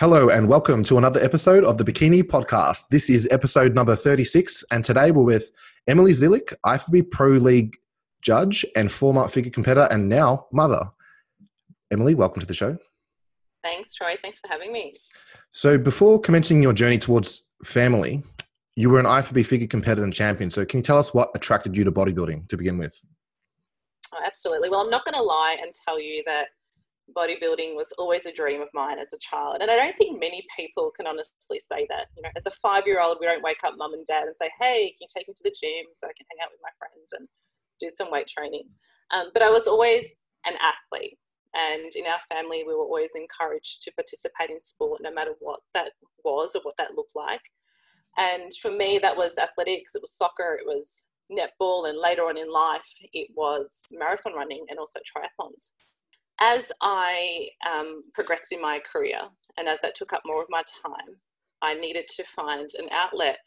Hello and welcome to another episode of the Bikini Podcast. This is episode number 36, and today we're with Emily Zilic, IFBB Pro League judge and former figure competitor and now mother. Emily, welcome to the show. Thanks, Troy. Thanks for having me. So, before commencing your journey towards family, you were an IFBB figure competitor and champion. So, can you tell us what attracted you to bodybuilding to begin with? Oh, absolutely. Well, I'm not going to lie and tell you that bodybuilding was always a dream of mine as a child. And I don't think many people can honestly say that. You know, as a five year old, we don't wake up mum and dad and say, hey, can you take me to the gym so I can hang out with my friends and do some weight training? Um, but I was always an athlete. And in our family, we were always encouraged to participate in sport no matter what that was or what that looked like. And for me, that was athletics, it was soccer, it was netball, and later on in life, it was marathon running and also triathlons as I um, progressed in my career and as that took up more of my time, I needed to find an outlet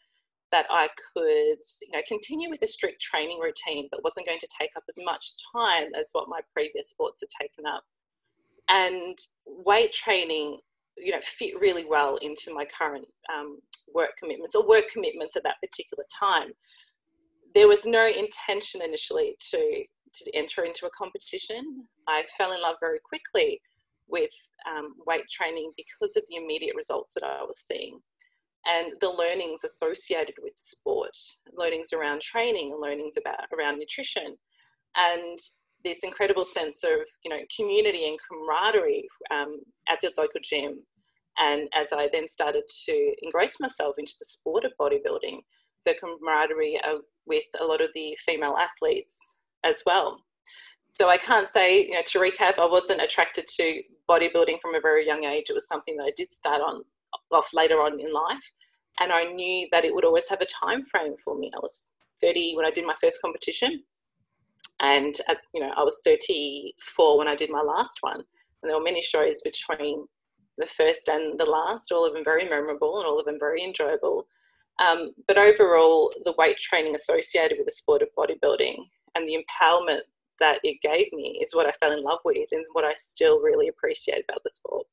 that I could, you know, continue with a strict training routine, but wasn't going to take up as much time as what my previous sports had taken up. And weight training, you know, fit really well into my current um, work commitments or work commitments at that particular time. There was no intention initially to to enter into a competition. I fell in love very quickly with um, weight training because of the immediate results that I was seeing and the learnings associated with the sport, learnings around training, learnings about around nutrition, and this incredible sense of you know community and camaraderie um, at the local gym. And as I then started to engross myself into the sport of bodybuilding, the camaraderie uh, with a lot of the female athletes as well. So I can't say, you know, to recap, I wasn't attracted to bodybuilding from a very young age. It was something that I did start on off later on in life, and I knew that it would always have a time frame for me. I was 30 when I did my first competition, and at, you know I was 34 when I did my last one. And there were many shows between the first and the last, all of them very memorable and all of them very enjoyable. Um, but overall, the weight training associated with the sport of bodybuilding and the empowerment that it gave me is what I fell in love with and what I still really appreciate about the sport.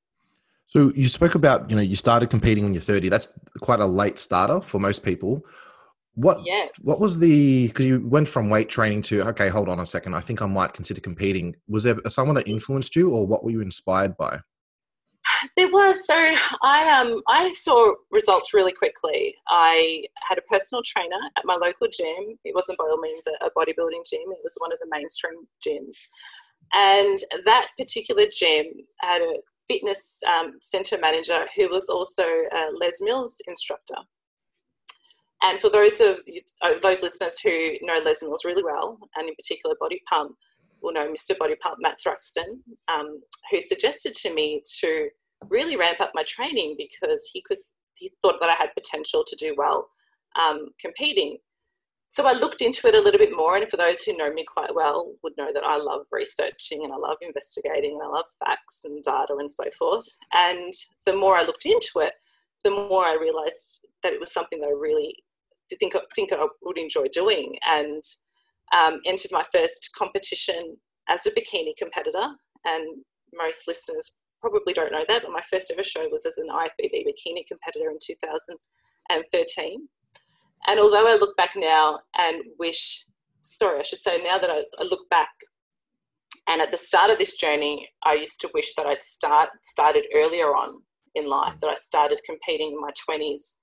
So you spoke about, you know, you started competing when you're 30. That's quite a late starter for most people. What yes. what was the because you went from weight training to okay, hold on a second. I think I might consider competing. Was there someone that influenced you or what were you inspired by? There was. So I um I saw results really quickly. I had a personal trainer at my local gym. It wasn't by all means a, a bodybuilding gym. It was one of the mainstream gyms, and that particular gym had a fitness um, center manager who was also a Les Mills instructor. And for those of those listeners who know Les Mills really well, and in particular Body Pump, will know Mr. Body Pump Matt Thruxton, um, who suggested to me to really ramp up my training because he could he thought that I had potential to do well um, competing. So I looked into it a little bit more, and for those who know me quite well, would know that I love researching and I love investigating and I love facts and data and so forth. And the more I looked into it, the more I realised that it was something that I really think think I would enjoy doing, and um, entered my first competition as a bikini competitor. And most listeners probably don't know that, but my first ever show was as an IFBB bikini competitor in 2013. And although I look back now and wish, sorry, I should say now that I, I look back and at the start of this journey, I used to wish that I'd start started earlier on in life, that I started competing in my 20s.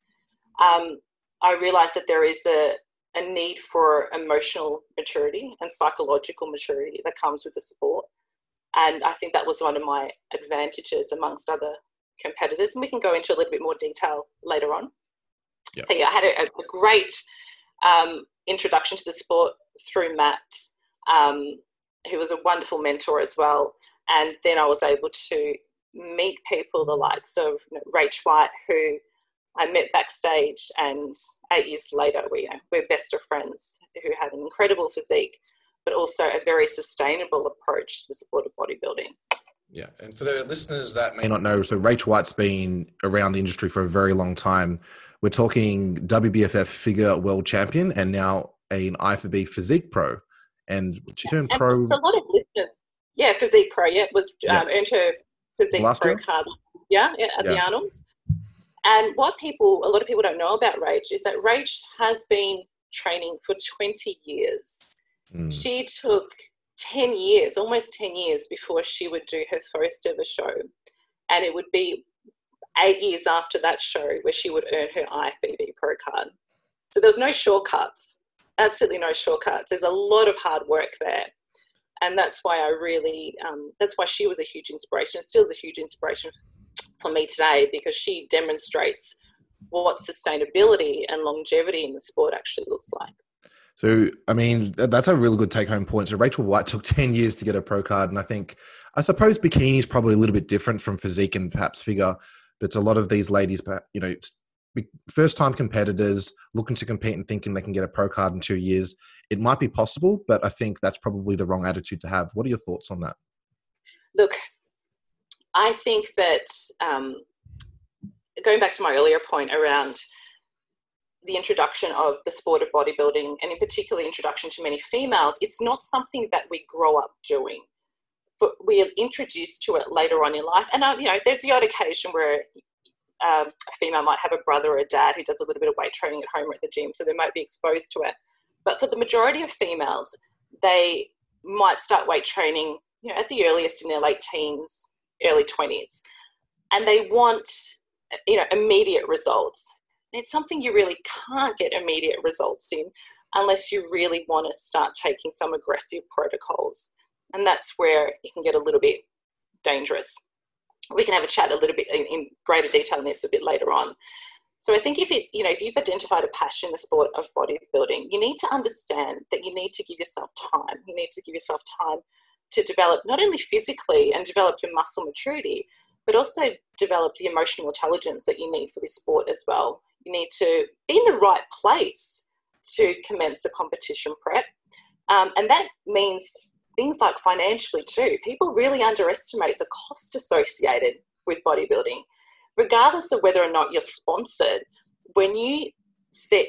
Um, I realized that there is a, a need for emotional maturity and psychological maturity that comes with the sport. And I think that was one of my advantages amongst other competitors. And we can go into a little bit more detail later on. Yep. So, yeah, I had a, a great um, introduction to the sport through Matt, um, who was a wonderful mentor as well. And then I was able to meet people the likes of you know, Rach White, who I met backstage, and eight years later, we, we're best of friends who had an incredible physique but also a very sustainable approach to the sport of bodybuilding. Yeah, and for the listeners that may not know, so Rach White's been around the industry for a very long time. We're talking WBFF figure world champion and now an IFBB physique pro. And she turned and pro. a lot of listeners, yeah, physique pro, yeah, was um, yeah. earned her physique Last pro card yeah, at yeah. the Arnold's. And what people, a lot of people don't know about Rach is that Rach has been training for 20 years. Mm. She took 10 years, almost 10 years before she would do her first ever show. And it would be eight years after that show where she would earn her IFBB Pro card. So there's no shortcuts, absolutely no shortcuts. There's a lot of hard work there. And that's why I really, um, that's why she was a huge inspiration. It still is a huge inspiration for me today because she demonstrates what sustainability and longevity in the sport actually looks like. So, I mean, that's a really good take home point. So, Rachel White took 10 years to get a pro card. And I think, I suppose bikini is probably a little bit different from physique and perhaps figure. But a lot of these ladies, you know, first time competitors looking to compete and thinking they can get a pro card in two years, it might be possible, but I think that's probably the wrong attitude to have. What are your thoughts on that? Look, I think that um, going back to my earlier point around the introduction of the sport of bodybuilding and in particular introduction to many females, it's not something that we grow up doing. But we are introduced to it later on in life. And, uh, you know, there's the odd occasion where um, a female might have a brother or a dad who does a little bit of weight training at home or at the gym, so they might be exposed to it. But for the majority of females, they might start weight training, you know, at the earliest in their late teens, early 20s. And they want, you know, immediate results. It's something you really can't get immediate results in unless you really want to start taking some aggressive protocols. And that's where it can get a little bit dangerous. We can have a chat a little bit in, in greater detail on this a bit later on. So I think if it, you know, if you've identified a passion in the sport of bodybuilding, you need to understand that you need to give yourself time. You need to give yourself time to develop not only physically and develop your muscle maturity, but also develop the emotional intelligence that you need for this sport as well. You need to be in the right place to commence a competition prep. Um, and that means things like financially too. People really underestimate the cost associated with bodybuilding. Regardless of whether or not you're sponsored, when you set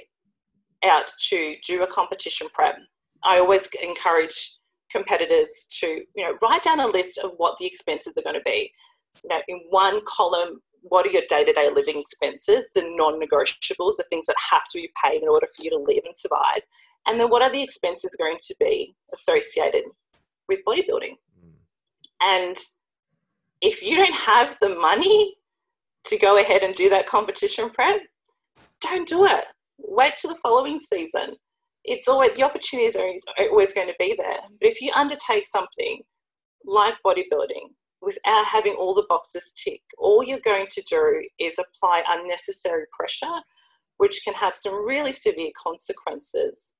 out to do a competition prep, I always encourage competitors to you know write down a list of what the expenses are going to be you know in one column what are your day-to-day living expenses the non-negotiables the things that have to be paid in order for you to live and survive and then what are the expenses going to be associated with bodybuilding mm. and if you don't have the money to go ahead and do that competition prep don't do it wait till the following season it's always the opportunities are always going to be there. But if you undertake something like bodybuilding without having all the boxes tick, all you're going to do is apply unnecessary pressure, which can have some really severe consequences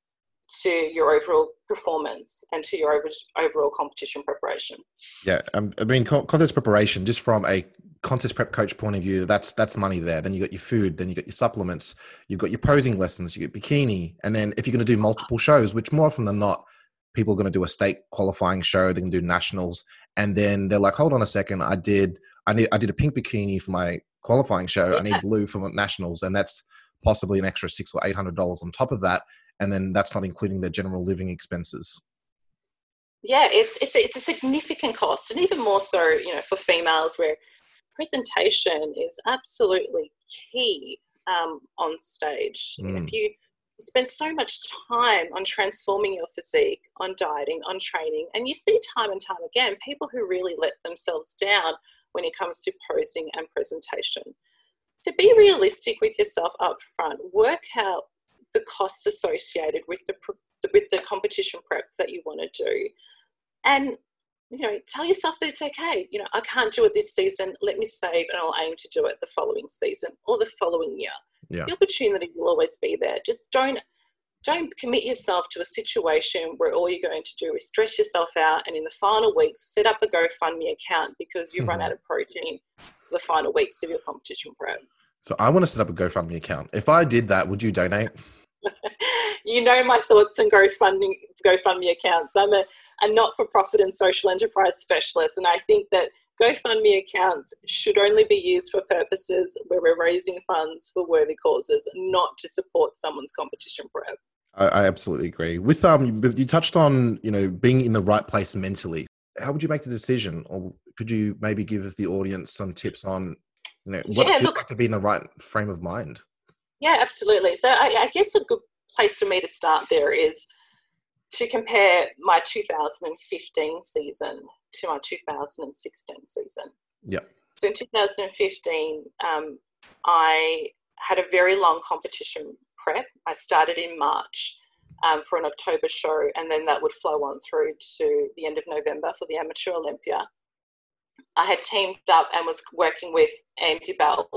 to your overall performance and to your overall competition preparation. Yeah, um, I mean contest preparation just from a contest prep coach point of view, that's that's money there. Then you got your food, then you got your supplements, you've got your posing lessons, you get bikini, and then if you're going to do multiple shows, which more often than not, people are going to do a state qualifying show, they can do nationals, and then they're like, hold on a second, I did I need I did a pink bikini for my qualifying show, I need blue for nationals, and that's possibly an extra six or eight hundred dollars on top of that, and then that's not including their general living expenses yeah it's it's it's a significant cost and even more so you know for females where presentation is absolutely key um, on stage. Mm. If you spend so much time on transforming your physique, on dieting, on training, and you see time and time again people who really let themselves down when it comes to posing and presentation. To be realistic with yourself up front, work out the costs associated with the with the competition preps that you want to do, and you know, tell yourself that it's okay. You know, I can't do it this season. Let me save and I'll aim to do it the following season or the following year. Yeah. The opportunity will always be there. Just don't don't commit yourself to a situation where all you're going to do is stress yourself out and in the final weeks set up a GoFundMe account because you mm-hmm. run out of protein for the final weeks of your competition prep. So I want to set up a GoFundMe account. If I did that, would you donate? you know my thoughts on GoFundMe GoFundMe accounts. I'm a a not for profit and social enterprise specialist. And I think that GoFundMe accounts should only be used for purposes where we're raising funds for worthy causes, not to support someone's competition prep. I, I absolutely agree. With um, you touched on you know being in the right place mentally. How would you make the decision, or could you maybe give the audience some tips on You know, what yeah, it feels look, like to be in the right frame of mind. Yeah, absolutely. So I, I guess a good place for me to start there is to compare my 2015 season to my 2016 season. Yeah. So in 2015, um, I had a very long competition prep. I started in March um, for an October show, and then that would flow on through to the end of November for the Amateur Olympia. I had teamed up and was working with Andy Bell,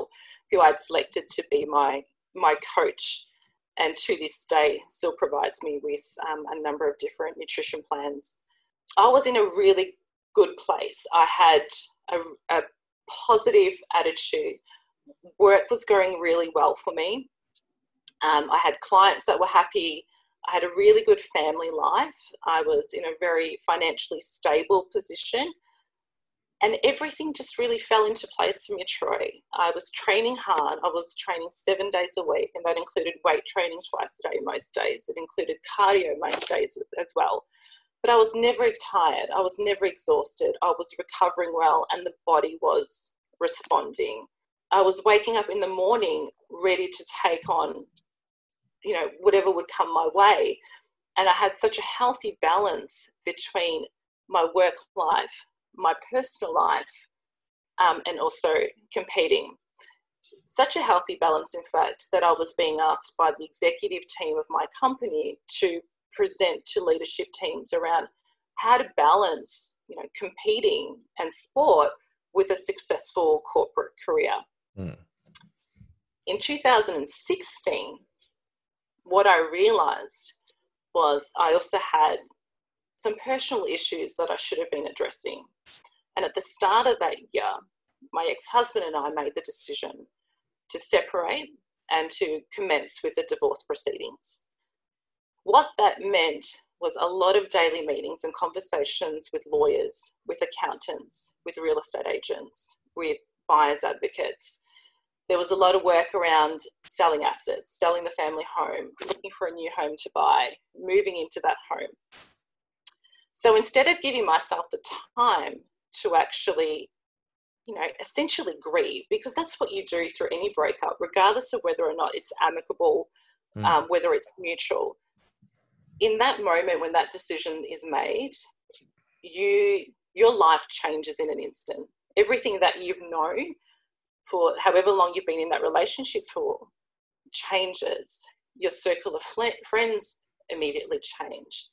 who I'd selected to be my my coach, and to this day still provides me with um, a number of different nutrition plans. I was in a really good place. I had a, a positive attitude. Work was going really well for me. Um, I had clients that were happy. I had a really good family life. I was in a very financially stable position. And everything just really fell into place for me, Troy. I was training hard. I was training seven days a week, and that included weight training twice a day most days. It included cardio most days as well. But I was never tired. I was never exhausted. I was recovering well, and the body was responding. I was waking up in the morning ready to take on you know, whatever would come my way. And I had such a healthy balance between my work life, my personal life, um, and also competing. Such a healthy balance, in fact, that I was being asked by the executive team of my company to present to leadership teams around how to balance, you know, competing and sport with a successful corporate career. Mm. In 2016, what I realized was I also had some personal issues that I should have been addressing. And at the start of that year, my ex husband and I made the decision to separate and to commence with the divorce proceedings. What that meant was a lot of daily meetings and conversations with lawyers, with accountants, with real estate agents, with buyers advocates, there was a lot of work around selling assets, selling the family home, looking for a new home to buy, moving into that home. So instead of giving myself the time to actually, you know, essentially grieve, because that's what you do through any breakup, regardless of whether or not it's amicable, mm. um, whether it's mutual. In that moment when that decision is made, you your life changes in an instant. Everything that you've known for however long you've been in that relationship for changes. Your circle of friends immediately change.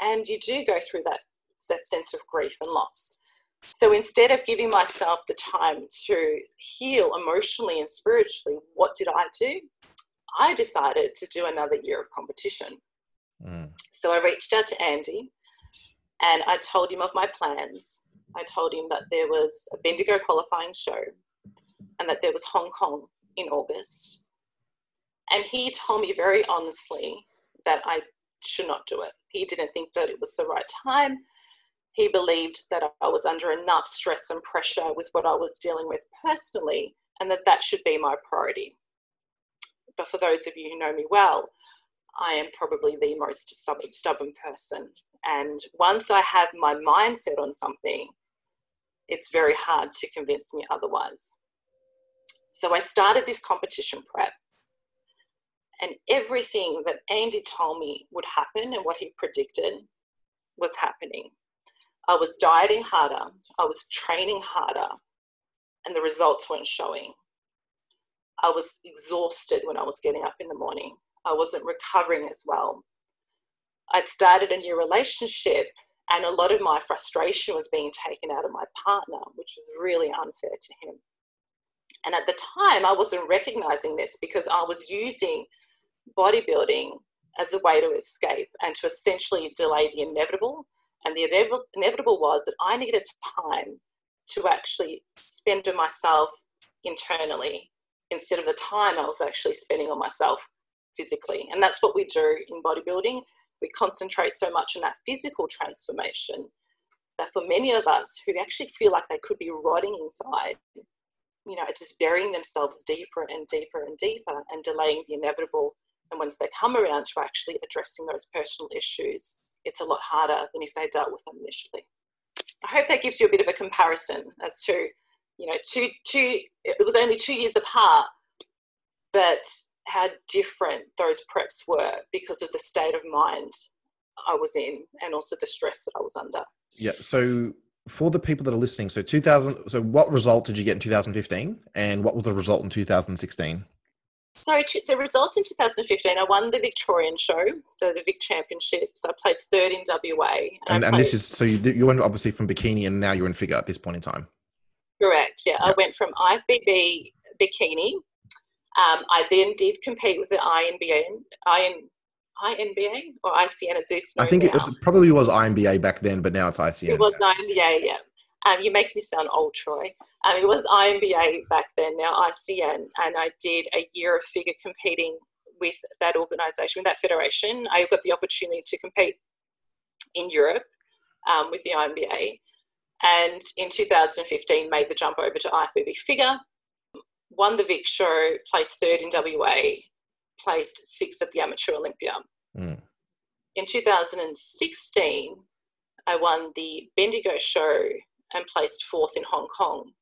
And you do go through that, that sense of grief and loss. So instead of giving myself the time to heal emotionally and spiritually, what did I do? I decided to do another year of competition. Mm. So I reached out to Andy and I told him of my plans. I told him that there was a Bendigo qualifying show and that there was Hong Kong in August. And he told me very honestly that I should not do it. He didn't think that it was the right time. He believed that I was under enough stress and pressure with what I was dealing with personally, and that that should be my priority. But for those of you who know me well, I am probably the most stubborn person. And once I have my mindset on something, it's very hard to convince me otherwise. So I started this competition prep, and everything that Andy told me would happen and what he predicted was happening. I was dieting harder, I was training harder, and the results weren't showing. I was exhausted when I was getting up in the morning. I wasn't recovering as well. I'd started a new relationship, and a lot of my frustration was being taken out of my partner, which was really unfair to him. And at the time, I wasn't recognizing this because I was using bodybuilding as a way to escape and to essentially delay the inevitable. And the inevitable was that I needed time to actually spend on myself internally instead of the time I was actually spending on myself physically. And that's what we do in bodybuilding. We concentrate so much on that physical transformation that for many of us who actually feel like they could be rotting inside, you know, just burying themselves deeper and deeper and deeper and delaying the inevitable. And once they come around to actually addressing those personal issues, it's a lot harder than if they dealt with them initially. I hope that gives you a bit of a comparison as to you know, two, two, it was only two years apart, but how different those preps were because of the state of mind I was in and also the stress that I was under. Yeah. So for the people that are listening, so 2000, so what result did you get in 2015 and what was the result in 2016? So the result in 2015, I won the Victorian show, so the Vic Championships. I placed third in WA. And, and, and this is, so you, you went obviously from bikini and now you're in figure at this point in time. Correct. Yeah. I went from IFBB bikini. Um, I then did compete with the INBN, IN, INBA or ICN as it's I think it, it, probably was INBA back then, but now it's ICN. It was INBA, yeah. Um, you make me sound old, Troy. Um, it was INBA back then, now ICN, and I did a year of figure competing with that organisation, with that federation. I got the opportunity to compete in Europe um, with the INBA, and in 2015 made the jump over to IFBB figure, won the Vic show, placed third in WA, placed sixth at the Amateur Olympia. Mm. In 2016, I won the Bendigo show and placed fourth in Hong Kong.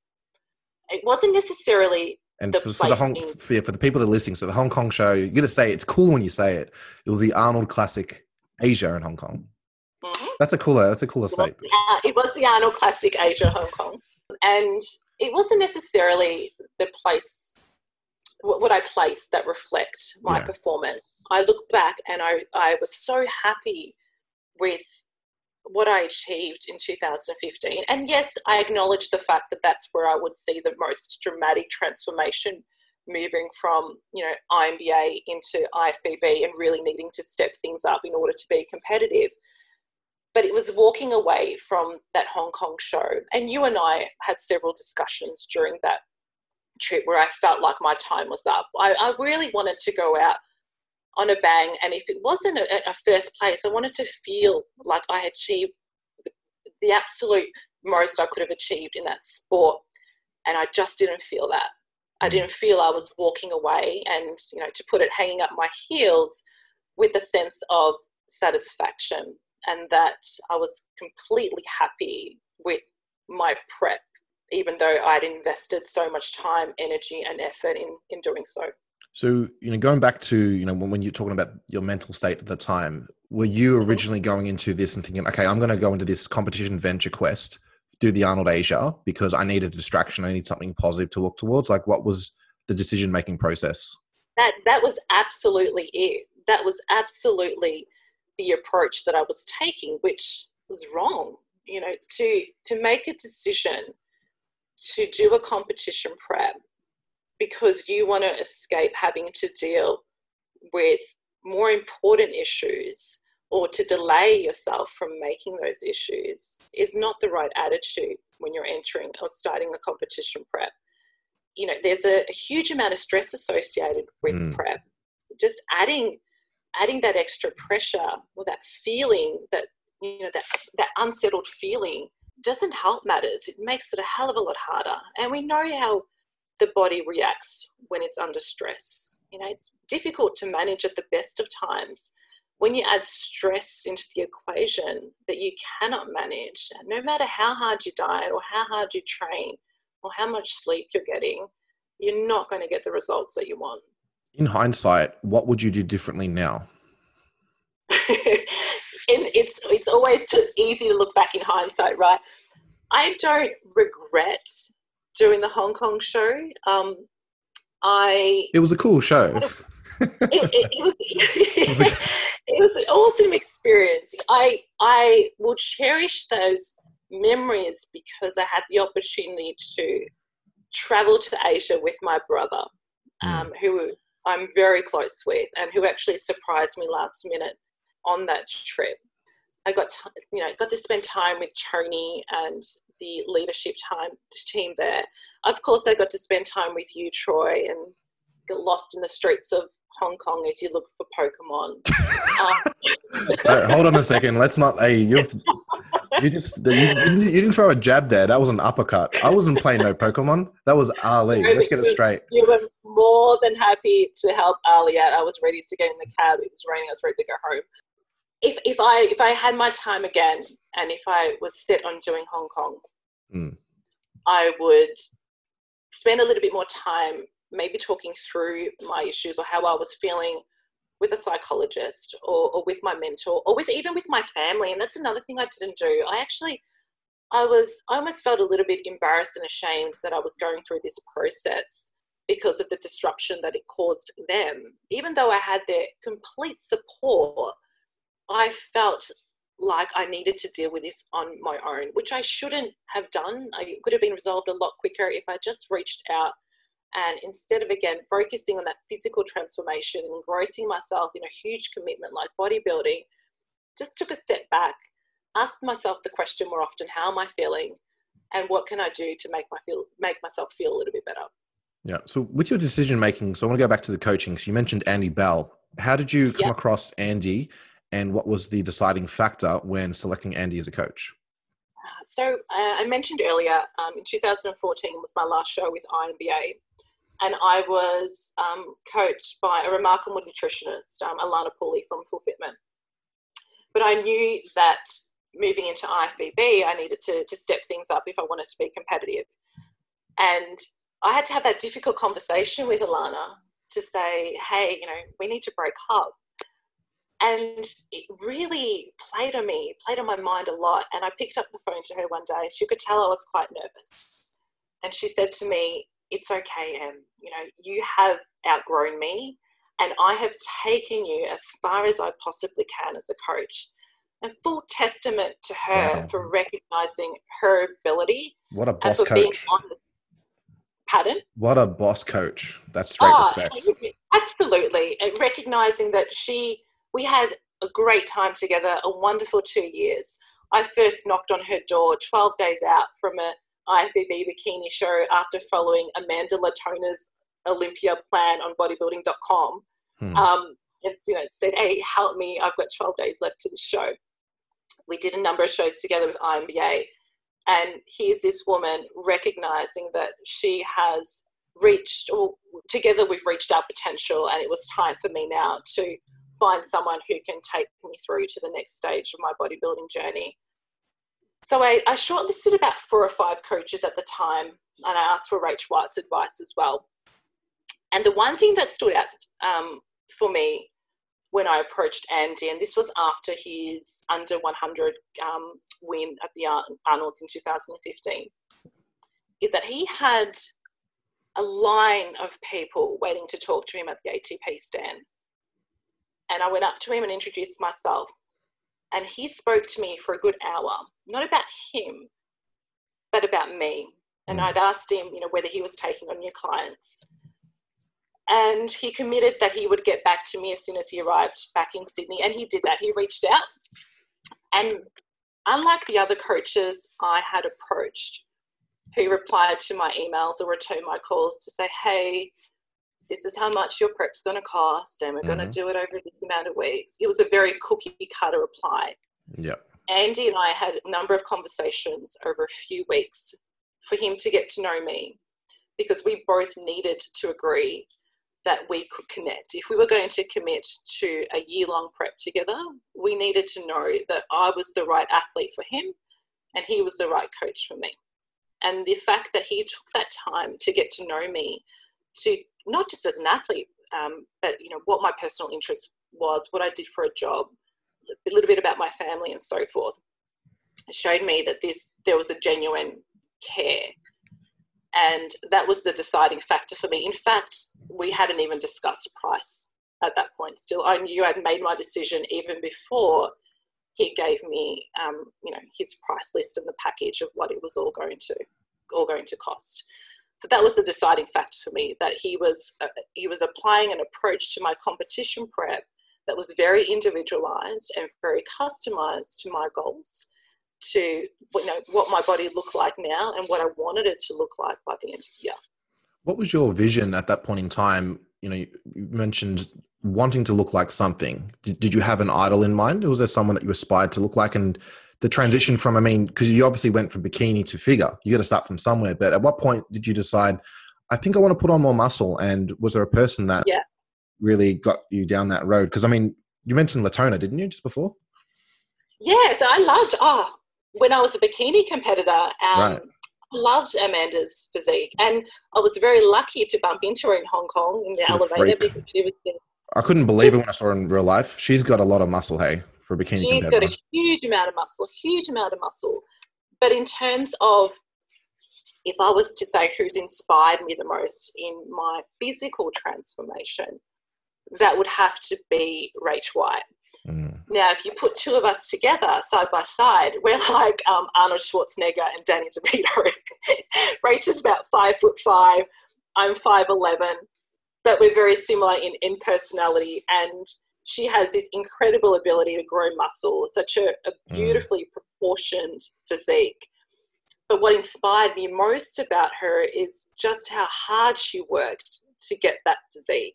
It wasn't necessarily and the for, for, the Hong, for, yeah, for the people that are listening, so the Hong Kong show, you got to say it's cool when you say it. It was the Arnold Classic Asia in Hong Kong. Mm-hmm. That's a cooler. That's a cooler statement. Uh, it was the Arnold Classic Asia Hong Kong, and it wasn't necessarily the place what I placed that reflect my yeah. performance. I look back and I, I was so happy with what I achieved in 2015. And yes, I acknowledge the fact that that's where I would see the most dramatic transformation moving from, you know, INBA into IFBB and really needing to step things up in order to be competitive. But it was walking away from that Hong Kong show. And you and I had several discussions during that trip where I felt like my time was up. I, I really wanted to go out on a bang. And if it wasn't a, a first place, I wanted to feel like I had achieved the, the absolute most I could have achieved in that sport. And I just didn't feel that. I mm. didn't feel I was walking away and, you know, to put it hanging up my heels with a sense of satisfaction and that I was completely happy with my prep even though I'd invested so much time, energy, and effort in in doing so. So, you know, going back to, you know, when, you're talking about your mental state at the time, were you originally going into this and thinking, okay, I'm going to go into this competition venture quest, do the Arnold Asia because I need a distraction, I need something positive to look towards? Like, what was the decision making process? That that was absolutely it. That was absolutely the approach that I was taking, which was wrong. You know, to to make a decision to do a competition prep because you want to escape having to deal with more important issues or to delay yourself from making those issues is not the right attitude when you're entering or starting a competition prep. You know, there's a, a huge amount of stress associated with mm. prep. Just adding adding that extra pressure or that feeling that you know that that unsettled feeling doesn't help matters. It makes it a hell of a lot harder. And we know how the body reacts when it's under stress. You know, it's difficult to manage at the best of times. When you add stress into the equation that you cannot manage, no matter how hard you diet or how hard you train or how much sleep you're getting, you're not going to get the results that you want. In hindsight, what would you do differently now? it's it's always too easy to look back in hindsight, right? I don't regret doing the Hong Kong show. Um, I it was a cool show. it, it, it, was, it was an awesome experience. I I will cherish those memories because I had the opportunity to travel to Asia with my brother, hmm. um, mm. who I'm very close with, and who actually surprised me last minute on that trip. I got to, you know got to spend time with Tony and the leadership time team there. Of course, I got to spend time with you, Troy, and get lost in the streets of Hong Kong as you look for Pokemon. um, hold on a second. Let's not. Hey, you you just you, you, didn't throw a jab there. That was an uppercut. I wasn't playing no Pokemon. That was Ali. Let's get it straight. You were more than happy to help Ali out. I was ready to get in the cab. It was raining. I was ready to go home if if I if I had my time again and if I was set on doing Hong Kong, mm. I would spend a little bit more time maybe talking through my issues or how I was feeling with a psychologist or, or with my mentor or with even with my family. And that's another thing I didn't do. I actually I was I almost felt a little bit embarrassed and ashamed that I was going through this process because of the disruption that it caused them. Even though I had their complete support, I felt like I needed to deal with this on my own, which I shouldn't have done. I could have been resolved a lot quicker if I just reached out and instead of again focusing on that physical transformation and engrossing myself in a huge commitment like bodybuilding, just took a step back, asked myself the question more often, how am I feeling? And what can I do to make my feel make myself feel a little bit better? Yeah. So with your decision making, so I want to go back to the coaching. So you mentioned Andy Bell. How did you come yep. across Andy and what was the deciding factor when selecting Andy as a coach? So uh, I mentioned earlier um, in 2014 was my last show with INBA, and I was um, coached by a remarkable nutritionist, um, Alana Pooley from Full Fitment. But I knew that moving into IFBB, I needed to, to step things up if I wanted to be competitive. And I had to have that difficult conversation with Alana to say, hey, you know, we need to break up. And it really played on me, played on my mind a lot. And I picked up the phone to her one day and she could tell I was quite nervous. And she said to me, It's okay, Em. You know, you have outgrown me and I have taken you as far as I possibly can as a coach. A full testament to her wow. for recognizing her ability. What a boss coach. The, pardon? What a boss coach. That's straight oh, respect. Absolutely. And recognizing that she we had a great time together, a wonderful two years. I first knocked on her door 12 days out from a IFBB bikini show after following Amanda Latona's Olympia plan on bodybuilding.com. Hmm. Um, it, you know, said, hey, help me, I've got 12 days left to the show. We did a number of shows together with INBA. And here's this woman recognizing that she has reached, or together we've reached our potential, and it was time for me now to find someone who can take me through to the next stage of my bodybuilding journey. So I, I shortlisted about four or five coaches at the time, and I asked for Rach White's advice as well. And the one thing that stood out um, for me when I approached Andy, and this was after his under 100 um, win at the Arnold's in 2015, is that he had a line of people waiting to talk to him at the ATP stand. And I went up to him and introduced myself. And he spoke to me for a good hour, not about him, but about me. And mm. I'd asked him, you know, whether he was taking on new clients. And he committed that he would get back to me as soon as he arrived back in Sydney. And he did that. He reached out. And unlike the other coaches I had approached, who replied to my emails or returned my calls to say, hey, this is how much your prep's going to cost and we're mm-hmm. going to do it over this amount of weeks. It was a very cookie cutter reply. Yeah andy and i had a number of conversations over a few weeks for him to get to know me because we both needed to agree that we could connect. If we were going to commit to a year long prep together we needed to know that i was the right athlete for him and he was the right coach for me. And the fact that he took that time to get to know me to not just as an athlete, um, but you know what my personal interest was, what I did for a job, a little bit about my family, and so forth. Showed me that this there was a genuine care, and that was the deciding factor for me. In fact, we hadn't even discussed price at that point. Still, I knew I'd made my decision even before he gave me, um, you know, his price list and the package of what it was all going to all going to cost so that was the deciding factor for me that he was uh, he was applying an approach to my competition prep that was very individualized and very customized to my goals to you know what my body looked like now and what I wanted it to look like by the end of the year. What was your vision at that point in time? You know, you mentioned wanting to look like something. Did, did you have an idol in mind? Or was there someone that you aspired to look like? And the transition from, I mean, because you obviously went from bikini to figure, you got to start from somewhere. But at what point did you decide, I think I want to put on more muscle? And was there a person that yeah. really got you down that road? Because I mean, you mentioned Latona, didn't you, just before? Yeah, so I loved, oh, when I was a bikini competitor, um, right. loved Amanda's physique, and I was very lucky to bump into her in Hong Kong in the She's elevator because she was. I couldn't believe it when I saw her in real life. She's got a lot of muscle, hey, for a bikini. She's got a huge amount of muscle, huge amount of muscle. But in terms of if I was to say who's inspired me the most in my physical transformation, that would have to be Rach White. Mm. Now, if you put two of us together side by side, we're like um, Arnold Schwarzenegger and Danny DeVito. Rach is about five foot five. I'm five eleven, but we're very similar in, in personality. And she has this incredible ability to grow muscle, such a, a mm. beautifully mm. proportioned physique. But what inspired me most about her is just how hard she worked to get that physique.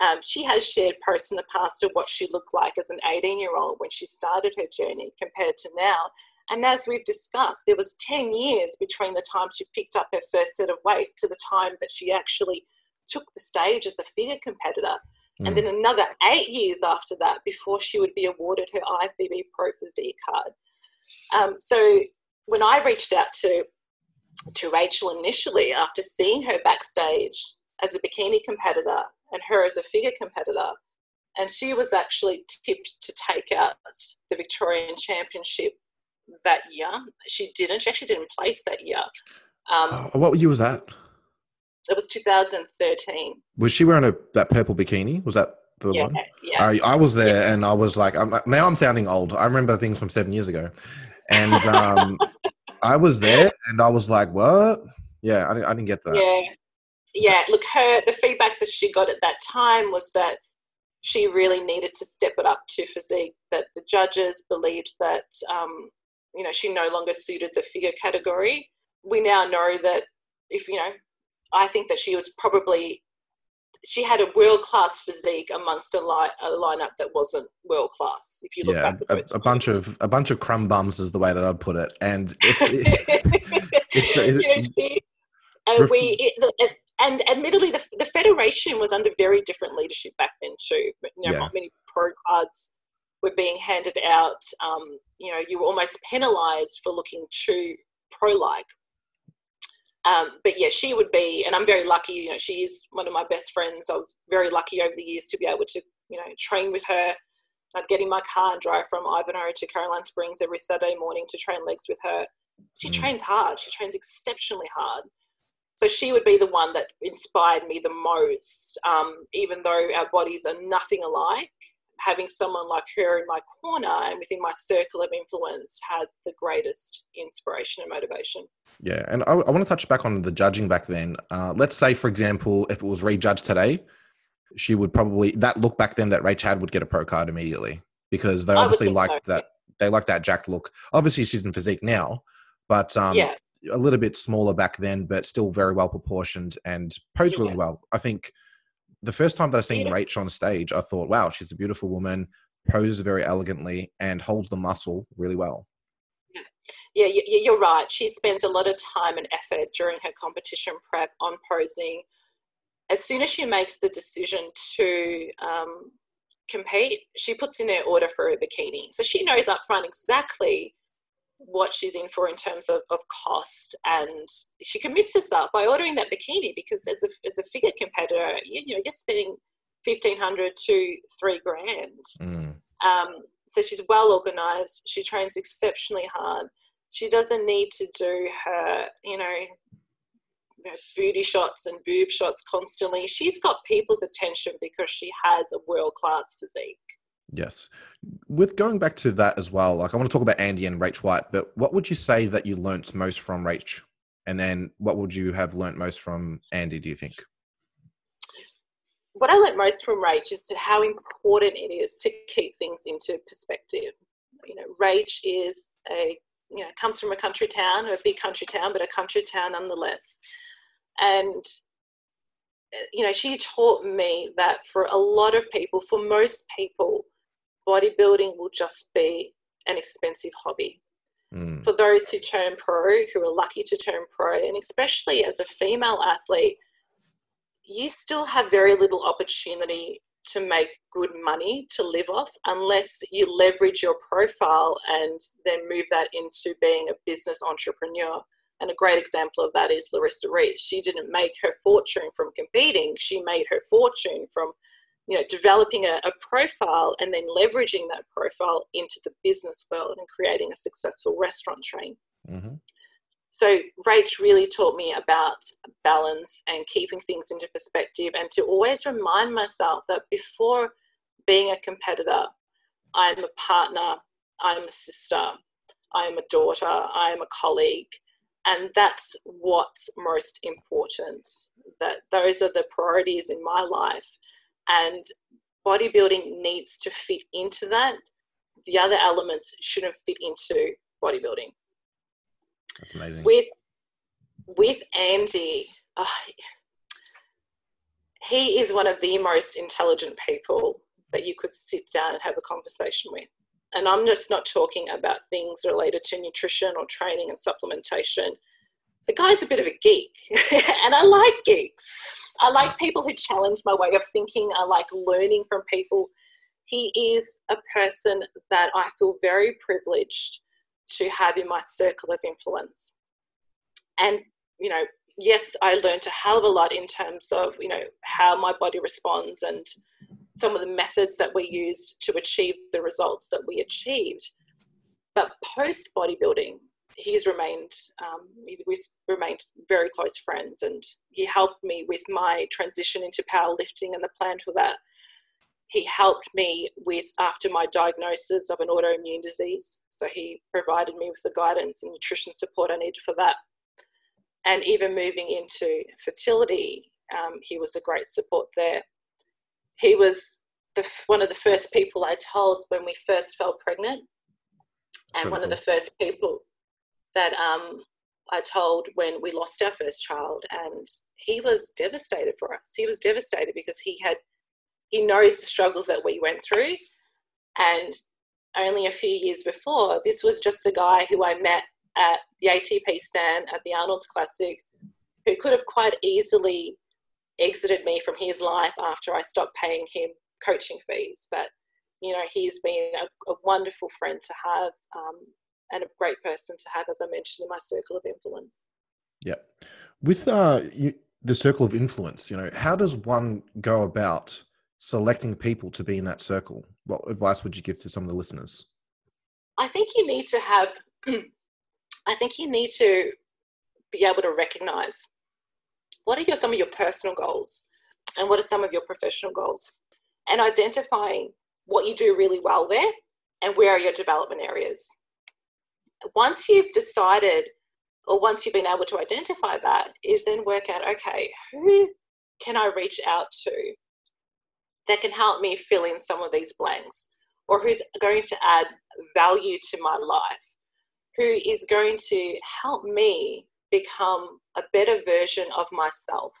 Um, she has shared posts in the past of what she looked like as an 18 year old when she started her journey compared to now. And as we've discussed, there was 10 years between the time she picked up her first set of weight to the time that she actually took the stage as a figure competitor. Mm. And then another eight years after that before she would be awarded her IFBB Pro Physique card. Um, so when I reached out to to Rachel initially after seeing her backstage as a bikini competitor and her as a figure competitor, and she was actually tipped to take out the Victorian Championship that year. She didn't. She actually didn't place that year. Um, what year was that? It was 2013. Was she wearing a that purple bikini? Was that the yeah, one? Yeah. I, I was there, yeah. and I was like, I'm, now I'm sounding old. I remember things from seven years ago, and um, I was there, and I was like, what? Yeah, I, I didn't get that. Yeah, yeah. Look, her the feedback that she got at that time was that she really needed to step it up to physique. That the judges believed that um, you know she no longer suited the figure category. We now know that if you know, I think that she was probably she had a world class physique amongst a, li- a lineup that wasn't world class. If you look yeah, back a, a bunch of a bunch of crumb bums is the way that I'd put it, and it's, it, it's, it's and we it, and admittedly the, the federation was under very different leadership back then too. You know, yeah. not many pro cards were being handed out. Um, you know, you were almost penalised for looking too pro like um, but yeah, she would be, and I'm very lucky. You know, she is one of my best friends. I was very lucky over the years to be able to, you know, train with her. I'd get in my car and drive from Ivanhoe to Caroline Springs every Saturday morning to train legs with her. She mm. trains hard. She trains exceptionally hard. So she would be the one that inspired me the most. Um, even though our bodies are nothing alike, having someone like her in my corner and within my circle of influence had the greatest inspiration and motivation. Yeah, and I, I want to touch back on the judging back then. Uh, let's say, for example, if it was rejudged today, she would probably that look back then that Rach had would get a pro card immediately because they obviously liked so. that they like that jacked look. Obviously, she's in physique now, but um, yeah. a little bit smaller back then, but still very well proportioned and posed really yeah. well. I think the first time that I seen Rach on stage, I thought, wow, she's a beautiful woman, poses very elegantly, and holds the muscle really well. Yeah, yeah you're right. She spends a lot of time and effort during her competition prep on posing. As soon as she makes the decision to um, compete, she puts in her order for a bikini. So she knows up front exactly what she's in for in terms of, of cost and she commits herself by ordering that bikini because as a, as a figure competitor you, you know you're spending 1500 to three grand. Mm. um, so she's well organized. She trains exceptionally hard. She doesn't need to do her you know booty shots and boob shots constantly. She's got people's attention because she has a world class physique Yes. With going back to that as well, like I want to talk about Andy and Rach White, but what would you say that you learnt most from Rach? And then what would you have learnt most from Andy, do you think? What I learnt most from Rach is how important it is to keep things into perspective. You know, Rach is a, you know, comes from a country town, a big country town, but a country town nonetheless. And you know, she taught me that for a lot of people, for most people, bodybuilding will just be an expensive hobby. Mm. For those who turn pro, who are lucky to turn pro, and especially as a female athlete, you still have very little opportunity to make good money to live off unless you leverage your profile and then move that into being a business entrepreneur And a great example of that is Larissa Reid. She didn't make her fortune from competing. She made her fortune from, you know, developing a, a profile and then leveraging that profile into the business world and creating a successful restaurant chain. Mm-hmm. So Rach really taught me about balance and keeping things into perspective and to always remind myself that before being a competitor, I'm a partner, I'm a sister, I'm a daughter, I'm a colleague, and that's what's most important. That those are the priorities in my life, and bodybuilding needs to fit into that. The other elements shouldn't fit into bodybuilding. That's amazing. With with Andy, oh, he is one of the most intelligent people that you could sit down and have a conversation with. And I'm just not talking about things related to nutrition or training and supplementation. The guy's a bit of a geek, and I like geeks. I like people who challenge my way of thinking. I like learning from people. He is a person that I feel very privileged to have in my circle of influence. And, you know, yes, I learned a hell of a lot in terms of, you know, how my body responds and some of the methods that we used to achieve the results that we achieved. But post bodybuilding, he's remained um, he's, we've remained very close friends, and he helped me with my transition into powerlifting and the plan for that. He helped me with after my diagnosis of an autoimmune disease, so he provided me with the guidance and nutrition support I needed for that. And even moving into fertility, um, he was a great support there he was the, one of the first people I told when we first fell pregnant, and one of the first people that um, I told when we lost our first child. And he was devastated for us. He was devastated because he had he knows the struggles that we went through, and only a few years before, this was just a guy who I met at the ATP stand at the Arnold's Classic, who could have quite easily exited me from his life after I stopped paying him coaching fees. But you know, he's been a, a wonderful friend to have um, and a great person to have, as I mentioned in my circle of influence. Yeah, with uh, you, the circle of influence, you know, how does one go about selecting people to be in that circle? What advice would you give to some of the listeners? I think you need to have. I think you need to be able to recognize what are your, some of your personal goals and what are some of your professional goals? And identifying what you do really well there and where are your development areas. Once you've decided or once you've been able to identify that, is then work out okay, who can I reach out to that can help me fill in some of these blanks, or who's going to add value to my life, who is going to help me become a better version of myself?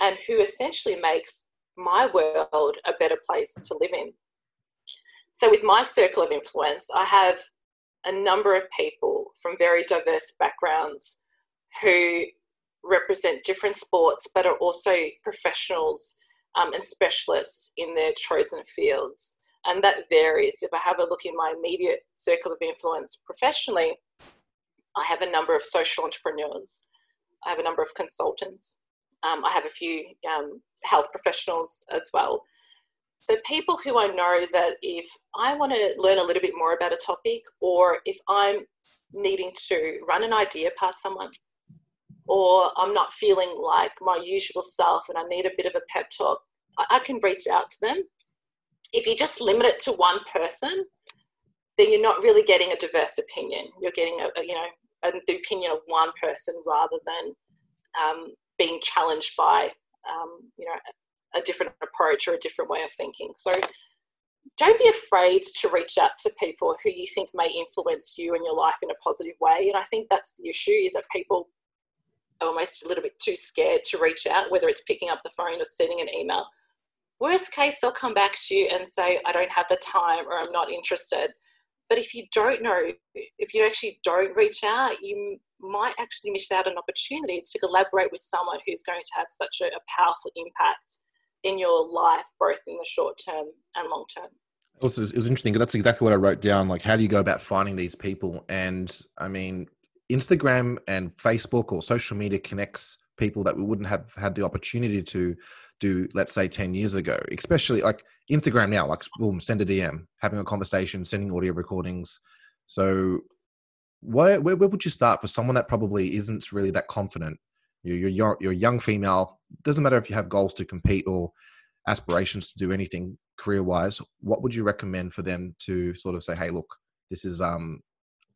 And who essentially makes my world a better place to live in. So, with my circle of influence, I have a number of people from very diverse backgrounds who represent different sports but are also professionals um, and specialists in their chosen fields. And that varies. If I have a look in my immediate circle of influence professionally, I have a number of social entrepreneurs. I have a number of consultants. Um, I have a few um, health professionals as well. So, people who I know that if I want to learn a little bit more about a topic, or if I'm needing to run an idea past someone, or I'm not feeling like my usual self and I need a bit of a pep talk, I, can reach out to them. If you just limit it to one person, then you're not really getting a diverse opinion. You're getting a, a you know a, the opinion of one person rather than um, being challenged by um, you know a, different approach or a different way of thinking. So don't be afraid to reach out to people who you think may influence you and your life in a positive way. And I think that's the issue is that people are almost a little bit too scared to reach out, whether it's picking up the phone or sending an email. Worst case, they'll come back to you and say, I don't have the time or I'm not interested. But if you don't know, if you actually don't reach out, you might actually miss out an opportunity to collaborate with someone who's going to have such a, a powerful impact in your life, both in the short term and long term. Also, it was interesting. That's exactly what I wrote down. Like, how do you go about finding these people? And I mean, Instagram and Facebook or social media connects people that we wouldn't have had the opportunity to do, let's say, 10 years ago, especially like Instagram now, like boom, send a DM, having a conversation, sending audio recordings. So, where, where, where would you start for someone that probably isn't really that confident? You're, you're, you're a young female, doesn't matter if you have goals to compete or aspirations to do anything career wise. What would you recommend for them to sort of say, hey, look, this is, um,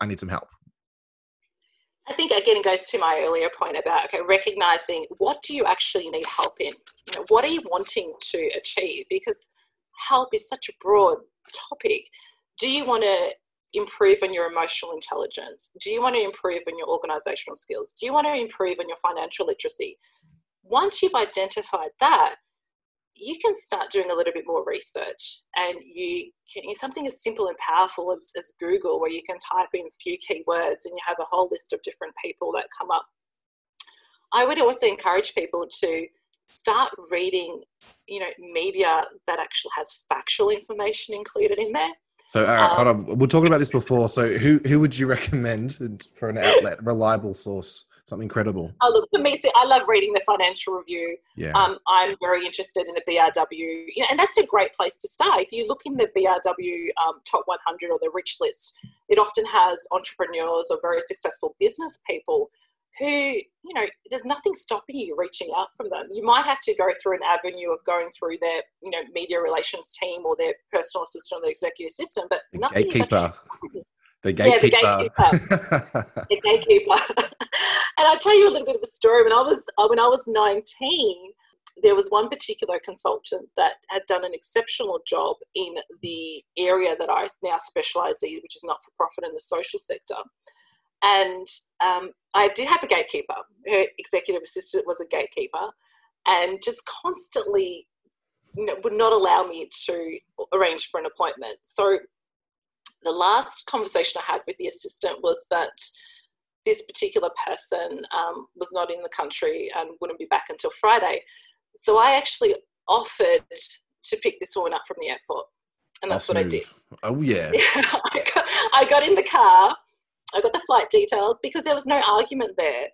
I need some help? I think again it goes to my earlier point about okay, recognizing what do you actually need help in? You know, what are you wanting to achieve? Because help is such a broad topic. Do you want to improve on your emotional intelligence? Do you want to improve on your organizational skills? Do you want to improve on your financial literacy? Once you've identified that, you can start doing a little bit more research and you can something as simple and powerful as, as google where you can type in a few keywords and you have a whole list of different people that come up i would also encourage people to start reading you know media that actually has factual information included in there so uh, um, hold on. we're talking about this before so who who would you recommend for an outlet reliable source something credible? Oh, look, for me, see, I love reading the financial review. Yeah. Um, I'm very interested in the BRW, you know, and that's a great place to start. If you look in the BRW um, top 100 or the rich list, it often has entrepreneurs or very successful business people who, you know, there's nothing stopping you reaching out from them. You might have to go through an avenue of going through their, you know, media relations team or their personal assistant or their executive assistant, but the nothing gatekeeper. The gatekeeper. Yeah, the gatekeeper. the gatekeeper. and I'll tell you a little bit of a story. When I was uh, when I was 19, there was one particular consultant that had done an exceptional job in the area that I now specialise in, which is not for profit in the social sector. And um, I did have a gatekeeper. Her executive assistant was a gatekeeper, and just constantly would not allow me to arrange for an appointment. So the last conversation I had with the assistant was that this particular person um, was not in the country and wouldn't be back until Friday. So I actually offered to pick this woman up from the airport. And that's what I did. Oh, yeah. I, got, I got in the car, I got the flight details because there was no argument there.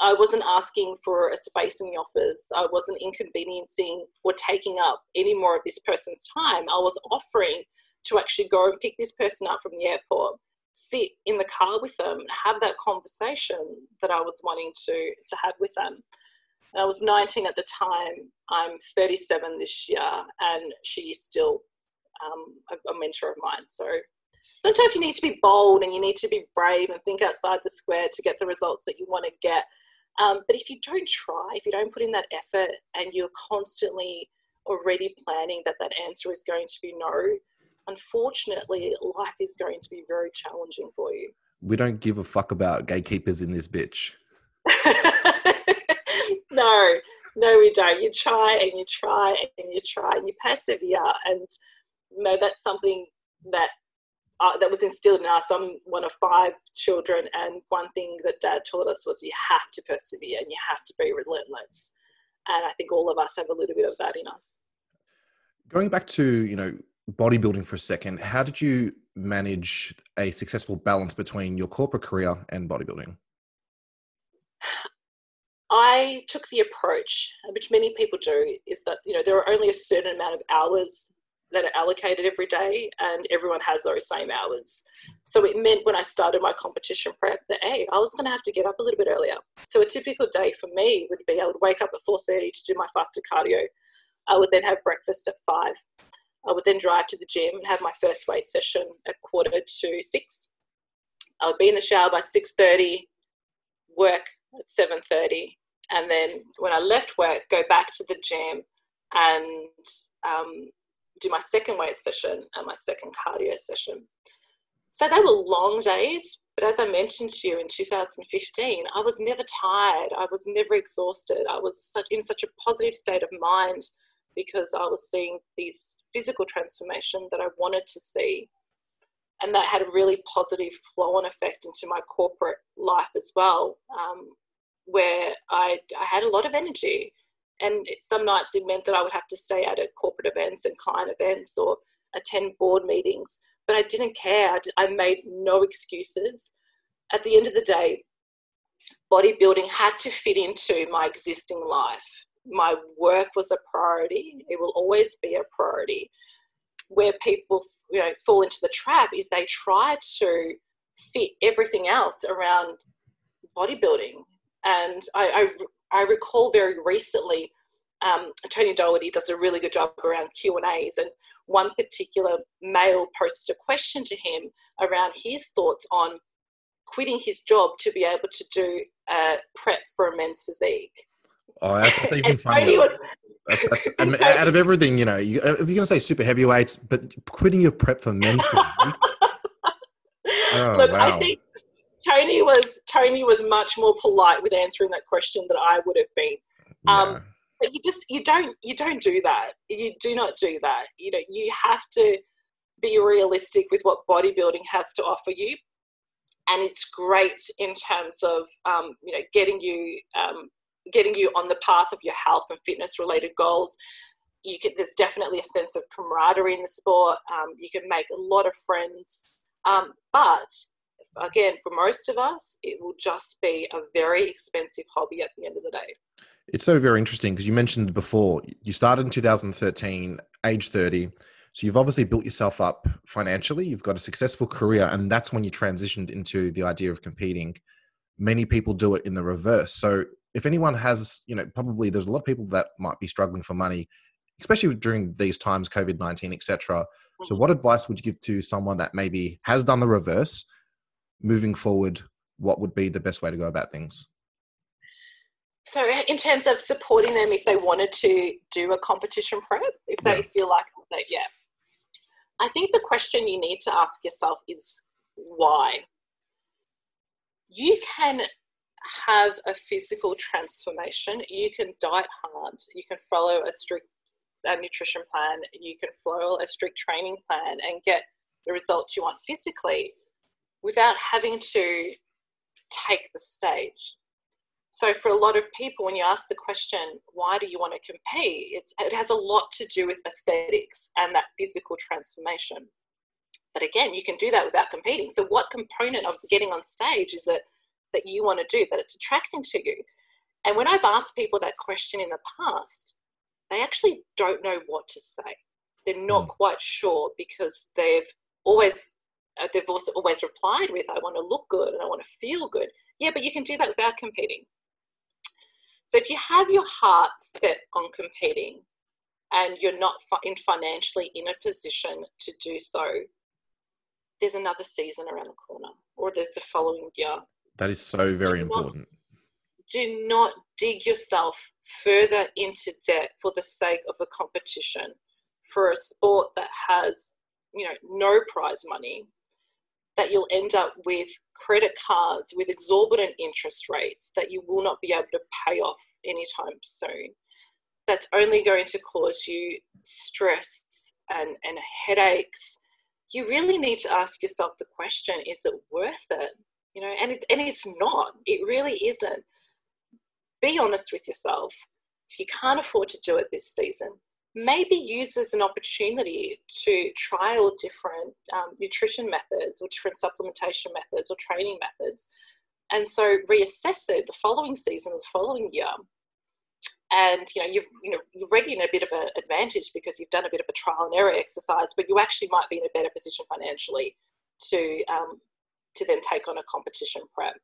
I wasn't asking for a space in the office. I wasn't inconveniencing or taking up any more of this person's time. I was offering to actually go and pick this person up from the airport sit in the car with them and have that conversation that I was wanting to to have with them. And I was 19 at the time. I'm 37 this year, and she's still um, a, a mentor of mine. So sometimes you need to be bold and you need to be brave and think outside the square to get the results that you want to get. Um, but if you don't try, if you don't put in that effort, and you're constantly already planning that that answer is going to be no, unfortunately, life is going to be very challenging for you. We don't give a fuck about gatekeepers in this bitch. no, no, we don't. You try and you try and you try and you persevere. And you know, that's something that uh, that was instilled in us. I'm one of five children, and one thing that Dad taught us was you have to persevere and you have to be relentless. And I think all of us have a little bit of that in us. Going back to you know bodybuilding for a second, how did you manage a successful balance between your corporate career and bodybuilding? I took the approach, which many people do, is that you know there are only a certain amount of hours that are allocated every day, and everyone has those same hours. So it meant when I started my competition prep that hey, I was going to have to get up a little bit earlier. So a typical day for me would be I would wake up at four thirty to do my fasted cardio. I would then have breakfast at five. I would then drive to the gym and have my first weight session at quarter to six. I would be in the shower by six thirty, work at seven thirty, and then when I left work, go back to the gym and um, do my second weight session and my second cardio session. So they were long days, but as I mentioned to you in 2015, I was never tired. I was never exhausted. I was in such a positive state of mind because I was seeing these physical transformation that I wanted to see. And that had a really positive flow on effect into my corporate life as well, um, where I, I had a lot of energy. And some nights it meant that I would have to stay out at corporate events and client events or attend board meetings. But I didn't care. I, made no excuses. at the end of the day, bodybuilding had to fit into my existing life. My work was a priority. It will always be a priority. Where people you know fall into the trap is they try to fit everything else around bodybuilding. And I, I, I recall very recently um, Tony Doherty does a really good job around Q and A's, and one particular male posted a question to him around his thoughts on quitting his job to be able to do a prep for a men's physique. Oh, that's even funny. Was, that's, that's, and out of everything, you know, you, if you're going to say super heavyweights, but quitting your prep for men's physique. oh, Look, wow. I think Tony was Tony was much more polite with answering that question than I would have been. Um, but you just you don't you don't do that. You do not do that. You know, you have to be realistic with what bodybuilding has to offer you and it's great in terms of um, you know getting you um, getting you on the path of your health and fitness related goals you can there's definitely a sense of camaraderie in the sport um, you can make a lot of friends um, but again for most of us it will just be a very expensive hobby at the end of the day it's so very interesting because you mentioned before you started in 2013 age 30 so you've obviously built yourself up financially, you've got a successful career, and that's when you transitioned into the idea of competing. Many people do it in the reverse. So if anyone has, you know, probably there's a lot of people that might be struggling for money, especially during these times, COVID 19, etc. So mm-hmm. what advice would you give to someone that maybe has done the reverse? Moving forward, what would be the best way to go about things? So, in terms of supporting them if they wanted to do a competition prep, if they yeah. feel like that, yeah, I think the question you need to ask yourself is why? You can have a physical transformation, you can diet hard, you can follow a strict a nutrition plan, you can follow a strict training plan and get the results you want physically without having to take the stage. So for a lot of people, when you ask the question, why do you want to compete? It's, it has a lot to do with aesthetics and that physical transformation. But again, you can do that without competing. So what component of getting on stage is it that you want to do, that it's attracting to you? And when I've asked people that question in the past, they actually don't know what to say. They're not mm. quite sure because they've always they've also always replied with, "I want to look good and I want to feel good." Yeah, but you can do that without competing. So if you have your heart set on competing and you're not in financially in a position to do so, there's another season around the corner or there's the following year. That is so very do important. Not, do not dig yourself further into debt for the sake of a competition for a sport that has, you know, no prize money that you'll end up with credit cards with exorbitant interest rates that you will not be able to pay off anytime soon. That's only going to cause you stress and, and headaches. You really need to ask yourself the question is it worth it? You know, and it's, and it's not, it really isn't. Be honest with yourself. If you can't afford to do it this season, maybe use as an opportunity to trial different um, nutrition methods or different supplementation methods or training methods. And so reassess it the following season, or the following year. And you know you've you know you're already in a bit of an advantage because you've done a bit of a trial and error exercise, but you actually might be in a better position financially to um, to then take on a competition prep.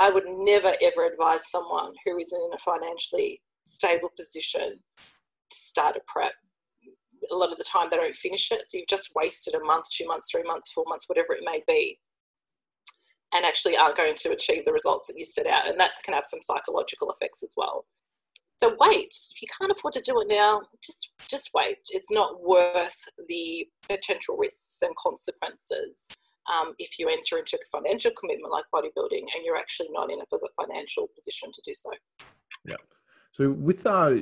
I would never ever advise someone who is in a financially stable position start a prep. A lot of the time they don't finish it, so you've just wasted a month, two months, three months, four months, whatever it may be, and actually aren't going to achieve the results that you set out. And that can have some psychological effects as well. So wait. If you can't afford to do it now, just just wait. It's not worth the potential risks and consequences um, if you enter into a financial commitment like bodybuilding and you're actually not in a financial position to do so. Yeah. So, with uh,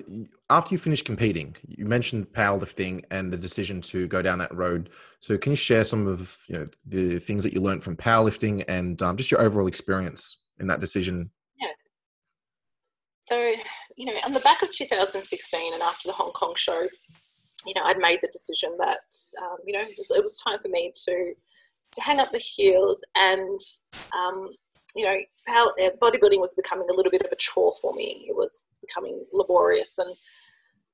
after you finished competing, you mentioned powerlifting and the decision to go down that road. So, can you share some of you know the things that you learned from powerlifting and um, just your overall experience in that decision? Yeah. So, you know, on the back of 2016 and after the Hong Kong show, you know, I'd made the decision that um, you know it was, it was, time for me to to hang up the heels and um, you know, power, uh, bodybuilding was becoming a little bit of a chore for me. It was becoming laborious, and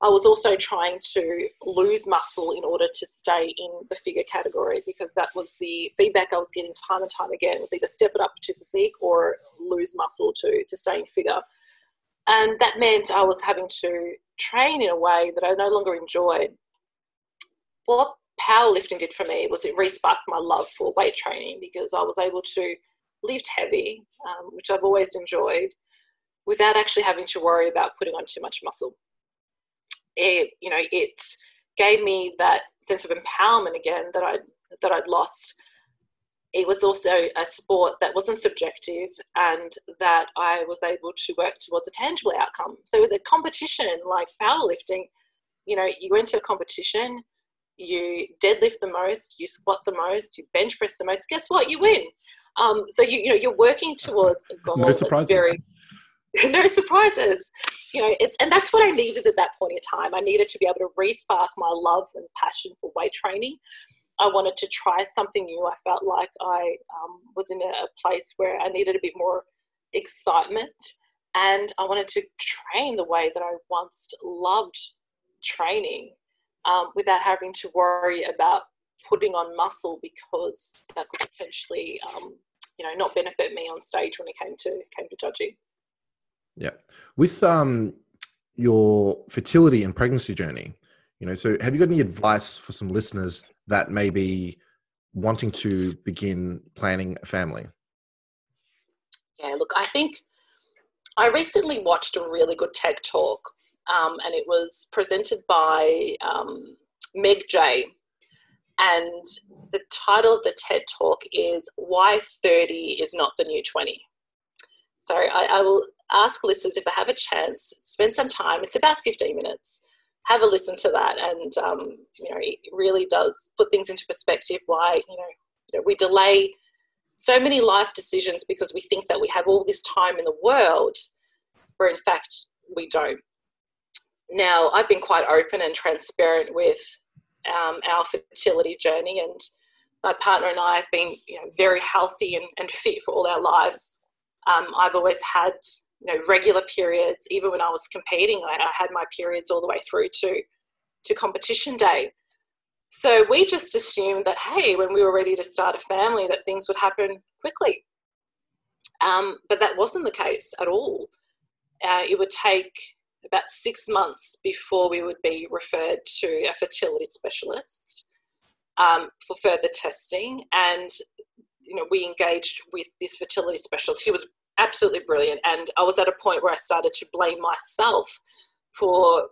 I was also trying to lose muscle in order to stay in the figure category because that was the feedback I was getting time and time again was either step it up to physique or lose muscle to to stay in figure. And that meant I was having to train in a way that I no longer enjoyed. What powerlifting did for me was it re-sparked my love for weight training because I was able to lift heavy, um, which I've always enjoyed, without actually having to worry about putting on too much muscle. It, you know, it gave me that sense of empowerment again that I'd that I'd lost. It was also a sport that wasn't subjective and that I was able to work towards a tangible outcome. So with a competition like powerlifting, you know, you enter a competition, you deadlift the most, you squat the most, you bench press the most. Guess what? You win. Um, so you you know you're working towards a goal no surprises. very no surprises. You know, it's and that's what I needed at that point in time. I needed to be able to re-spark my love and passion for weight training. I wanted to try something new. I felt like I um, was in a place where I needed a bit more excitement, and I wanted to train the way that I once loved training um, without having to worry about putting on muscle because that could potentially um, you know not benefit me on stage when it came to came to judging. Yeah. With um your fertility and pregnancy journey you know so have you got any advice for some listeners that may be wanting to begin planning a family? Yeah look i think i recently watched a really good ted talk um, and it was presented by um, meg jay and the title of the TED talk is Why 30 is Not the New 20. So I, I will ask listeners if they have a chance, spend some time, it's about 15 minutes, have a listen to that. And, um, you know, it really does put things into perspective why, you know, we delay so many life decisions because we think that we have all this time in the world, where in fact we don't. Now, I've been quite open and transparent with um, our fertility journey. And my partner and I have been you know, very healthy and, and fit for all our lives. Um, I've always had you know regular periods. Even when I was competing, I, I had my periods all the way through to to competition day. So we just assumed that hey, when we were ready to start a family, that things would happen quickly. Um, but that wasn't the case at all. Uh, it would take about six months before we would be referred to a fertility specialist um, for further testing. And, you know, we engaged with this fertility specialist. He was absolutely brilliant. And I was at a point where I started to blame myself for,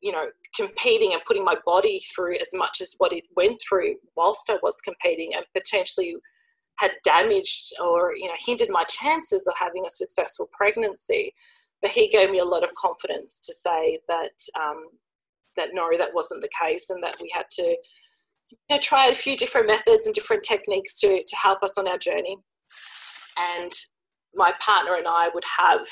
you know, competing and putting my body through as much as what it went through whilst I was competing and potentially had damaged or, you know, hindered my chances of having a successful pregnancy but he gave me a lot of confidence to say that um, that no, that wasn't the case, and that we had to you know, try a few different methods and different techniques to to help us on our journey. And my partner and I would have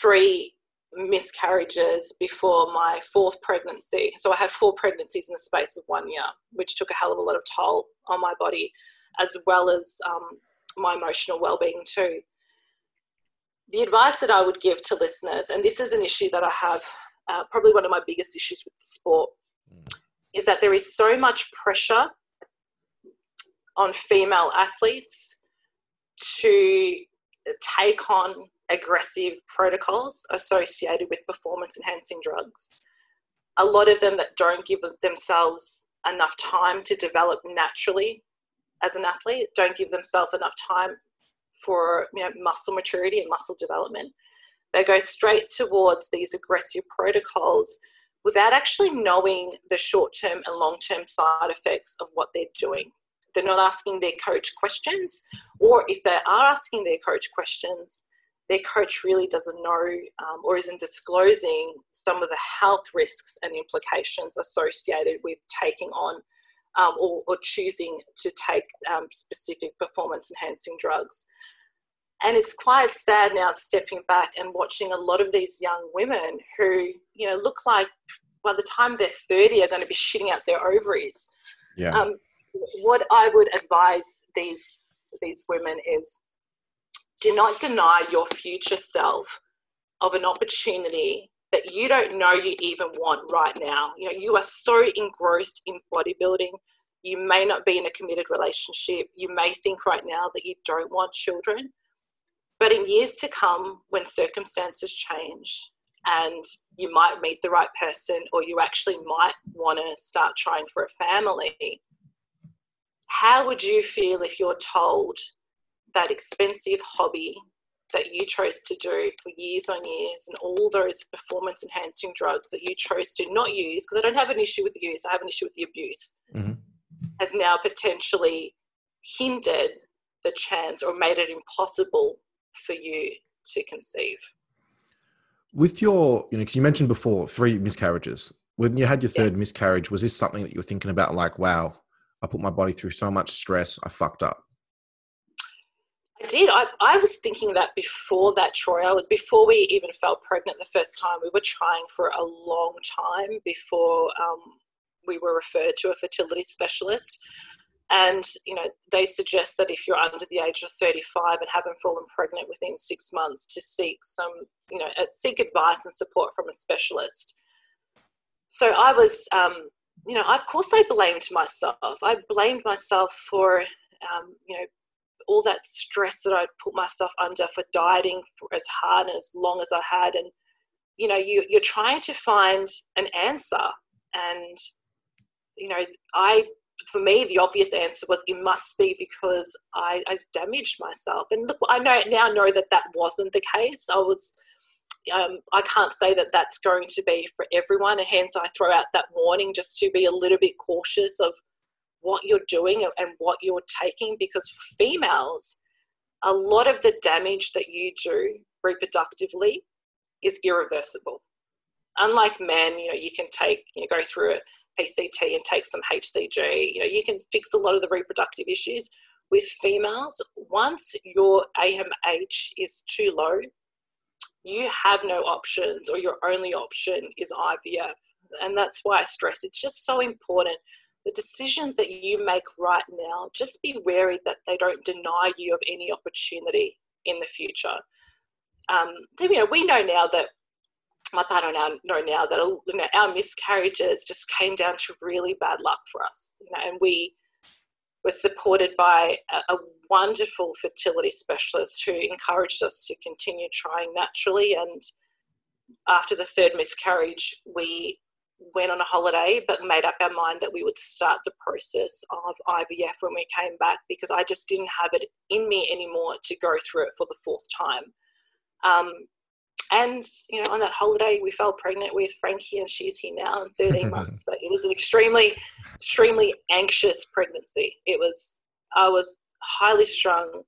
three miscarriages before my fourth pregnancy. So I had four pregnancies in the space of one year, which took a hell of a lot of toll on my body, as well as um, my emotional well-being too the advice that I would give to listeners, and this is an issue that I have, uh, probably one of my biggest issues with the sport, mm. is that there is so much pressure on female athletes to take on aggressive protocols associated with performance enhancing drugs. A lot of them that don't give themselves enough time to develop naturally as an athlete, don't give themselves enough time for you know, muscle maturity and muscle development. They go straight towards these aggressive protocols without actually knowing the short term and long term side effects of what they're doing. They're not asking their coach questions, or if they are asking their coach questions, their coach really doesn't know um, or isn't disclosing some of the health risks and implications associated with taking on um, or, or, choosing to take um, specific performance enhancing drugs. And it's quite sad now stepping back and watching a lot of these young women who, you know, look like by the time they're 30 are going to be shitting out their ovaries. Yeah. Um, what I would advise these these women is do not deny your future self of an opportunity that you don't know you even want right now. You know, you are so engrossed in bodybuilding. You may not be in a committed relationship. You may think right now that you don't want children. But in years to come, when circumstances change and you might meet the right person or you actually might want to start trying for a family, how would you feel if you're told that expensive hobby that you chose to do for years on years and all those performance enhancing drugs that you chose to not use because i don't have an issue with the use i have an issue with the abuse mm-hmm. has now potentially hindered the chance or made it impossible for you to conceive with your you know because you mentioned before three miscarriages when you had your third yeah. miscarriage was this something that you were thinking about like wow i put my body through so much stress i fucked up did. I, I was thinking that before that, Troy. I was before we even felt pregnant the first time. We were trying for a long time before um, we were referred to a fertility specialist. And you know, they suggest that if you're under the age of 35 and haven't fallen pregnant within six months, to seek some, you know, uh, seek advice and support from a specialist. So I was, um, you know, of course I blamed myself. I blamed myself for, um, you know, all that stress that I put myself under for dieting for as hard and as long as I had. And, you know, you, you're trying to find an answer. And, you know, I, for me, the obvious answer was it must be because I, I damaged myself. And look, I know now know that that wasn't the case. I was, um, I can't say that that's going to be for everyone. And hence, I throw out that warning just to be a little bit cautious of what you're doing and what you're taking because for females, a lot of the damage that you do reproductively is irreversible. Unlike men, you know, you can take, you know, go through a PCT and take some HCG, you know, you can fix a lot of the reproductive issues. With females, once your AMH is too low, you have no options or your only option is IVF. And that's why I stress it's just so important the decisions that you make right now, just be wary that they don't deny you of any opportunity in the future. Um, you know, we know now that my partner and I know now that you know, our miscarriages just came down to really bad luck for us. You know, and we were supported by a, a wonderful fertility specialist who encouraged us to continue trying naturally. And after the third miscarriage, we went on a holiday but made up our mind that we would start the process of IVF when we came back because I just didn't have it in me anymore to go through it for the fourth time. Um, and you know, on that holiday, we fell pregnant with Frankie, and she's here now in 13 months. But it was an extremely, extremely anxious pregnancy. It was, I was highly strung.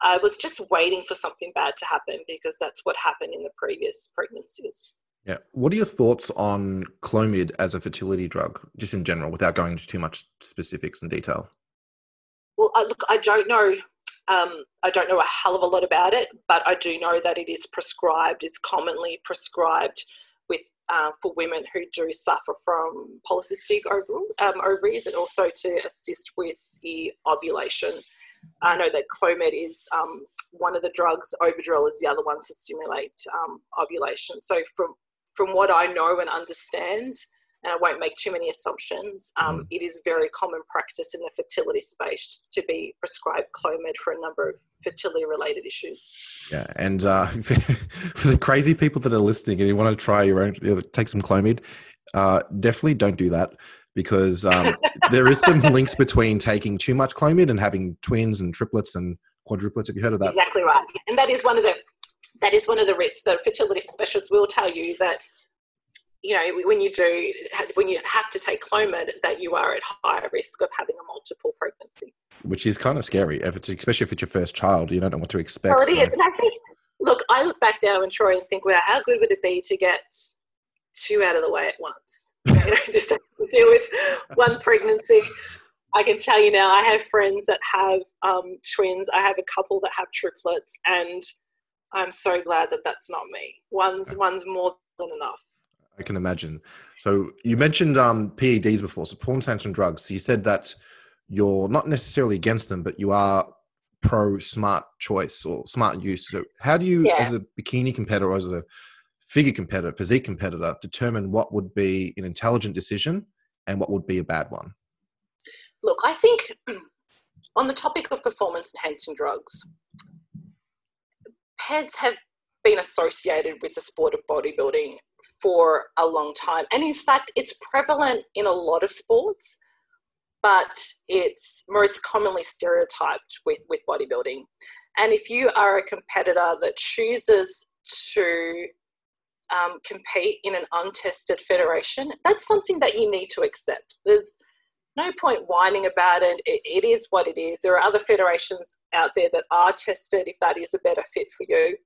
I was just waiting for something bad to happen because that's what happened in the previous pregnancies. Yeah. What are your thoughts on Clomid as a fertility drug, just in general, without going into too much specifics and detail? Well, I, look, I don't know. Um, I don't know a hell of a lot about it, but I do know that it is prescribed. It's commonly prescribed with uh, for women who do suffer from polycystic um, ovaries, and also to assist with the ovulation. I know that Clomid is um, one of the drugs. Ovidrel is the other one to stimulate um, ovulation. So, from from what I know and understand, and I won't make too many assumptions, um, mm. it is very common practice in the fertility space to be prescribed Clomid for a number of fertility related issues. Yeah, and uh, for the crazy people that are listening and you want to try your own, take some Clomid, uh, definitely don't do that because um, there is some links between taking too much Clomid and having twins and triplets and quadruplets. Have you heard of that? Exactly right, and that is one of the that is one of the risks that fertility specialists will tell you that you know when you do when you have to take clomid that you are at higher risk of having a multiple pregnancy which is kind of scary if it's especially if it's your first child you don't know what to expect well it so. is. and I think, look i look back now and try and think well how good would it be to get two out of the way at once you know just to deal with one pregnancy I can tell you now, I have friends that have um, twins. I have a couple that have triplets, and I'm so glad that that's not me. One's one's more than enough. I can imagine. So you mentioned um, PEDs before, so porn, and drugs. So you said that you're not necessarily against them, but you are pro smart choice or smart use. So how do you, yeah. as a bikini competitor or as a figure competitor, physique competitor, determine what would be an intelligent decision and what would be a bad one? Look, I think on the topic of performance enhancing drugs, PEDs have been associated with the sport of bodybuilding for a long time. And in fact, it's prevalent in a lot of sports but it's most commonly stereotyped with, with bodybuilding. And if you are a competitor that chooses to um, compete in an untested federation, that's something that you need to accept. There's no point whining about it. it. It is what it is. There are other federations out there that are tested if that is a better fit for you.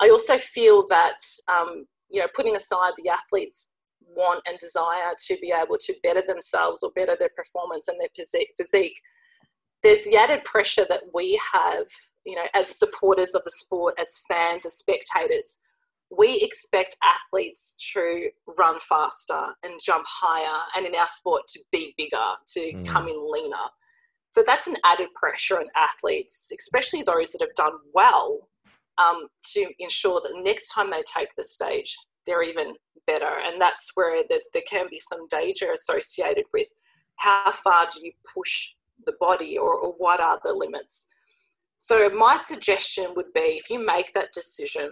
I also feel that, um, you know, putting aside the athletes want and desire to be able to better themselves or better their performance and their physique, there's the added pressure that we have, you know, as supporters of the sport, as fans, as spectators. We expect athletes to run faster and jump higher, and in our sport, to be bigger, to mm. come in leaner. So that's an added pressure on athletes, especially those that have done well, um, to ensure that next time they take the stage, they're even better. And that's where there can be some danger associated with how far do you push the body or, or what are the limits. So, my suggestion would be if you make that decision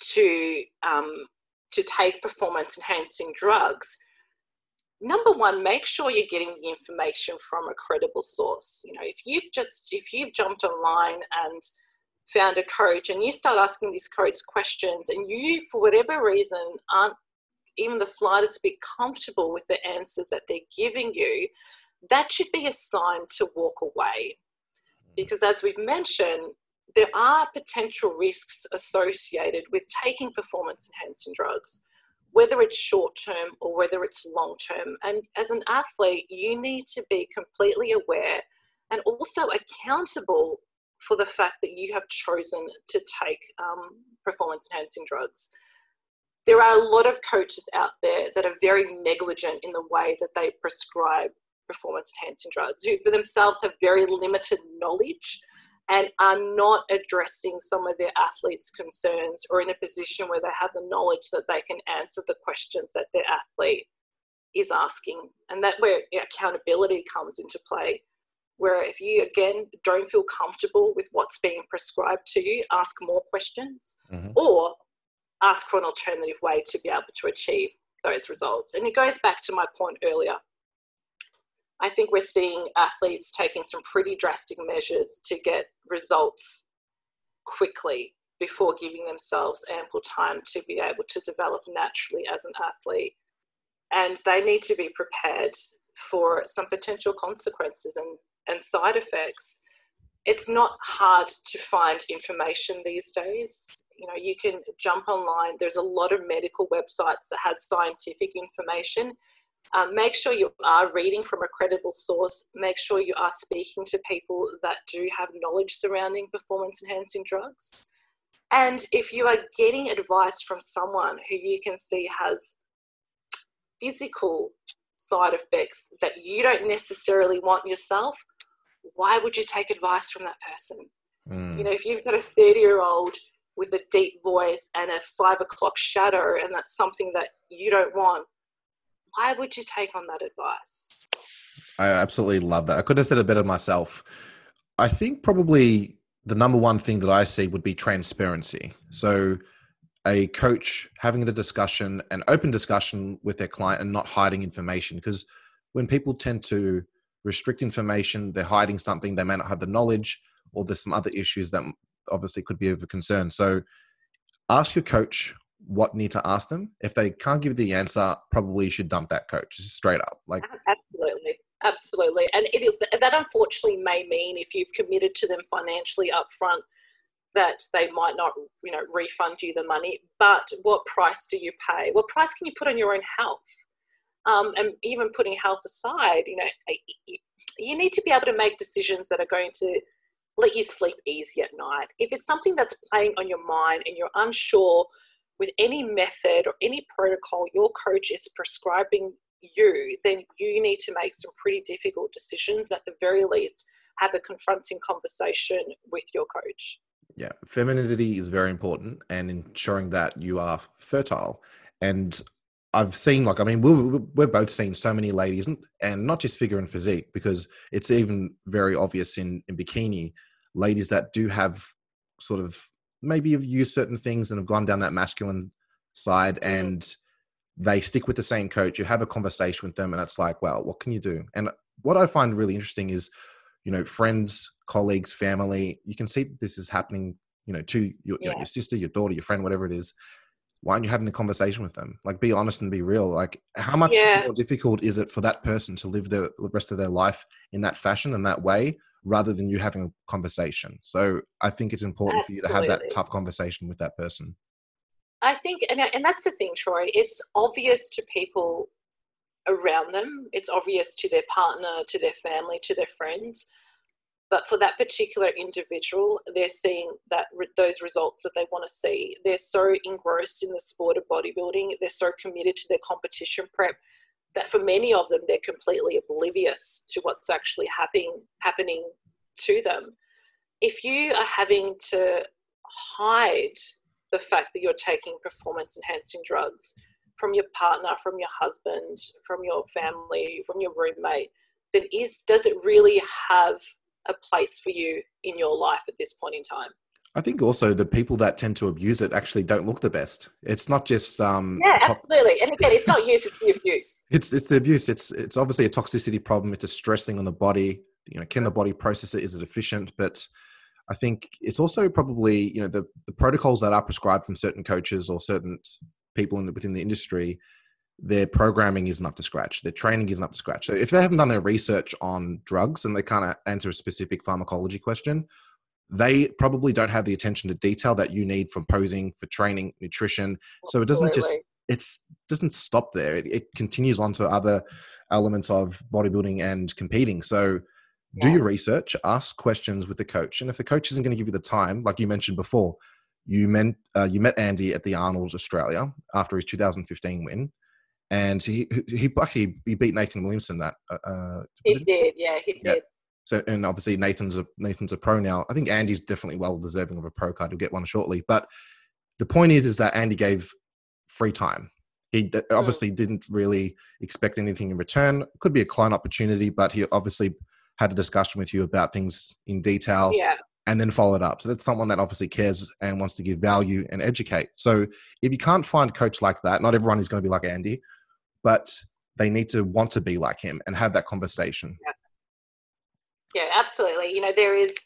to, um, to take performance enhancing drugs, number one make sure you're getting the information from a credible source. You know if you've just if you've jumped online and found a coach and you start asking these coach questions and you for whatever reason aren't even the slightest bit comfortable with the answers that they're giving you that should be a sign to walk away. Because as we've mentioned there are potential risks associated with taking performance enhancing drugs whether it's short term or whether it's long term and as an athlete you need to be completely aware and also accountable for the fact that you have chosen to take um, performance enhancing drugs. There are a lot of coaches out there that are very negligent in the way that they prescribe performance enhancing drugs, who for themselves have very limited knowledge and are not addressing some of their athletes' concerns or in a position where they have the knowledge that they can answer the questions that their athlete is asking. And that where accountability comes into play where if you again don't feel comfortable with what's being prescribed to you ask more questions mm-hmm. or ask for an alternative way to be able to achieve those results and it goes back to my point earlier i think we're seeing athletes taking some pretty drastic measures to get results quickly before giving themselves ample time to be able to develop naturally as an athlete and they need to be prepared for some potential consequences and and side effects, it's not hard to find information these days. You know, you can jump online. There's a lot of medical websites that has scientific information. Um, make sure you are reading from a credible source. Make sure you are speaking to people that do have knowledge surrounding performance enhancing drugs. And if you are getting advice from someone who you can see has physical side effects that you don't necessarily want yourself, why would you take advice from that person? Mm. You know, if you've got a 30 year old with a deep voice and a five o'clock shadow, and that's something that you don't want, why would you take on that advice? I absolutely love that. I couldn't have said it better myself. I think probably the number one thing that I see would be transparency. So, a coach having the discussion, an open discussion with their client, and not hiding information. Because when people tend to restrict information, they're hiding something, they may not have the knowledge, or there's some other issues that obviously could be of a concern. So ask your coach what need to ask them. If they can't give the answer, probably should dump that coach straight up. Like absolutely, absolutely. And it, that unfortunately may mean if you've committed to them financially upfront that they might not, you know, refund you the money. But what price do you pay? What price can you put on your own health? um, and even putting health aside, you know, you need to be able to make decisions that are going to let you sleep easy at night. If it's something that's playing on your mind and you're unsure with any method or any protocol your coach is prescribing you, then you need to make some pretty difficult decisions. At the very least, have a confronting conversation with your coach. Yeah, femininity is very important and ensuring that you are fertile. And I've seen, like, I mean, we're, we're both seen so many ladies, and not just figure and physique, because it's even very obvious in, in bikini, ladies that do have sort of maybe have used certain things and have gone down that masculine side mm-hmm. and they stick with the same coach. You have a conversation with them, and it's like, well, what can you do? And what I find really interesting is, you know, friends, colleagues, family. You can see that this is happening. You know, to your, yeah. your sister, your daughter, your friend, whatever it is. Why aren't you having the conversation with them? Like, be honest and be real. Like, how much yeah. more difficult is it for that person to live the rest of their life in that fashion and that way, rather than you having a conversation? So, I think it's important Absolutely. for you to have that tough conversation with that person. I think, and, and that's the thing, Troy, it's obvious to people around them, it's obvious to their partner, to their family, to their friends. But for that particular individual, they're seeing that those results that they want to see. They're so engrossed in the sport of bodybuilding, they're so committed to their competition prep that for many of them, they're completely oblivious to what's actually happening happening to them. If you are having to hide the fact that you're taking performance enhancing drugs from your partner, from your husband, from your family, from your roommate, then is does it really have a place for you in your life at this point in time? I think also the people that tend to abuse it actually don't look the best. It's not just um Yeah, absolutely. And again, it's not use, it's the abuse. It's it's the abuse. It's it's obviously a toxicity problem. It's a stress thing on the body. You know, can the body process it? Is it efficient? But I think it's also probably you know the the protocols that are prescribed from certain coaches or certain people in the, within the industry. Their programming isn't up to scratch. Their training isn't up to scratch. So if they haven't done their research on drugs and they can't answer a specific pharmacology question, they probably don't have the attention to detail that you need for posing, for training, nutrition. So it doesn't just it's doesn't stop there. It, it continues on to other elements of bodybuilding and competing. So do your research, ask questions with the coach, and if the coach isn't going to give you the time, like you mentioned before, you met uh, you met Andy at the Arnold Australia after his 2015 win, and he he actually he beat Nathan Williamson that. Uh, uh he did, yeah, he yeah. did. So and obviously Nathan's a Nathan's a pro now. I think Andy's definitely well deserving of a pro card. He'll get one shortly. But the point is, is that Andy gave free time. He mm. obviously didn't really expect anything in return. Could be a client opportunity, but he obviously had a discussion with you about things in detail yeah. and then followed up. So that's someone that obviously cares and wants to give value and educate. So if you can't find a coach like that, not everyone is going to be like Andy, but they need to want to be like him and have that conversation. Yeah. Yeah, absolutely. You know, there is,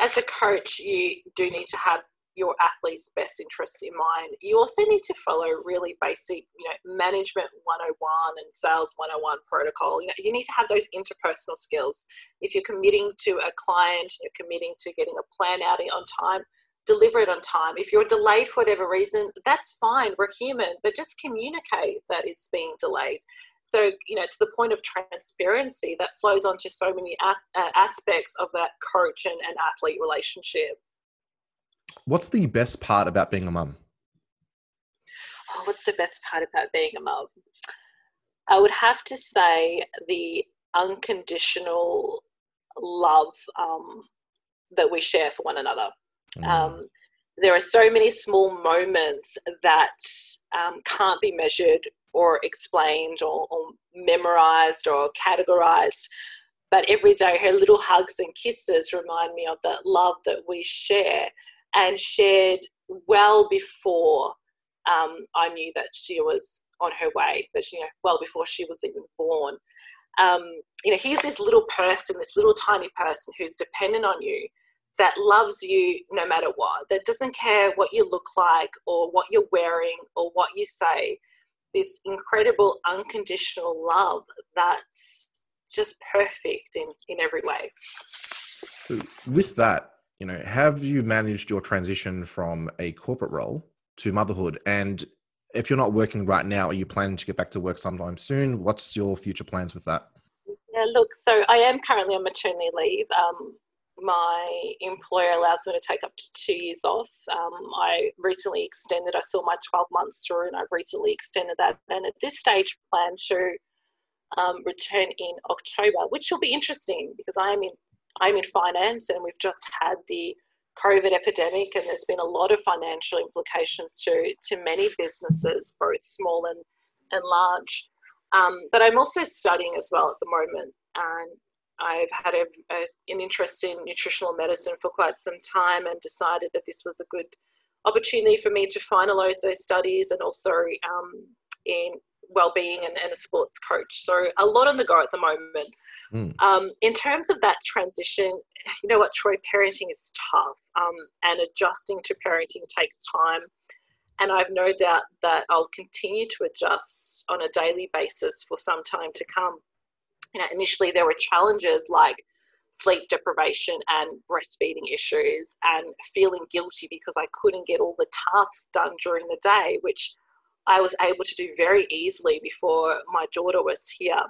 as a coach, you do need to have your athlete's best interests in mind. You also need to follow really basic, you know, management 101 and sales 101 protocol. You know, you need to have those interpersonal skills. If you're committing to a client, you're committing to getting a plan out on time, deliver it on time. If you're delayed for whatever reason, that's fine. We're human, but just communicate that it's being delayed. So, you know, to the point of transparency, that flows onto so many a- uh, aspects of that coach and, and athlete relationship. What's the best part about being a mum? Oh, what's the best part about being a mum? I would have to say the unconditional love um, that we share for one another. Mm. Um, there are so many small moments that um, can't be measured or explained or, or memorized or categorized. But every day, her little hugs and kisses remind me of that love that we share and shared well before um, I knew that she was on her way, that she, you know, well before she was even born. Um, you know, here's this little person, this little tiny person who's dependent on you, that loves you no matter what, that doesn't care what you look like or what you're wearing or what you say. This incredible unconditional love that's just perfect in, in every way. So with that, you know, have you managed your transition from a corporate role to motherhood? And if you're not working right now, are you planning to get back to work sometime soon? What's your future plans with that? Yeah, look, so I am currently on maternity leave. Um, my employer allows me to take up to two years off. Um, I recently extended, I saw my 12 months through and I've recently extended that. And at this stage, plan to um, return in October, which will be interesting because I am in I'm in finance, and we've just had the COVID epidemic, and there's been a lot of financial implications to to many businesses, both small and and large. Um, but I'm also studying as well at the moment, and I've had a, a, an interest in nutritional medicine for quite some time, and decided that this was a good opportunity for me to finalise those studies, and also um, in well-being and, and, a sports coach. So a lot on the go at the moment. Mm. Um, in terms of that transition, you know what, Troy, parenting is tough, um, and adjusting to parenting takes time. And I've no doubt that I'll continue to adjust on a daily basis for some time to come. You know, initially there were challenges like sleep deprivation and breastfeeding issues and feeling guilty because I couldn't get all the tasks done during the day, which I was able to do very easily before my daughter was here.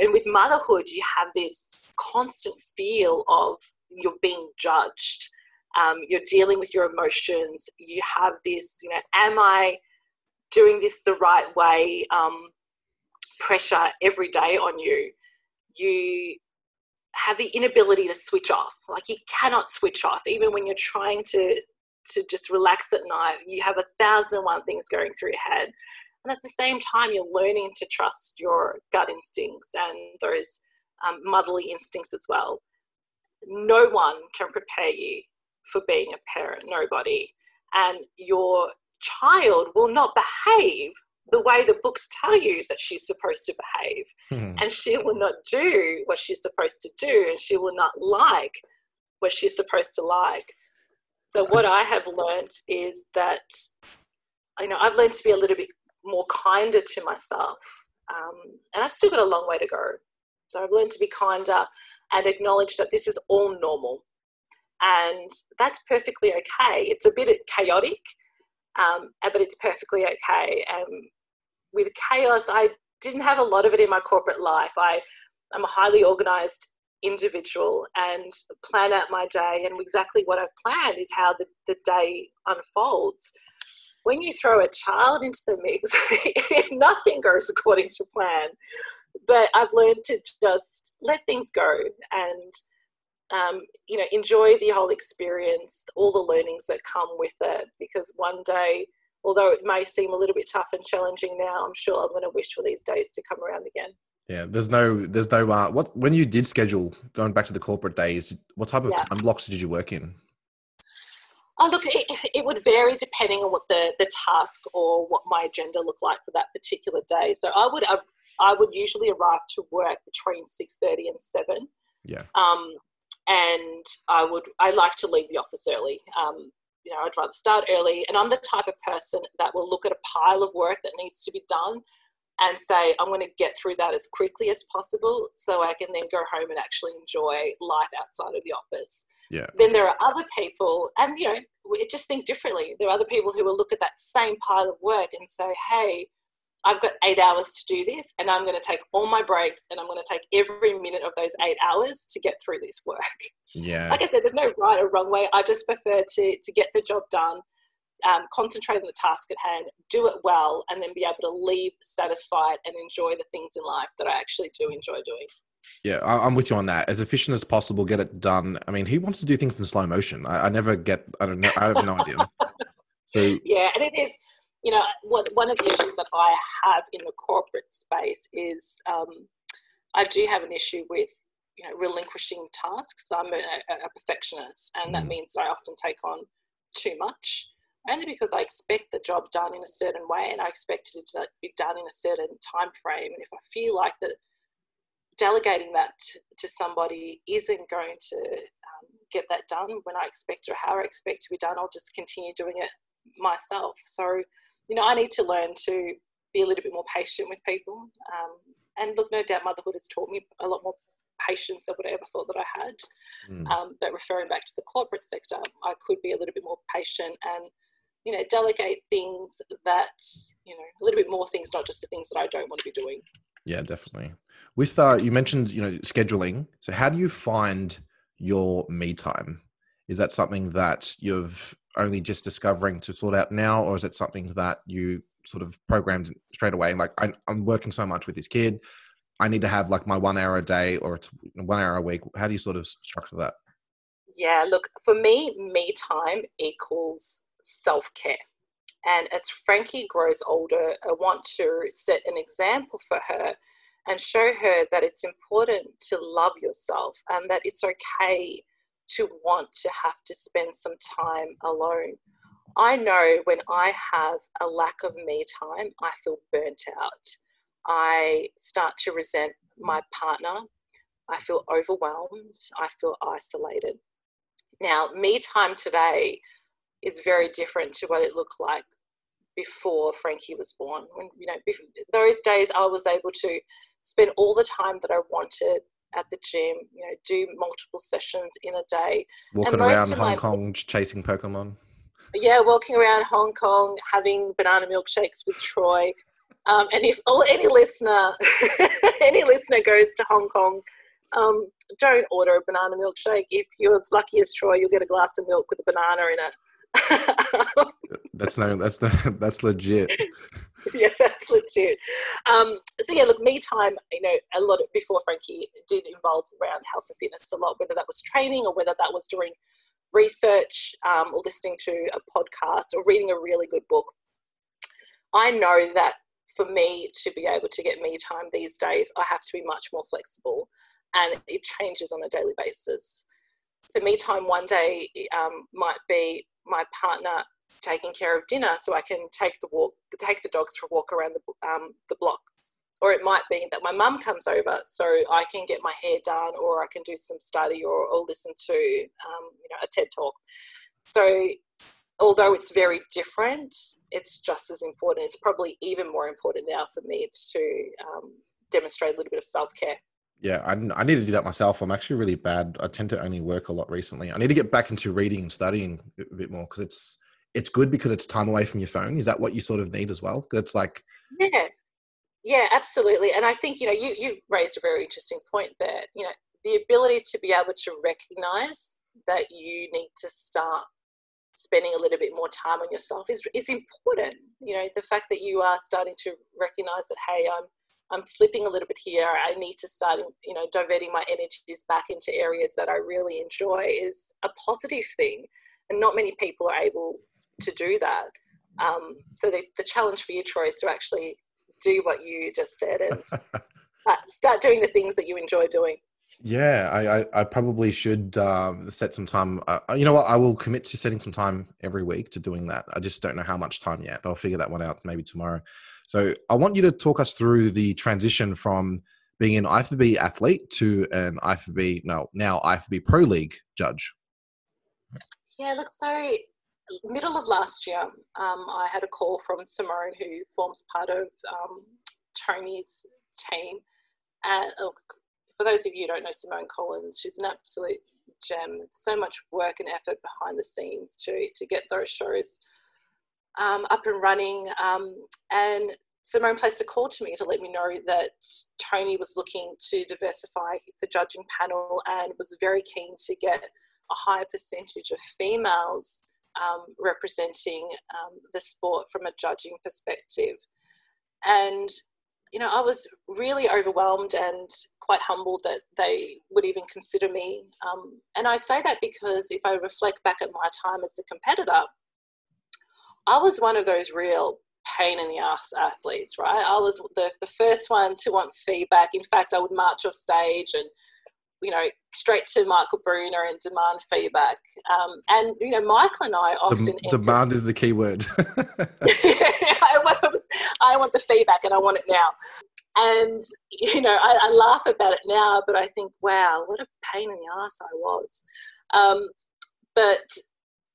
And with motherhood, you have this constant feel of you're being judged. Um, you're dealing with your emotions. You have this, you know, am I doing this the right way? Um, pressure every day on you. You have the inability to switch off. Like you cannot switch off, even when you're trying to to just relax at night. You have a thousand and one things going through your head. And at the same time, you're learning to trust your gut instincts and those um, motherly instincts as well. No one can prepare you for being a parent, nobody. And your child will not behave the way the books tell you that she's supposed to behave. Hmm. And she will not do what she's supposed to do, and she will not like what she's supposed to like. So what I have learned is that, you know, I've learned to be a little bit more kinder to myself, um, and I've still got a long way to go. So I've learned to be kinder and acknowledge that this is all normal, and that's perfectly okay. It's a bit chaotic, um, but it's perfectly okay. And with chaos, I didn't have a lot of it in my corporate life. I I'm a highly organized individual and plan out my day. And exactly what I've planned is how the, the day unfolds. When you throw a child into the mix, nothing goes according to plan. But I've learned to just let things go and um, you know enjoy the whole experience, all the learnings that come with it. Because one day, although it may seem a little bit tough and challenging now, I'm sure I'm going to wish for these days to come around again. Yeah, there's no, there's no. Uh, what when you did schedule going back to the corporate days? What type of yeah. time blocks did you work in? Oh, look, it, it, would vary depending on what the, the task or what my agenda looked like for that particular day. So I would I would usually arrive to work between six thirty and seven. Yeah. Um, and I would I like to leave the office early. Um, you know, I'd rather start early, and I'm the type of person that will look at a pile of work that needs to be done and say, I'm going to get through that as quickly as possible so I can then go home and actually enjoy life outside of the office. Yeah. Then there are other people, and you know, we just think differently. There are other people who will look at that same pile of work and say, hey, I've got eight hours to do this, and I'm going to take all my breaks and I'm going to take every minute of those eight hours to get through this work. Yeah. Like I said, there's no right or wrong way. I just prefer to, to get the job done um, concentrate on the task at hand, do it well, and then be able to leave satisfied and enjoy the things in life that I actually do enjoy doing. Yeah, I'm with you on that. As efficient as possible, get it done. I mean, he wants to do things in slow motion. I, I never get. I don't know. I have no idea. So yeah, and it is. You know, what, one of the issues that I have in the corporate space is um, I do have an issue with you know relinquishing tasks. I'm a, a perfectionist, and that mm. means that I often take on too much only because I expect the job done in a certain way and I expect it to be done in a certain time frame. And if I feel like that delegating that to somebody isn't going to um, get that done when I expect or how I expect to be done, I'll just continue doing it myself. So, you know, I need to learn to be a little bit more patient with people. Um, and look, no doubt motherhood has taught me a lot more patience than what I ever thought that I had. Mm. Um, but referring back to the corporate sector, I could be a little bit more patient and you know, delegate things that, you know, a little bit more things, not just the things that I don't want to be doing. Yeah, definitely. With uh, you mentioned, you know, scheduling. So how do you find your me time? Is that something that you've only just discovering to sort out now, or is it something that you sort of programmed straight away? Like I, I'm working so much with this kid. I need to have like my one hour a day or it's one hour a week? How do you sort of structure that? Yeah, look, for me, me time equals self care. And as Frankie grows older, I want to set an example for her and show her that it's important to love yourself and that it's okay to want to have to spend some time alone. I know when I have a lack of me time, I feel burnt out. I start to resent my partner. I feel overwhelmed. I feel isolated. Now, me time today is very different to what it looked like before Frankie was born. When you know, those days I was able to spend all the time that I wanted at the gym. You know, do multiple sessions in a day. Walking around Hong my, Kong chasing Pokemon. Yeah, walking around Hong Kong having banana milkshakes with Troy. Um, and if oh, any listener, any listener goes to Hong Kong, um, don't order a banana milkshake. If you're as lucky as Troy, you'll get a glass of milk with a banana in it that's no, that's the, that's legit. yeah, that's legit. Um, so yeah, look, me time, you know, a lot of, before Frankie did involve around health and fitness a lot, whether that was training or whether that was doing research um, or listening to a podcast or reading a really good book. I know that for me to be able to get me time these days, I have to be much more flexible and it changes on a daily basis. So me time one day um, might be my partner taking care of dinner, so I can take the walk, take the dogs for a walk around the um, the block. Or it might be that my mum comes over, so I can get my hair done, or I can do some study, or, or listen to um, you know a TED talk. So although it's very different, it's just as important. It's probably even more important now for me to um, demonstrate a little bit of self care yeah, I, I need to do that myself. I'm actually really bad. I tend to only work a lot recently. I need to get back into reading and studying a bit more because it's it's good because it's time away from your phone. Is that what you sort of need as well? That's like yeah, yeah, absolutely. And I think you know you you raised a very interesting point there. You know, the ability to be able to recognize that you need to start spending a little bit more time on yourself is is important. You know, the fact that you are starting to recognize that hey, I'm I'm slipping a little bit here. I need to start, you know, diverting my energies back into areas that I really enjoy is a positive thing. And not many people are able to do that. Um, so the, the challenge for you, Troy, is to actually do what you just said and uh, start doing the things that you enjoy doing. Yeah, I, I, I probably should um, set some time. Uh, you know what? I will commit to setting some time every week to doing that. I just don't know how much time yet, but I'll figure that one out maybe tomorrow. So I want you to talk us through the transition from being an IFBB athlete to an IFBB, no, now IFBB Pro League judge. Yeah, look, so middle of last year, um, I had a call from Simone, who forms part of um, Tony's team. And look, for those of you who don't know Simone Collins, she's an absolute gem. So much work and effort behind the scenes to to get those shows um, up and running. Um, and Simone placed a call to me to let me know that Tony was looking to diversify the judging panel and was very keen to get a higher percentage of females um, representing um, the sport from a judging perspective. And, you know, I was really overwhelmed and quite humbled that they would even consider me. Um, and I say that because if I reflect back at my time as a competitor, I was one of those real pain in the ass athletes, right? I was the, the first one to want feedback. In fact, I would march off stage and, you know, straight to Michael Bruner and demand feedback. Um, and, you know, Michael and I often. De- demand is the key word. I, want, I want the feedback and I want it now. And, you know, I, I, laugh about it now, but I think, wow, what a pain in the ass I was. Um, but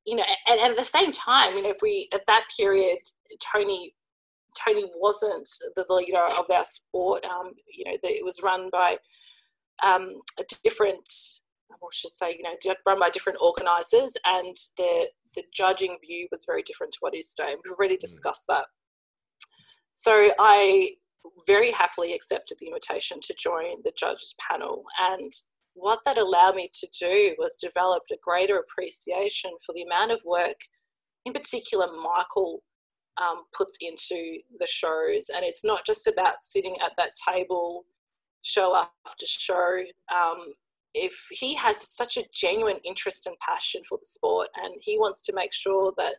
you know, and, and, at the same time, you know, if we at that period, Tony Tony wasn't the leader of our sport. Um, you know, the, it was run by um, a different, I should say, you know, run by different organisers, and the the judging view was very different to what it is today. We've already mm. discussed that. So I very happily accepted the invitation to join the judges panel, and what that allowed me to do was develop a greater appreciation for the amount of work, in particular, Michael um, puts into the shows. And it's not just about sitting at that table, show after show. Um, if he has such a genuine interest and passion for the sport, and he wants to make sure that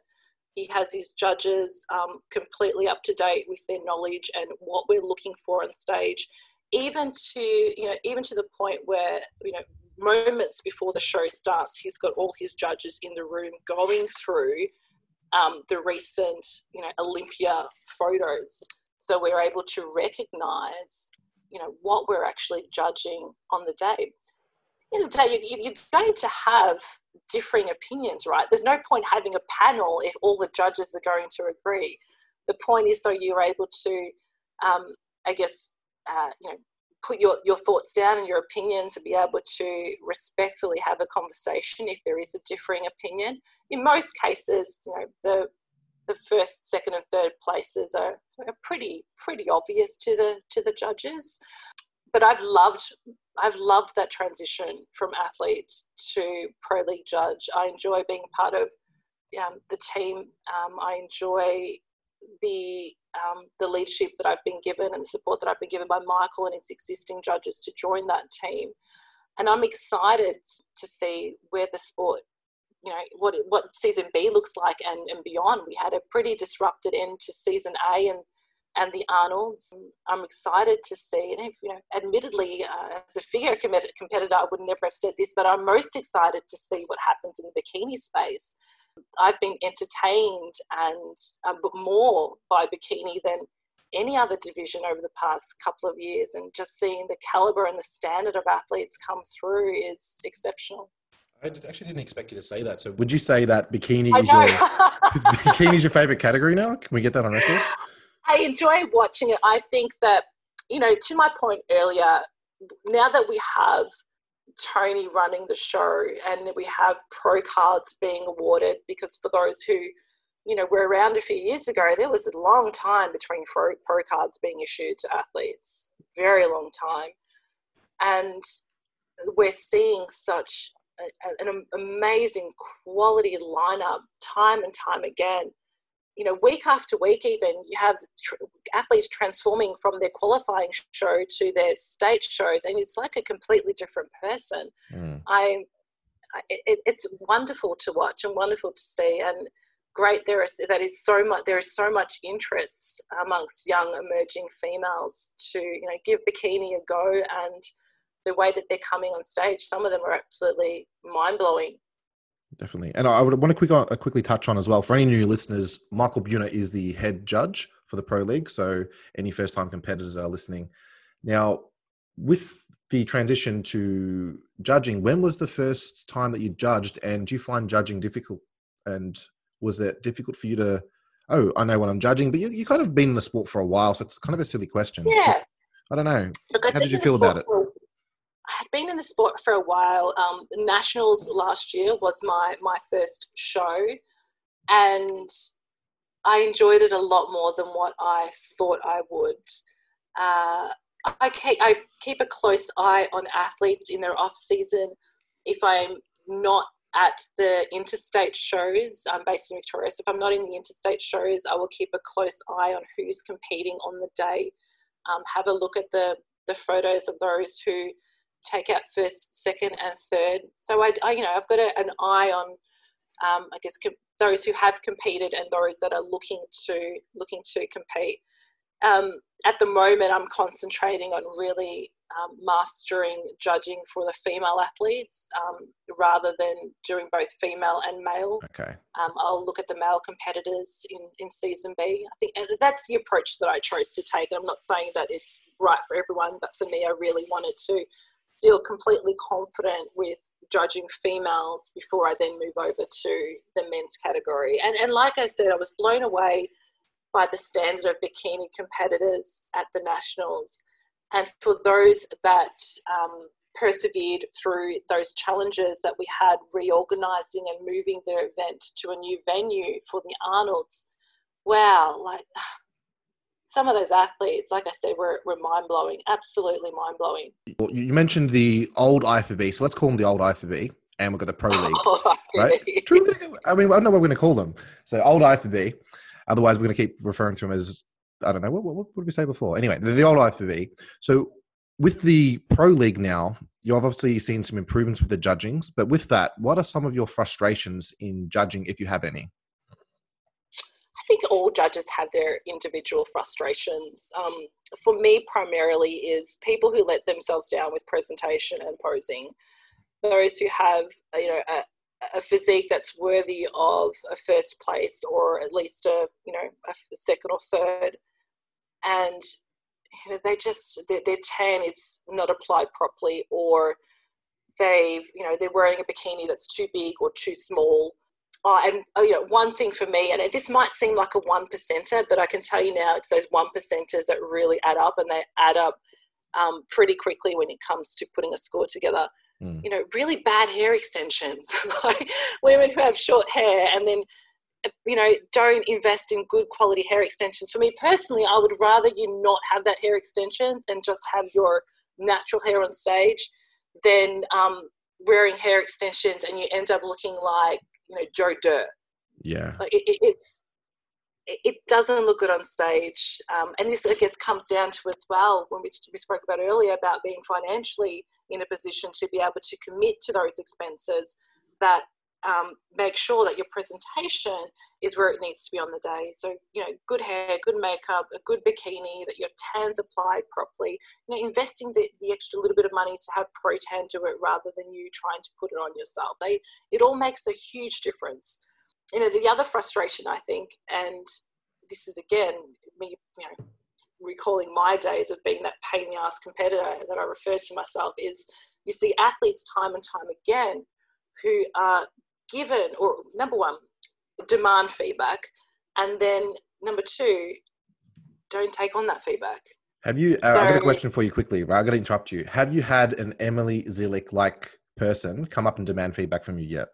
he has his judges um, completely up to date with their knowledge and what we're looking for on stage, even to you know even to the point where you know moments before the show starts, he's got all his judges in the room going through um, the recent you know Olympia photos, so we're able to recognise you know what we're actually judging on the day of the day, you, you're going to have differing opinions, right? There's no point having a panel if all the judges are going to agree. The point is so you're able to, um, I guess, uh, you know, put your, your thoughts down and your opinions and be able to respectfully have a conversation if there is a differing opinion. In most cases, you know, the the first, second, and third places are, are pretty pretty obvious to the to the judges. But I've loved I've loved that transition from athlete to pro league judge. I enjoy being part of um, the team. Um, I enjoy the um, the leadership that I've been given and the support that I've been given by Michael and his existing judges to join that team. And I'm excited to see where the sport, you know, what what season B looks like and, and beyond. We had a pretty disrupted end to season A and and the Arnolds. I'm excited to see, and if, you know, admittedly, uh, as a figure competitor, I would never have said this, but I'm most excited to see what happens in the bikini space. I've been entertained and uh, more by bikini than any other division over the past couple of years, and just seeing the caliber and the standard of athletes come through is exceptional. I actually didn't expect you to say that. So, would you say that bikini is your bikini is your favorite category now? Can we get that on record? I enjoy watching it. I think that, you know, to my point earlier, now that we have Tony running the show and we have pro cards being awarded, because for those who, you know, were around a few years ago, there was a long time between pro, pro cards being issued to athletes, very long time. And we're seeing such a, an amazing quality lineup time and time again you know, week after week, even you have tr- athletes transforming from their qualifying show to their state shows, and it's like a completely different person. Mm. I, it, it's wonderful to watch and wonderful to see, and great there is that is so much. There is so much interest amongst young emerging females to you know give bikini a go, and the way that they're coming on stage, some of them are absolutely mind blowing definitely. And I would want to quick, uh, quickly touch on as well for any new listeners. Michael Bruner is the head judge for the pro league, so any first time competitors are listening. Now, with the transition to judging, when was the first time that you judged, and do you find judging difficult? And was that difficult for you to? Oh, I know when I'm judging, but you you kind of been in the sport for a while, so it's kind of a silly question. Yeah. I don't know. Look, How did you feel about it? Had been in the sport for a while. Um, Nationals last year was my my first show, and I enjoyed it a lot more than what I thought I would. Uh, I, keep, I keep a close eye on athletes in their off season. If I'm not at the interstate shows, I'm based in Victoria, so if I'm not in the interstate shows, I will keep a close eye on who's competing on the day. Um, have a look at the the photos of those who take out first, second, and third. So I, I you know, I've got a, an eye on, um, I guess, com- those who have competed and those that are looking to looking to compete. Um, at the moment, I'm concentrating on really um, mastering judging for the female athletes um, rather than doing both female and male. Okay. Um, I'll look at the male competitors in, in season B. I think that's the approach that I chose to take. I'm not saying that it's right for everyone, but for me, I really wanted to feel completely confident with judging females before I then move over to the men's category. And, and like I said, I was blown away by the standard of bikini competitors at the Nationals. And for those that um, persevered through those challenges that we had reorganizing and moving the event to a new venue for the Arnolds, wow, like some of those athletes, like I said, were, were mind blowing, absolutely mind blowing. Well, you mentioned the old IFBB, so let's call them the old IFBB, and we've got the Pro League, oh, right? I mean, I don't know what we're going to call them. So old IFBB. Otherwise, we're going to keep referring to them as I don't know what, what, what did we say before. Anyway, the, the old IFBB. So with the pro league now, you've obviously seen some improvements with the judgings, but with that, what are some of your frustrations in judging, if you have any? I think all judges have their individual frustrations. Um, for me, primarily, is people who let themselves down with presentation and posing. Those who have, you know, a, a physique that's worthy of a first place or at least a, you know, a second or third, and you know, they just their, their tan is not applied properly, or they've you know they're wearing a bikini that's too big or too small. Uh, and uh, you know, one thing for me, and this might seem like a one percenter, but I can tell you now, it's those one percenters that really add up, and they add up um, pretty quickly when it comes to putting a score together. Mm. You know, really bad hair extensions, like women who have short hair, and then you know, don't invest in good quality hair extensions. For me personally, I would rather you not have that hair extensions and just have your natural hair on stage than um, wearing hair extensions and you end up looking like, you know, Joe Dirt. Yeah. Like it, it, it's, it doesn't look good on stage. Um, and this, I guess, comes down to as well when we, we spoke about earlier about being financially in a position to be able to commit to those expenses that um, make sure that your presentation is where it needs to be on the day. So, you know, good hair, good makeup, a good bikini, that your tan's applied properly. You know, investing the, the extra little bit of money to have pro tan do it rather than you trying to put it on yourself. They, it all makes a huge difference. You know, the other frustration I think, and this is again me, you know, recalling my days of being that pain in the ass competitor that I refer to myself is you see athletes time and time again who are given, or number one, demand feedback, and then number two, don't take on that feedback. Have you? Uh, so, I've got a question for you quickly. Right, I'm going to interrupt you. Have you had an Emily Zilic like person come up and demand feedback from you yet?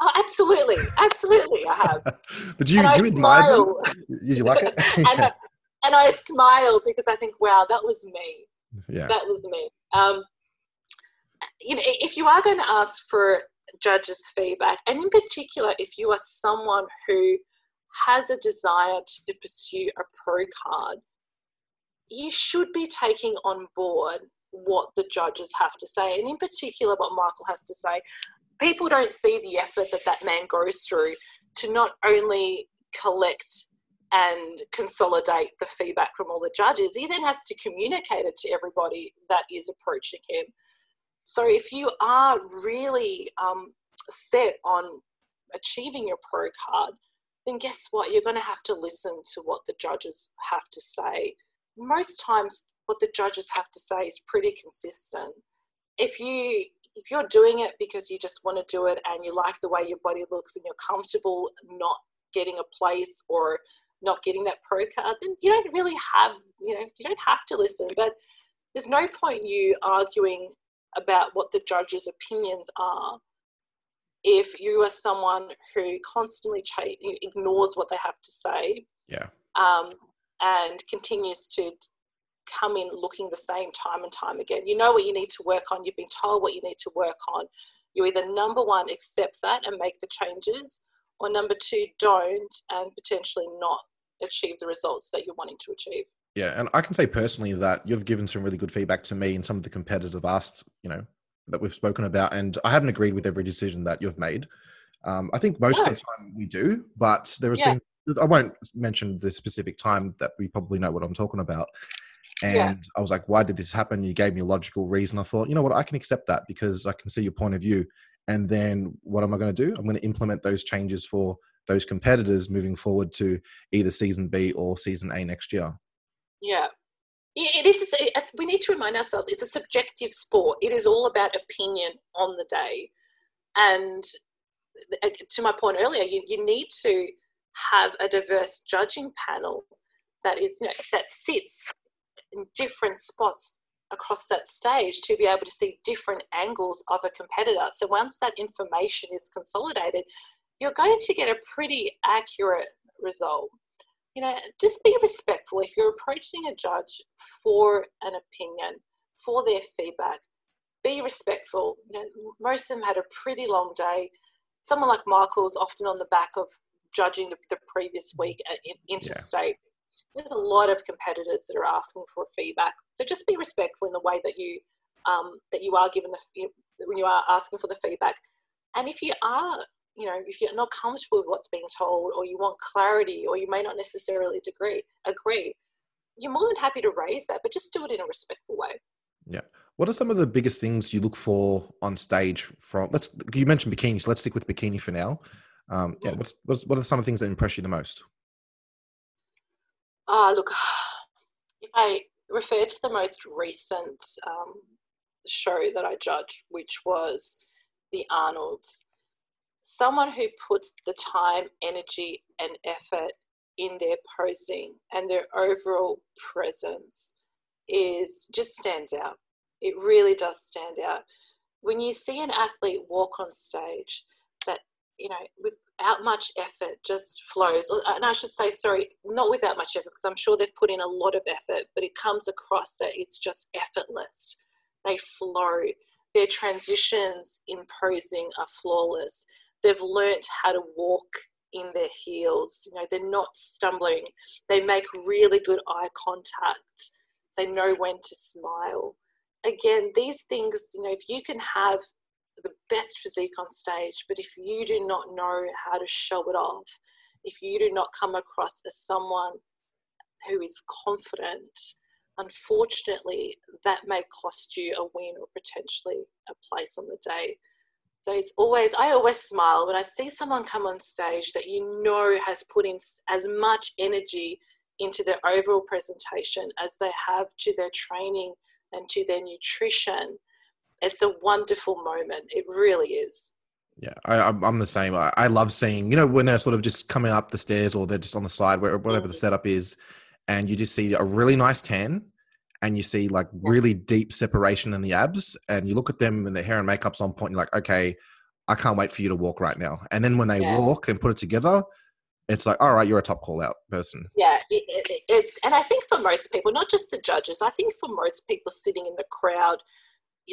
Oh, absolutely, absolutely, I have. but do you, do you admire them? Did you like it? and, I, and I smile because I think, wow, that was me. Yeah, that was me. Um, you know, if you are going to ask for judges' feedback, and in particular, if you are someone who has a desire to pursue a pro card, you should be taking on board what the judges have to say, and in particular, what Michael has to say. People don't see the effort that that man goes through to not only collect and consolidate the feedback from all the judges, he then has to communicate it to everybody that is approaching him. So if you are really um, set on achieving your pro card, then guess what? You're going to have to listen to what the judges have to say. Most times, what the judges have to say is pretty consistent. If you if you're doing it because you just want to do it and you like the way your body looks and you're comfortable not getting a place or not getting that pro card, then you don't really have you know you don't have to listen. But there's no point you arguing about what the judge's opinions are. If you are someone who constantly ch- ignores what they have to say yeah. um, and continues to come in looking the same time and time again you know what you need to work on. You've been told what you need to work on. You either number one accept that and make the changes or number two don't and potentially not achieve the results that you're wanting to achieve yeah, and I can say personally that you've given some really good feedback to me and some of the competitors have asked, you know, that we've spoken about, and I haven't agreed with every decision that you've made. Um, I think most of the time we do, but there has yeah. been. I won't mention the specific time that we probably know what I'm talking about. And yeah. I was like, why did this happen? You gave me a logical reason. I thought, you know what, I can accept that because I can see your point of view. And then what am I going to do? I'm going to implement those changes for those competitors moving forward to either season B or season A next year. Yeah. It is. We need to remind ourselves it's a subjective sport. It is all about opinion on the day. And uh, to my point earlier, you, you need to have a diverse judging panel that is, you know, that sits in different spots across that stage to be able to see different angles of a competitor. So once that information is consolidated, you're going to get a pretty accurate result you know, just be respectful. If you're approaching a judge for an opinion, for their feedback, be respectful. You know, most of them had a pretty long day. Someone like Michael's often on the back of judging the, the previous week at interstate. there's a lot of competitors that are asking for feedback. So just be respectful in the way that you um, that you are given the when you are asking for the feedback. And if you are, you know, if you're not comfortable with what's being told, or you want clarity, or you may not necessarily agree, agree, you're more than happy to raise that, but just do it in a respectful way. Yeah. What are some of the biggest things you look for on stage from let's you mentioned bikini, so let's stick with bikini for now. Um, yeah, what's, what's what are some of the things that impress you the most? Ah, uh, look, if I refer to the most recent um, show that I judged, which was the Arnolds, someone who puts the time, energy, and effort in their posing and their overall presence is just stands out. It really does stand out. When you see an athlete walk on stage that, you know, without much effort just flows, and I should say, sorry, not without much effort, because I'm sure they've put in a lot of effort, but it comes across that it's just effortless. They flow. Their transitions in posing are flawless. They've learnt how to walk in their heels. You know, they're not stumbling. They make really good eye contact. They know when to smile. Again, these things, you know, if you can have the best physique on stage, but if you do not know how to show it off, if you do not come across as someone who is confident, unfortunately, that may cost you a win or potentially a place on the day. So it's always, I always smile when I see someone come on stage that you know has put in as much energy into their overall presentation as they have to their training and to their nutrition. It's a wonderful moment. It really is. Yeah, I, am the same. I, I, love seeing, you know, when they're sort of just coming up the stairs or they're just on the side, where whatever the mm. setup is, and you just see a really nice tan and you see like really deep separation in the abs and you look at them and their hair and makeup's on point you're like okay i can't wait for you to walk right now and then when they yeah. walk and put it together it's like all right you're a top call out person yeah it, it, it's and i think for most people not just the judges i think for most people sitting in the crowd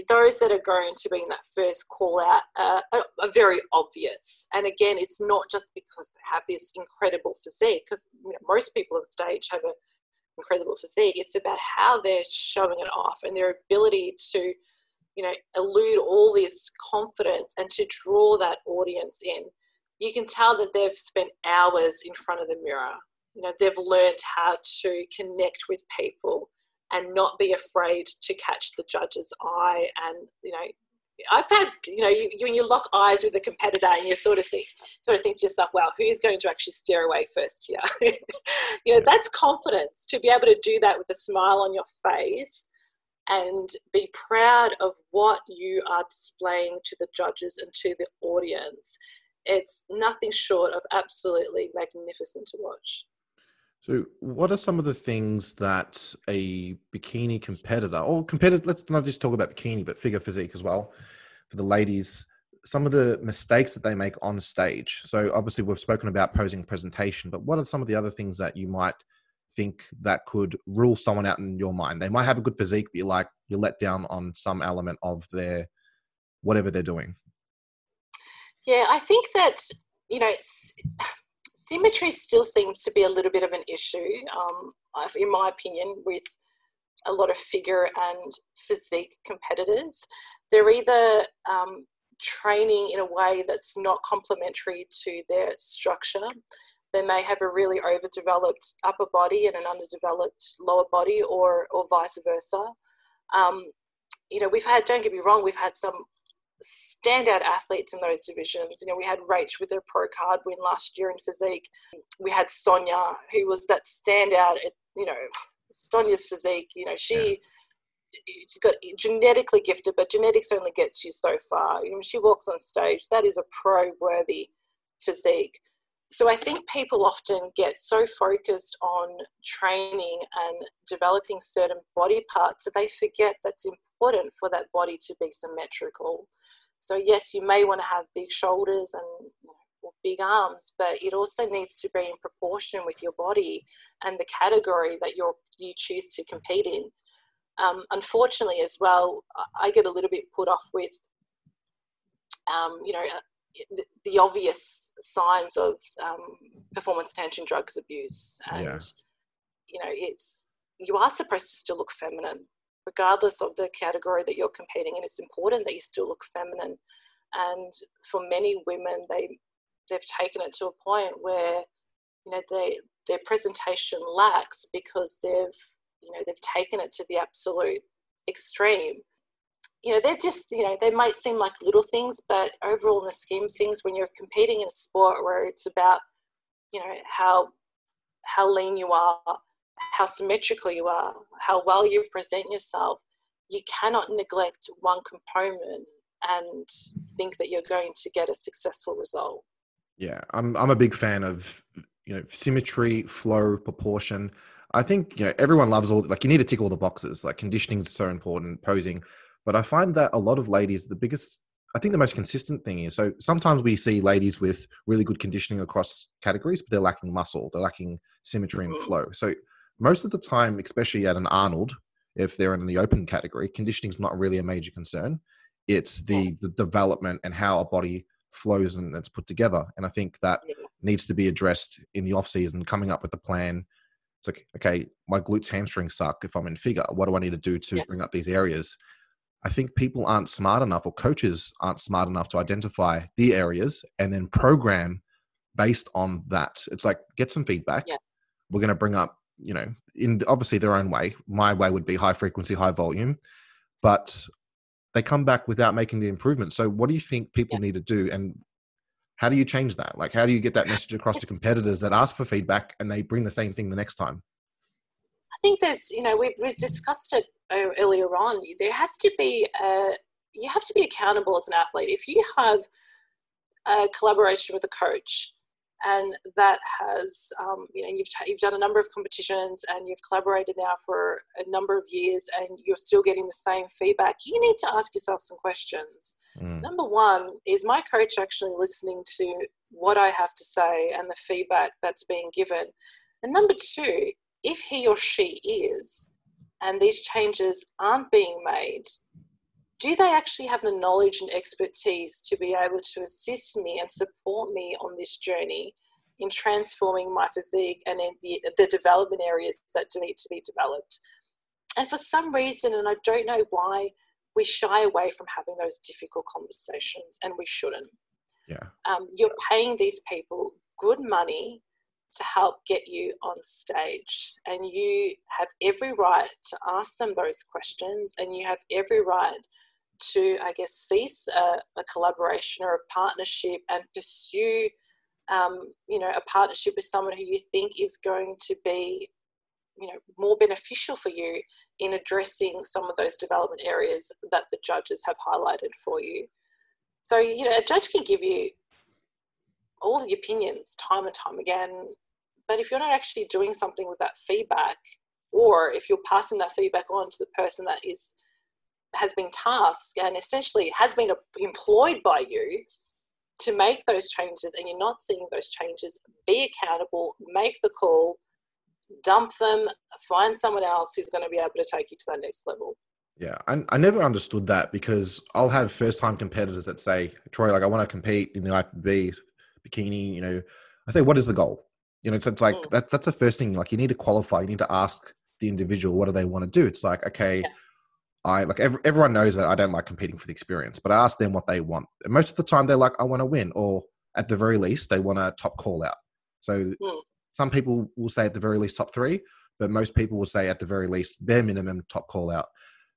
those that are going to be in that first call out uh, are, are, very obvious. And again, it's not just because they have this incredible physique, because you know, most people on stage have a incredible physique. It's about how they're showing it off and their ability to, you know, elude all this confidence and to draw that audience in. You can tell that they've spent hours in front of the mirror. You know, they've learned how to connect with people and not be afraid to catch the judge's eye and, you know, I've had, you know, you, when you lock eyes with a competitor and you sort of see, sort of think to yourself, well, who's going to actually steer away first here? you know, that's confidence to be able to do that with a smile on your face and be proud of what you are displaying to the judges and to the audience. It's nothing short of absolutely magnificent to watch. So, what are some of the things that a bikini competitor, or competitor, let's not just talk about bikini, but figure physique as well, for the ladies, some of the mistakes that they make on stage? So, obviously, we've spoken about posing presentation, but what are some of the other things that you might think that could rule someone out in your mind? They might have a good physique, but you're like, you're let down on some element of their whatever they're doing. Yeah, I think that, you know, symmetry still seems to be a little bit of an issue, um, in my opinion, with a lot of figure and physique competitors. They're either um, training in a way that's not complementary to their structure. They may have a really overdeveloped upper body and an underdeveloped lower body, or or vice versa. Um, you know, we've had. Don't get me wrong. We've had some standout athletes in those divisions. You know, we had Rach with her pro card win last year in physique. We had Sonia, who was that standout. At, you know, Sonia's physique. You know, she. Yeah. She's got genetically gifted, but genetics only gets you so far. You know, when she walks on stage, that is a pro-worthy physique. So I think people often get so focused on training and developing certain body parts that they forget that's important for that body to be symmetrical. So yes, you may want to have big shoulders and big arms, but it also needs to be in proportion with your body and the category that you you choose to compete in. Um, unfortunately, as well, I get a little bit put off with, um, you know, the, the, obvious signs of um, performance enhancing drugs abuse and. Yeah you know, it's you are supposed to still look feminine, regardless of the category that you're competing in. It's important that you still look feminine. And for many women, they they've taken it to a point where, you know, they their presentation lacks because they've you know they've taken it to the absolute extreme you know they're just you know they might seem like little things but overall in the scheme of things when you're competing in a sport where it's about you know how how lean you are how symmetrical you are how well you present yourself you cannot neglect one component and think that you're going to get a successful result yeah i'm i'm a big fan of you know symmetry flow proportion i think you know everyone loves all like you need to tick all the boxes like conditioning is so important posing but I find that a lot of ladies, the biggest, I think the most consistent thing is so sometimes we see ladies with really good conditioning across categories, but they're lacking muscle, they're lacking symmetry and mm-hmm. flow. So most of the time, especially at an Arnold, if they're in the open category, conditioning is not really a major concern. It's the, the development and how a body flows and it's put together. And I think that needs to be addressed in the off season, coming up with a plan. It's like, okay, my glutes hamstrings suck if I'm in figure. What do I need to do to yeah. bring up these areas? I think people aren't smart enough, or coaches aren't smart enough to identify the areas and then program based on that. It's like get some feedback. Yeah. We're going to bring up, you know, in obviously their own way. My way would be high frequency, high volume, but they come back without making the improvement. So, what do you think people yeah. need to do, and how do you change that? Like, how do you get that message across to competitors that ask for feedback and they bring the same thing the next time? I think there's, you know, we've, we've discussed it uh, earlier on, there has to be a, you have to be accountable as an athlete. If you have a collaboration with a coach and that has, um, you know, you've, you've done a number of competitions and you've collaborated now for a number of years and you're still getting the same feedback, you need to ask yourself some questions. Mm. Number one, is my coach actually listening to what I have to say and the feedback that's being given? And number two, if he or she is, and these changes aren't being made, do they actually have the knowledge and expertise to be able to assist me and support me on this journey in transforming my physique and in the, the development areas that need to be developed? And for some reason, and I don't know why, we shy away from having those difficult conversations, and we shouldn't. Yeah. Um, you're paying these people good money to help get you on stage. And you have every right to ask them those questions, and you have every right to, I guess, cease a, a collaboration or a partnership and pursue, um, you know, a partnership with someone who you think is going to be, you know, more beneficial for you in addressing some of those development areas that the judges have highlighted for you. So, you know, a judge can give you all the opinions time and time again. But if you're not actually doing something with that feedback, or if you're passing that feedback on to the person that is has been tasked and essentially has been employed by you to make those changes and you're not seeing those changes, be accountable, make the call, dump them, find someone else who's going to be able to take you to that next level. Yeah, I, I never understood that because I'll have first time competitors that say, Troy, like I want to compete in the IFBB bikini, you know, I say, what is the goal? You know, so it's like mm. that, that's the first thing. Like you need to qualify. You need to ask the individual what do they want to do. It's like okay, yeah. I like every, everyone knows that I don't like competing for the experience, but I ask them what they want. And most of the time, they're like, I want to win, or at the very least, they want a top call out. So mm. some people will say at the very least top three, but most people will say at the very least bare minimum top call out.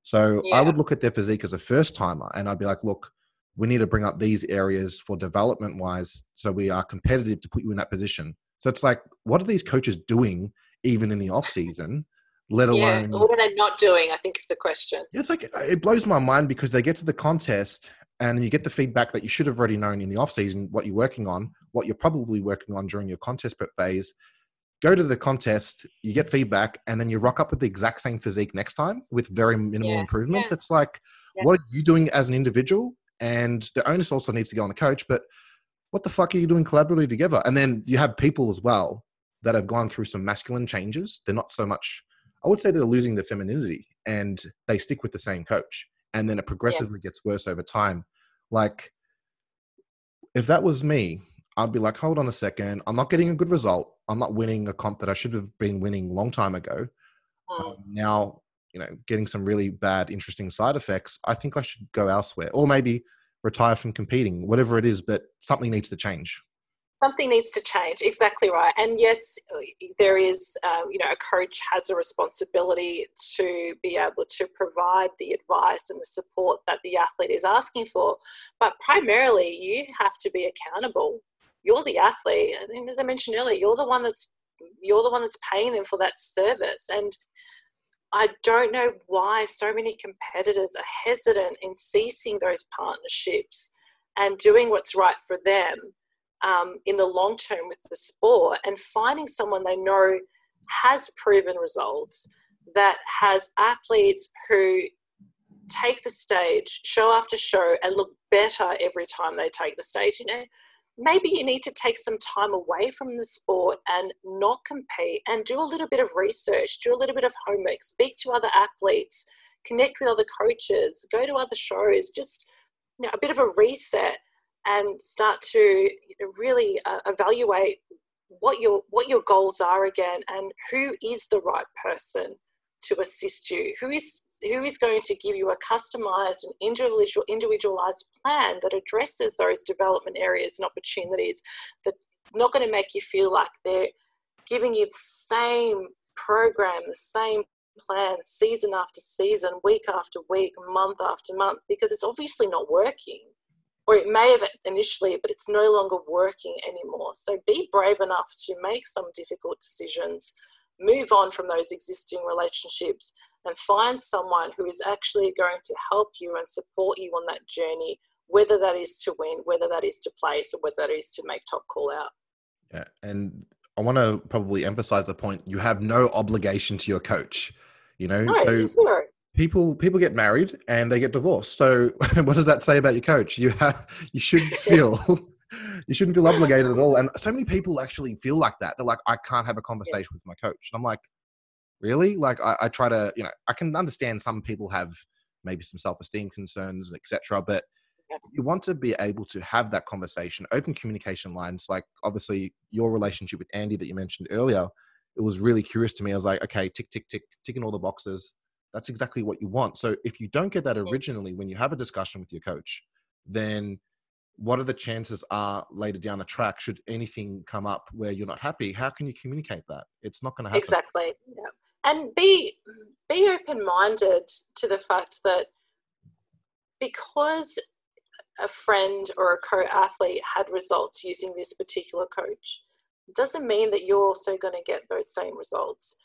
So yeah. I would look at their physique as a first timer, and I'd be like, look, we need to bring up these areas for development wise so we are competitive to put you in that position so it's like what are these coaches doing even in the off season let alone yeah, what are they not doing i think is the question it's like uh, it blows my mind because they get to the contest and you get the feedback that you should have already known in the off season what you're working on what you're probably working on during your contest prep phase go to the contest you get feedback and then you rock up with the exact same physique next time with very minimal yeah, improvements yeah. it's like what are you doing as an individual and the onus also needs to go on the coach. But what the fuck are you doing collaboratively together? And then you have people as well that have gone through some masculine changes. They're not so much, I would say they're losing their femininity and they stick with the same coach. And then it progressively yeah. gets worse over time. Like, if that was me, I'd be like, hold on a second, I'm not getting a good result. I'm not winning a comp that I should have been winning long time ago. Mm. Um, now, you know, getting some really bad, interesting side effects. I think I should go elsewhere, or maybe retire from competing, whatever it is. But something needs to change something needs to change. Exactly right. And yes there is uh, you know a coach has a responsibility to be able to provide the advice and the support that the athlete is asking for. But primarily you have to be accountable. You're the athlete. And as i mentioned earlier you're the one that's you're the one that's paying them for that service. And I don't know why so many competitors are hesitant in ceasing those partnerships and doing what's right for them um, in the long term with the sport and finding someone they know has proven results that has athletes who take the stage show after show and look better every time they take the stage you know? Maybe you need to take some time away from the sport and not compete and do a little bit of research do a little bit of homework speak to other athletes connect with other coaches go to other shows just you know, a bit of a reset and start to really uh, evaluate what your what your goals are again and who is the right person to assist you. Who is who is going to give you a customized and individual individualized plan that addresses those development areas and opportunities that not going to make you feel like they're giving you the same program the same plan season after season week after week month after month because it's obviously not working or it may have initially, but it's no longer working anymore. So be brave enough to make some difficult decisions, move on from those existing relationships, and find someone who is actually going to help you and support you on that journey, whether that is to win, whether that is to place, or whether that is to make top call out. Yeah. And I want to probably emphasize the point you have no obligation to your coach. You know, no, so zero people people get married and they get divorced. So what does that say about your coach? You have you should feel you shouldn't feel obligated at all. And so many people actually feel like that. They're like, I can't have a conversation with my coach. And I'm like, really? Like I, I, try to, you know, I can understand some people have maybe some self-esteem concerns, etc. But you want to be able to have that conversation, open communication lines. Like obviously your relationship with Andy that you mentioned earlier, it was really curious to me. I was like, okay, tick, tick, tick, ticking all the boxes that's exactly what you want. So if you don't get that originally when you have a discussion with your coach, then what are the chances are later down the track should anything come up where you're not happy how can you communicate that it's not going to happen exactly yeah. and be be open minded to the fact that because a friend or a co-athlete had results using this particular coach doesn't mean that you're also going to get those same results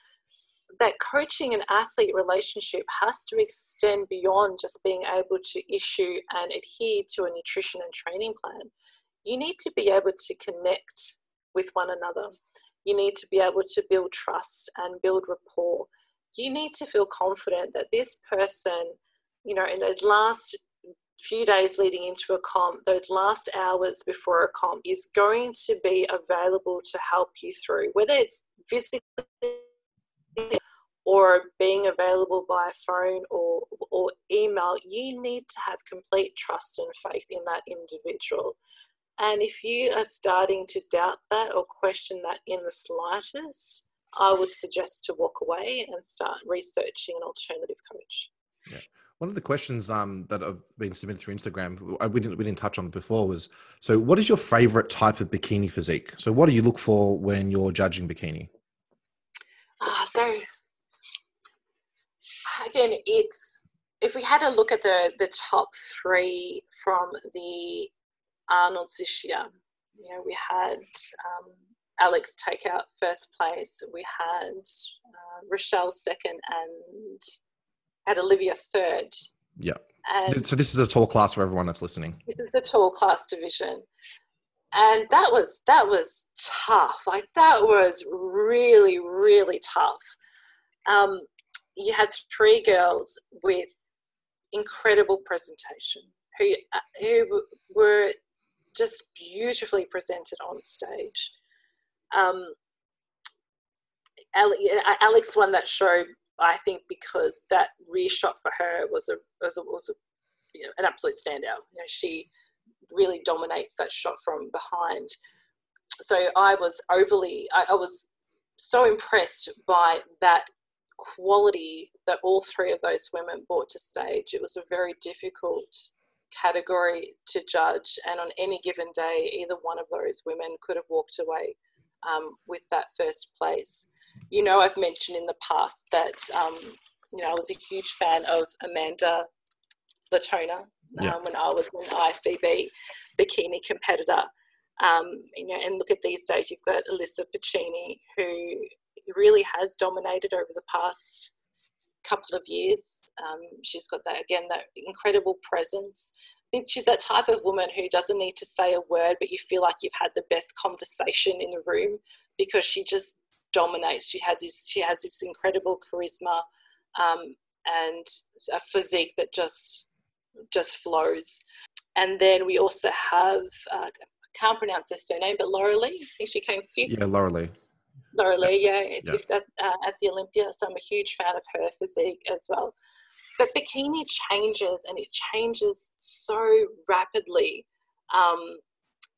that coaching and athlete relationship has to extend beyond just being able to issue and adhere to a nutrition and training plan. You need to be able to connect with one another. You need to be able to build trust and build rapport. You need to feel confident that this person, you know, in those last few days leading into a comp, those last hours before a comp, is going to be available to help you through, whether it's physically or being available by phone or, or email, you need to have complete trust and faith in that individual. And if you are starting to doubt that or question that in the slightest, I would suggest to walk away and start researching an alternative coach. Yeah. One of the questions um, that have been submitted through Instagram, we didn't, we didn't touch on before, was so what is your favorite type of bikini physique? So, what do you look for when you're judging bikini? Ah, so again, it's if we had a look at the the top three from the Arnold's this year, you know, we had um, Alex take out first place. We had uh, Rochelle second, and had Olivia third. Yeah. And so this is a tall class for everyone that's listening. This is the tall class division, and that was that was tough. Like that was really really tough. Um, you had three girls with incredible presentation who uh, who were just beautifully presented on stage. Um, Alex won that show, I think, because that rear shot for her was a was a, was a you know, an absolute standout. You know, she really dominates that shot from behind. so I was overly, I, I was so impressed by that quality that all three of those women brought to stage. It was a very difficult category to judge, and on any given day, either one of those women could have walked away um, with that first place. You know, I've mentioned in the past that um, you know I was a huge fan of Amanda Latona yeah. um, when I was an IFBB bikini competitor. Um, you know, and look at these days, you've got Elisa Pecini, who really has dominated over the past couple of years. Um, she's got that again, that incredible presence. I think she's that type of woman who doesn't need to say a word, but you feel like you've had the best conversation in the room because she just dominates. She has this, she has this incredible charisma um, and a physique that just just flows. And then we also have uh, can't pronounce her surname, but Lauralie. I think she came fifth. Yeah, Lauralie. Lee, yeah, yeah. At, uh, at the Olympia. So I'm a huge fan of her physique as well. But bikini changes and it changes so rapidly, um,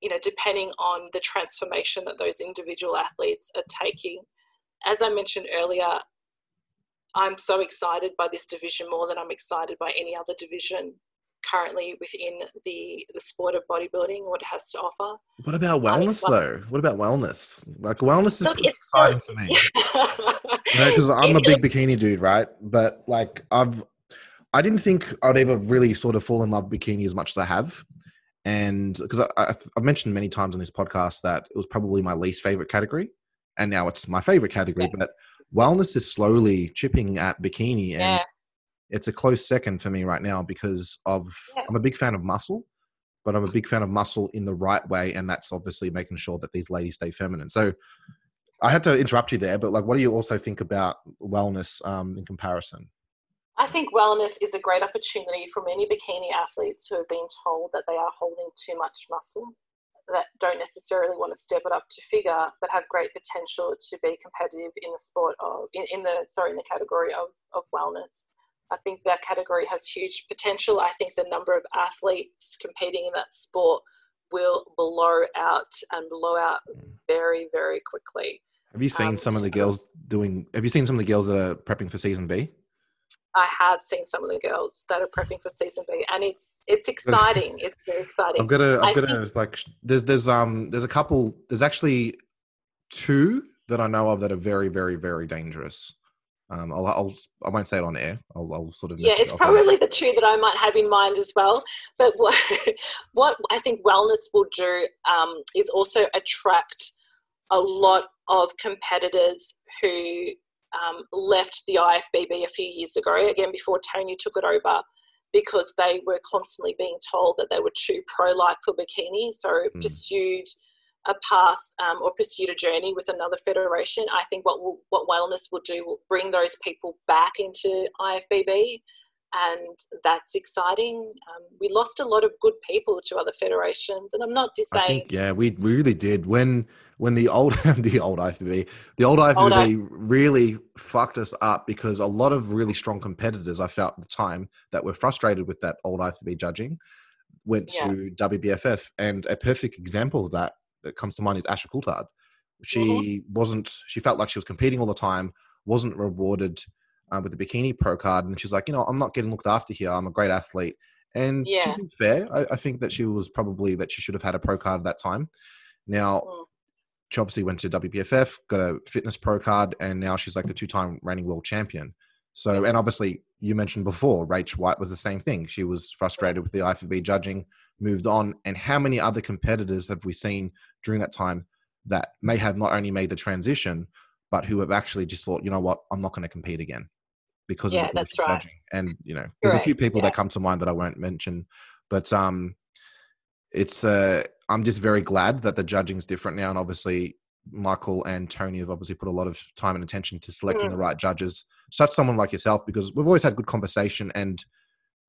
you know, depending on the transformation that those individual athletes are taking. As I mentioned earlier, I'm so excited by this division more than I'm excited by any other division currently within the the sport of bodybuilding, what it has to offer. What about wellness though? What about wellness? Like wellness is Look, exciting to me. you know, because I'm a big bikini dude, right? But like I've I didn't think I'd ever really sort of fall in love with bikini as much as I have. And because I've mentioned many times on this podcast that it was probably my least favorite category, and now it's my favorite category. Yeah. But wellness is slowly chipping at bikini, and yeah it's a close second for me right now because of yeah. I'm a big fan of muscle, but I'm a big fan of muscle in the right way, and that's obviously making sure that these ladies stay feminine. So I had to interrupt you there, but like, what do you also think about wellness um, in comparison? I think wellness is a great opportunity for many bikini athletes who have been told that they are holding too much muscle, that don't necessarily want to step it up to figure, but have great potential to be competitive in the sport of in, in the sorry in the category of, of wellness. I think that category has huge potential. I think the number of athletes competing in that sport will blow out and blow out very, very quickly. Have you seen um, some of the girls doing? Have you seen some of the girls that are prepping for season B? I have seen some of the girls that are prepping for season B, and it's it's exciting. it's very exciting. I've got to. I've got to like. There's there's um there's a couple. There's actually two that I know of that are very very very dangerous. Um, I'll, I'll I won't say it on air. I'll, I'll sort of yeah. It's probably the two that I might have in mind as well. But what what I think wellness will do um, is also attract a lot of competitors who um, left the IFBB a few years ago. Again, before Tony took it over, because they were constantly being told that they were too pro-like for bikini, so mm. pursued a path um, or pursued a journey with another federation, I think what will, what wellness will do will bring those people back into IFBB, and that's exciting. Um, we lost a lot of good people to other federations, and I'm not just saying. Think, yeah, we really did when when the old the old IFBB the old IFBB old really fucked us up because a lot of really strong competitors I felt at the time that were frustrated with that old IFBB judging went yeah. to WBFF, and a perfect example of that that comes to mind is Asha Coulthard. She mm-hmm. wasn't. She felt like she was competing all the time, wasn't rewarded uh, with the bikini pro card, and she's like, you know, I'm not getting looked after here. I'm a great athlete, and yeah. to be fair, I, I, think that she was probably that she should have had a pro card at that time. Now, mm. she obviously went to WBFF, got a fitness pro card, and now she's like the two-time reigning world champion. So, and obviously, you mentioned before, Rach White was the same thing. She was frustrated with the IFBB judging, moved on. And how many other competitors have we seen during that time that may have not only made the transition, but who have actually just thought, you know what, I'm not going to compete again because yeah, of the that's right. judging. And you know, there's Correct. a few people yeah. that come to mind that I won't mention, but um, it's uh, I'm just very glad that the judging's different now, and obviously Michael and Tony have obviously put a lot of time and attention to selecting mm. the right judges, such someone like yourself, because we've always had good conversation and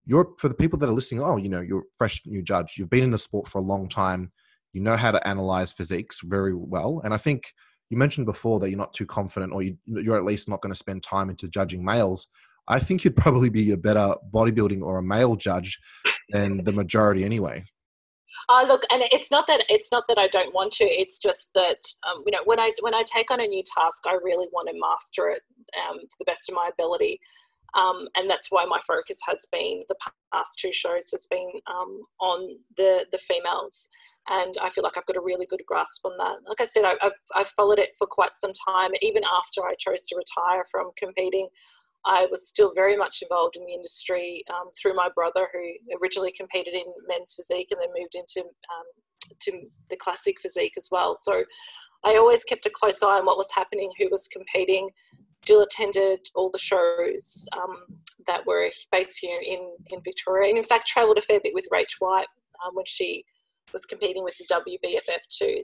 you're for the people that are listening, oh, you know, you're a fresh new judge. You've been in the sport for a long time you know how to analyze physiques very well. And I think you mentioned before that you're not too confident, or you, are at least not going to spend time into judging males. I think you'd probably be a better bodybuilding or a male judge than the majority anyway. Oh, look, and it's not that it's not that I don't want to. It's just that um, you know when I when I take on a new task, I really want to master it um, to the best of my ability, um, and that's why my focus has been the past two shows has been um, on the the females, and I feel like I've got a really good grasp on that. Like I said, I've I've followed it for quite some time, even after I chose to retire from competing. I was still very much involved in the industry um, through my brother, who originally competed in men's physique and then moved into um, to the classic physique as well. So I always kept a close eye on what was happening, who was competing. Still attended all the shows um, that were based here in, in Victoria, and in fact travelled a fair bit with Rach White um, when she was competing with the WBFF too.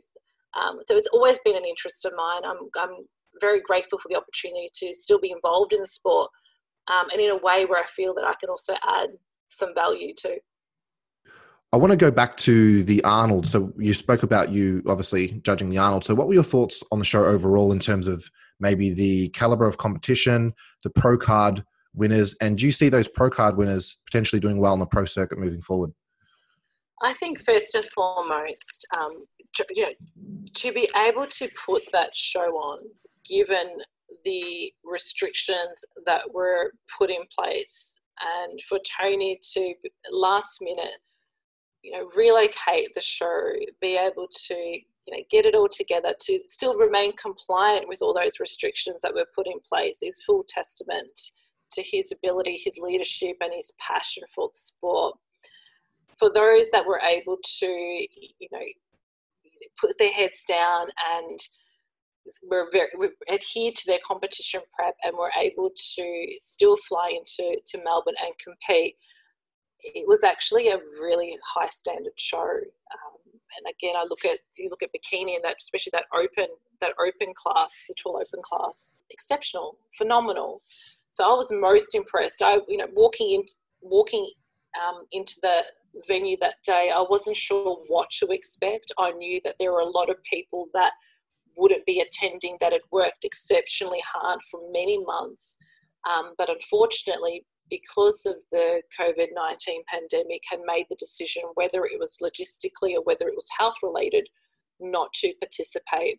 Um, so it's always been an interest of mine. I'm, I'm very grateful for the opportunity to still be involved in the sport um, and in a way where I feel that I can also add some value to. I want to go back to the Arnold. So you spoke about you obviously judging the Arnold. So what were your thoughts on the show overall in terms of maybe the caliber of competition, the pro card winners, and do you see those pro card winners potentially doing well in the pro circuit moving forward? I think first and foremost, um, to, you know, to be able to put that show on given the restrictions that were put in place and for Tony to last minute, you know, relocate the show, be able to, you know, get it all together to still remain compliant with all those restrictions that were put in place is full testament to his ability, his leadership, and his passion for the sport. For those that were able to, you know, put their heads down and we're very we adhered to their competition prep and were able to still fly into to Melbourne and compete. It was actually a really high standard show. Um, and again, I look at you look at bikini and that especially that open that open class, the tall open class, exceptional, phenomenal. So I was most impressed. I you know walking in walking um, into the venue that day, I wasn't sure what to expect. I knew that there were a lot of people that wouldn't be attending that had worked exceptionally hard for many months. Um, but unfortunately, because of the COVID 19 pandemic, had made the decision whether it was logistically or whether it was health related not to participate.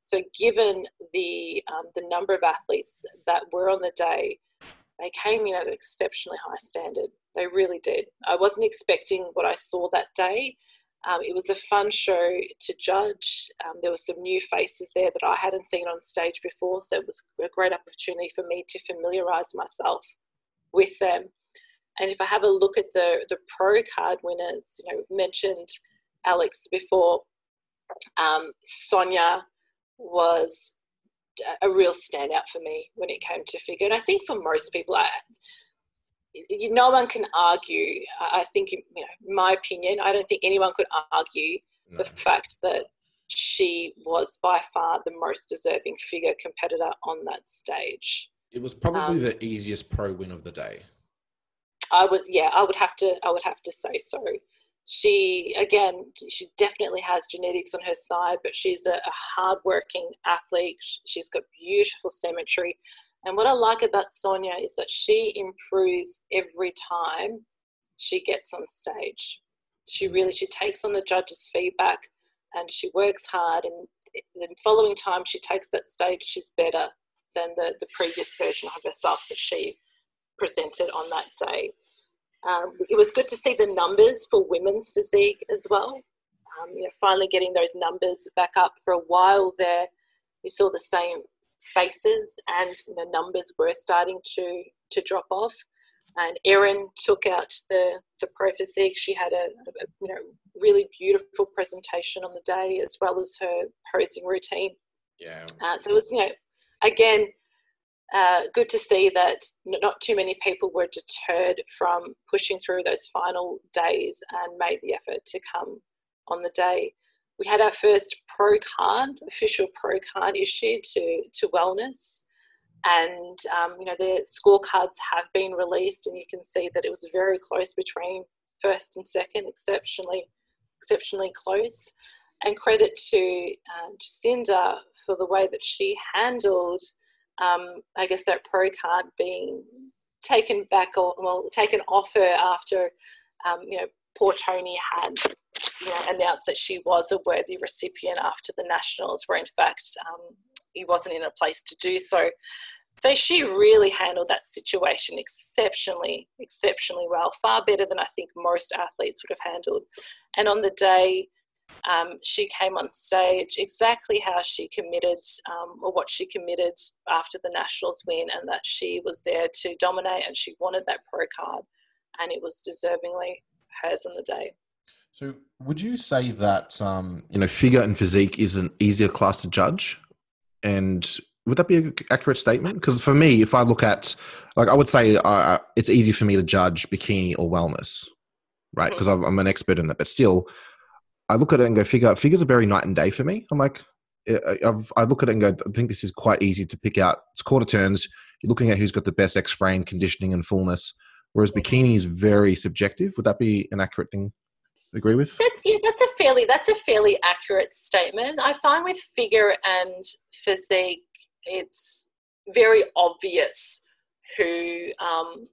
So, given the, um, the number of athletes that were on the day, they came in at an exceptionally high standard. They really did. I wasn't expecting what I saw that day. Um, it was a fun show to judge. Um, there were some new faces there that I hadn't seen on stage before, so it was a great opportunity for me to familiarise myself with them. And if I have a look at the the pro card winners, you know, we've mentioned Alex before. Um, Sonia was a real standout for me when it came to figure, and I think for most people, I, no one can argue. I think, you know, my opinion, I don't think anyone could argue no. the fact that she was by far the most deserving figure competitor on that stage. It was probably um, the easiest pro win of the day. I would, yeah, I would have to, I would have to say so. She, again, she definitely has genetics on her side, but she's a, a hardworking athlete. She's got beautiful symmetry. And what I like about Sonia is that she improves every time she gets on stage. She really she takes on the judges' feedback and she works hard and the following time she takes that stage she's better than the, the previous version of herself that she presented on that day. Um, it was good to see the numbers for women's physique as well. Um, you know, finally getting those numbers back up for a while there. You saw the same faces and the numbers were starting to to drop off. And Erin took out the the pro physique. She had a, a you know really beautiful presentation on the day as well as her posing routine. Yeah. Uh, so it was you know again uh, good to see that not too many people were deterred from pushing through those final days and made the effort to come on the day we had our first pro card, official pro card issued to, to wellness. And, um, you know, the scorecards have been released and you can see that it was very close between first and second, exceptionally, exceptionally close. And credit to uh, Jacinda for the way that she handled, um, I guess, that pro card being taken back or, well, taken off her after, um, you know, poor Tony had you know, announced that she was a worthy recipient after the nationals, where in fact um, he wasn't in a place to do so. So she really handled that situation exceptionally, exceptionally well, far better than I think most athletes would have handled. And on the day, um, she came on stage exactly how she committed um, or what she committed after the Nationals win, and that she was there to dominate and she wanted that pro card, and it was deservingly hers on the day. So, would you say that um, you know figure and physique is an easier class to judge, and would that be an accurate statement? Because for me, if I look at, like, I would say uh, it's easy for me to judge bikini or wellness, right? Because mm-hmm. I'm an expert in it. But still, I look at it and go, figure. Figures are very night and day for me. I'm like, I've, I look at it and go, I think this is quite easy to pick out. It's quarter turns. You're looking at who's got the best X frame, conditioning, and fullness. Whereas bikini is very subjective. Would that be an accurate thing? Agree with? That's yeah. That's a fairly that's a fairly accurate statement. I find with figure and physique, it's very obvious who um,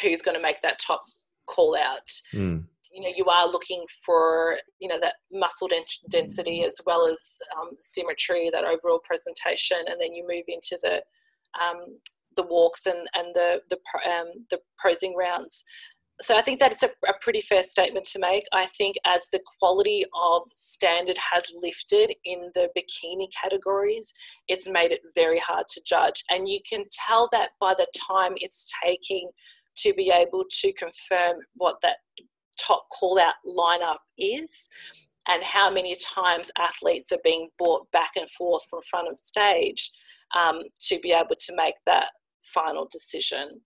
who's going to make that top call out. Mm. You know, you are looking for you know that muscle density as well as um, symmetry, that overall presentation, and then you move into the um, the walks and and the the um, the posing rounds so I think that it's a, a, pretty fair statement to make. I think as the quality of standard has lifted in the bikini categories, it's made it very hard to judge. And you can tell that by the time it's taking to be able to confirm what that top call out lineup is and how many times athletes are being brought back and forth from front of stage um, to be able to make that final decision.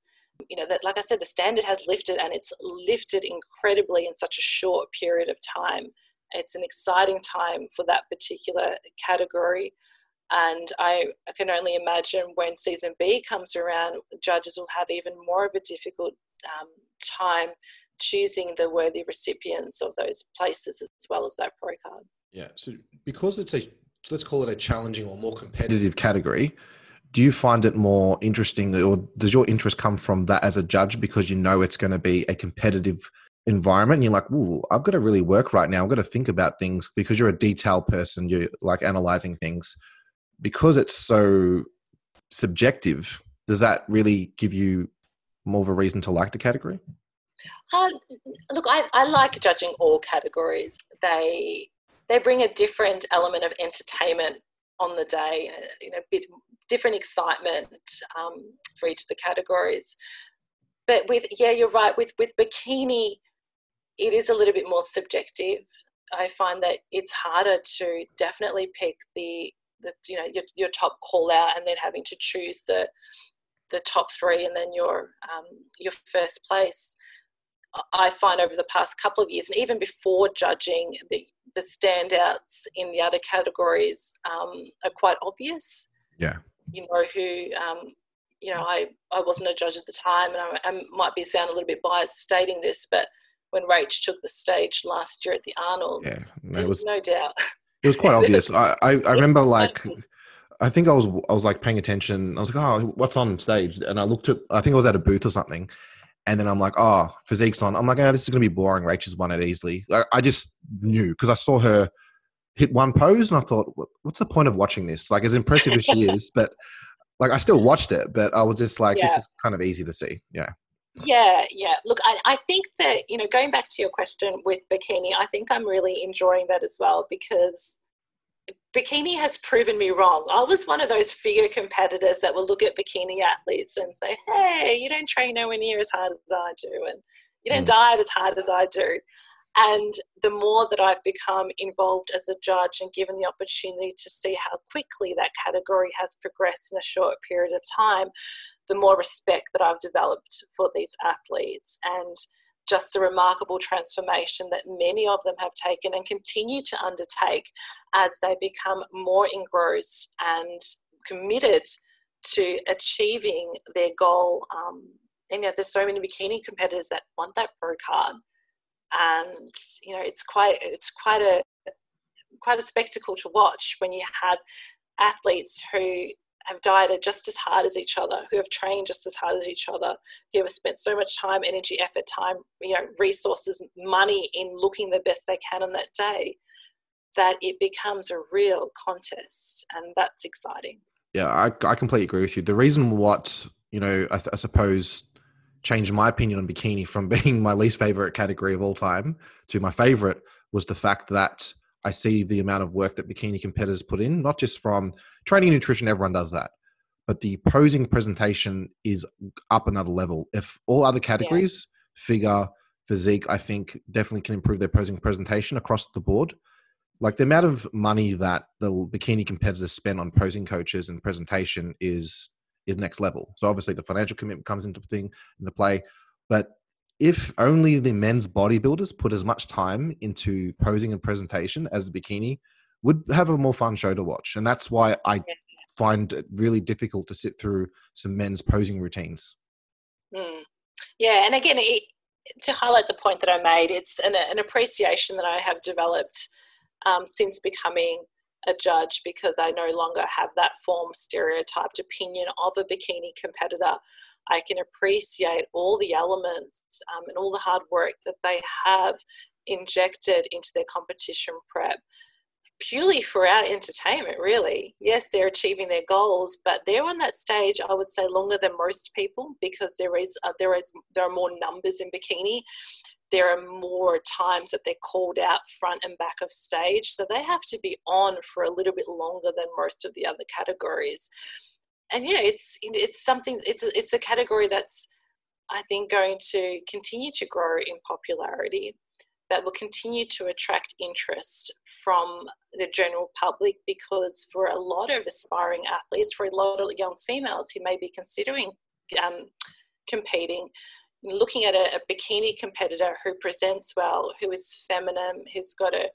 You know that like i said the standard has lifted and it's lifted incredibly in such a short period of time. It's an exciting time for that particular category. And I, can only imagine when season b comes around judges will have even more of a difficult um, time choosing the worthy recipients of those places as well as that pro card. Yeah so because it's a let's call it a challenging or more competitive category do you find it more interesting or does your interest come from that as a judge because you know it's going to be a competitive environment? And you're like "Ooh, i've got to really work right now. I've got to think about things because you're a detail person you're like analyzing things. Because it's so subjective does that really give you more of a reason to like the category uh, look I, I like judging all categories they they bring a different element of entertainment on the day you know bit different excitement um, for each of the categories. But with yeah, you're right. With with bikini, it is a little bit more subjective. I find that it's harder to definitely pick the the you know your, your top call out and then having to choose the the top three and then your um, your first place. I find over the past couple of years, and even before judging, the the standouts in the other categories um, are quite obvious. Yeah you know, who, um, you know, I, I wasn't a judge at the time, and I, I might be sound a little bit biased stating this, but when Rach took the stage last year at the Arnold's, yeah, there was, no doubt. It was quite obvious. I, I, I remember like I think I was I was like paying attention. I was like, oh, what's on stage? And I looked at I think I was at a booth or something. And then I'm like, oh, physique's on. I'm like, oh, this is gonna be boring. Rachel's won it easily. Like, I just knew because I saw her hit one pose and I thought, what's the point of watching this? Like as impressive as she is, but like I still watched it, but I was just like, yeah. this is kind of easy to see. Yeah. Yeah, yeah. Look, I, I think that, you know, going back to your question with bikini, I think I'm really enjoying that as well because bikini has proven me wrong. I was one of those figure competitors that will look at bikini athletes and say, hey, you don't train nowhere near as hard as I do, and you don't mm. diet as hard as I do. And the more that I've become involved as a judge and given the opportunity to see how quickly that category has progressed in a short period of time, the more respect that I've developed for these athletes and just the remarkable transformation that many of them have taken and continue to undertake as they become more engrossed and committed to achieving their goal. Um, and you know, there's so many bikini competitors that want that pro card and you know it's quite it's quite a quite a spectacle to watch when you have athletes who have dieted just as hard as each other, who have trained just as hard as each other, who have spent so much time, energy, effort, time, you know, resources, money in looking the best they can on that day, that it becomes a real contest, and that's exciting. Yeah, I, I completely agree with you. The reason what you know, I, I suppose, changed my opinion on bikini from being my least favorite category of all time to my favorite was the fact that I see the amount of work that bikini competitors put in, not just from training and nutrition, everyone does that. But the posing presentation is up another level. If all other categories, yeah. figure, physique, I think definitely can improve their posing presentation across the board. Like the amount of money that the bikini competitors spend on posing coaches and presentation is is next level. So obviously the financial commitment comes into thing into play, but if only the men's bodybuilders put as much time into posing and presentation as the bikini, would have a more fun show to watch. And that's why I find it really difficult to sit through some men's posing routines. Mm. Yeah, and again, it, to highlight the point that I made, it's an, an appreciation that I have developed um, since becoming a judge because I no longer have that form stereotyped opinion of a bikini competitor. I can appreciate all the elements um, and all the hard work that they have injected into their competition prep purely for our entertainment really. Yes they're achieving their goals but they're on that stage i would say longer than most people because there is uh, there is there are more numbers in bikini. There are more times that they're called out front and back of stage so they have to be on for a little bit longer than most of the other categories and yeah, it's it's something. It's a, it's a category that's I think going to continue to grow in popularity. That will continue to attract interest from the general public because for a lot of aspiring athletes, for a lot of young females who may be considering um, competing, looking at a, a, bikini competitor who presents well, who is feminine, who's got a,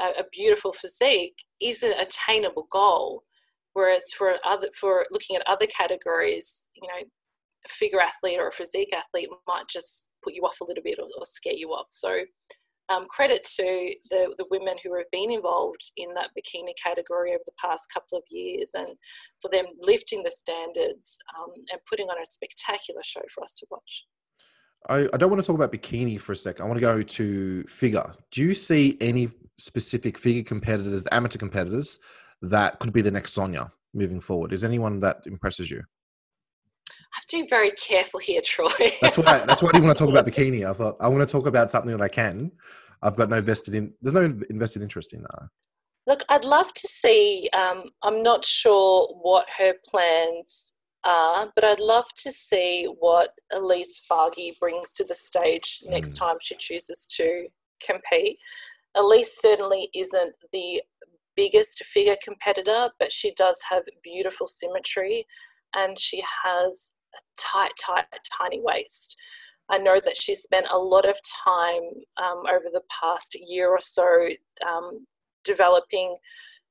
a, a beautiful physique, is an attainable goal. Whereas for other for looking at other categories, you know, a figure athlete or a physique athlete might just put you off a little bit or, or scare you off. So um, credit to the, the women who have been involved in that bikini category over the past couple of years and for them lifting the standards um, and putting on a spectacular show for us to watch. I, I don't want to talk about bikini for a second. I want to go to figure. Do you see any specific figure competitors, amateur competitors, that could be the next Sonia moving forward? Is anyone that impresses you? I have to be very careful here, Troy. that's why. That's why I didn't want to talk about bikini. I thought I want to talk about something that I can. I've got no vested in. There's no invested interest in that. Look, I'd love to see. Um, I'm not sure what her plans are, but I'd love to see what Elise Fargy brings to the stage next mm. time she chooses to compete. Elise certainly isn't the biggest figure competitor, but she does have beautiful symmetry and she has a tight, tight, tiny waist. I know that she spent a lot of time um, over the past year or so um, developing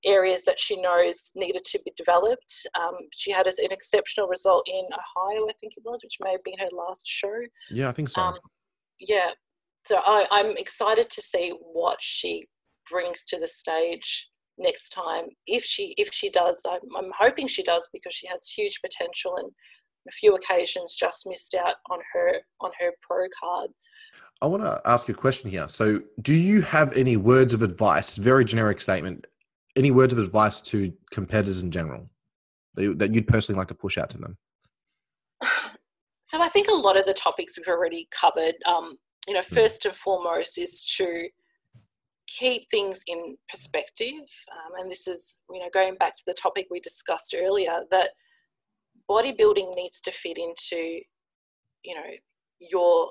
areas that she knows needed to be developed. Um, she had an exceptional result in Ohio, I think it was, which may have been her last show. Yeah, I think so. Um, yeah, so I, I'm excited to see what she brings to the stage next time. If she if she does I'm, I'm hoping she does because she has huge potential and a few occasions just missed out on her on her pro card. I want to ask you a question here. So do you have any words of advice very generic statement any words of advice to competitors in general that you'd personally like to push out to them? So i think a lot of the topics we've already covered um, you know hmm. first and foremost is to keep things in perspective, um, and this is, you know, going back to the topic we discussed earlier, that bodybuilding needs to fit into, you know, your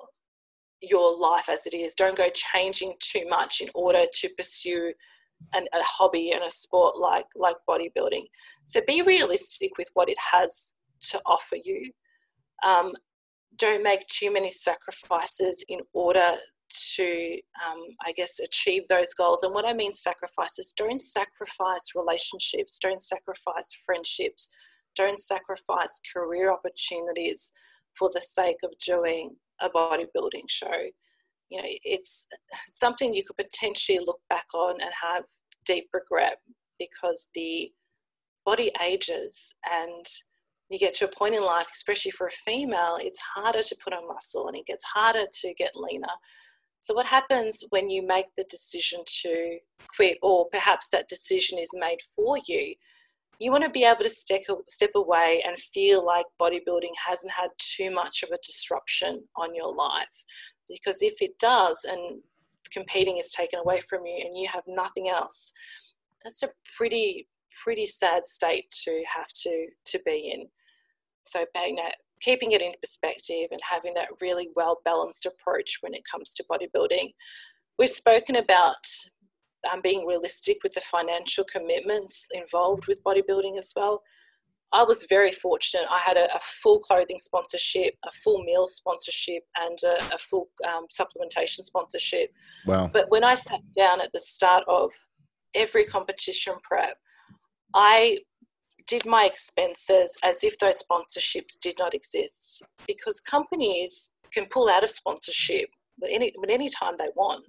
your life as it is. Don't go changing too much in order to pursue an, a hobby and a sport like like bodybuilding. So be realistic with what it has to offer you. Um, don't make too many sacrifices in order to, um, I guess, achieve those goals. And what I mean sacrifices, don't sacrifice relationships, don't sacrifice friendships, don't sacrifice career opportunities for the sake of doing a bodybuilding show. You know, it's something you could potentially look back on and have deep regret because the body ages and you get to a point in life, especially for a female, it's harder to put on muscle and it gets harder to get leaner. So, what happens when you make the decision to quit, or perhaps that decision is made for you? You want to be able to step, step away and feel like bodybuilding hasn't had too much of a disruption on your life. Because if it does, and competing is taken away from you and you have nothing else, that's a pretty pretty sad state to have to to be in. So that, keeping it in perspective and having that really well balanced approach when it comes to bodybuilding. We've spoken about um, being realistic with the financial commitments involved with bodybuilding as well. I was very fortunate. I had a, a full clothing sponsorship, a full meal sponsorship, and a, a full um, supplementation sponsorship. Wow. But when I sat down at the start of every competition prep, I did my expenses as if those sponsorships did not exist because companies can pull out of sponsorship at any, at any time they want.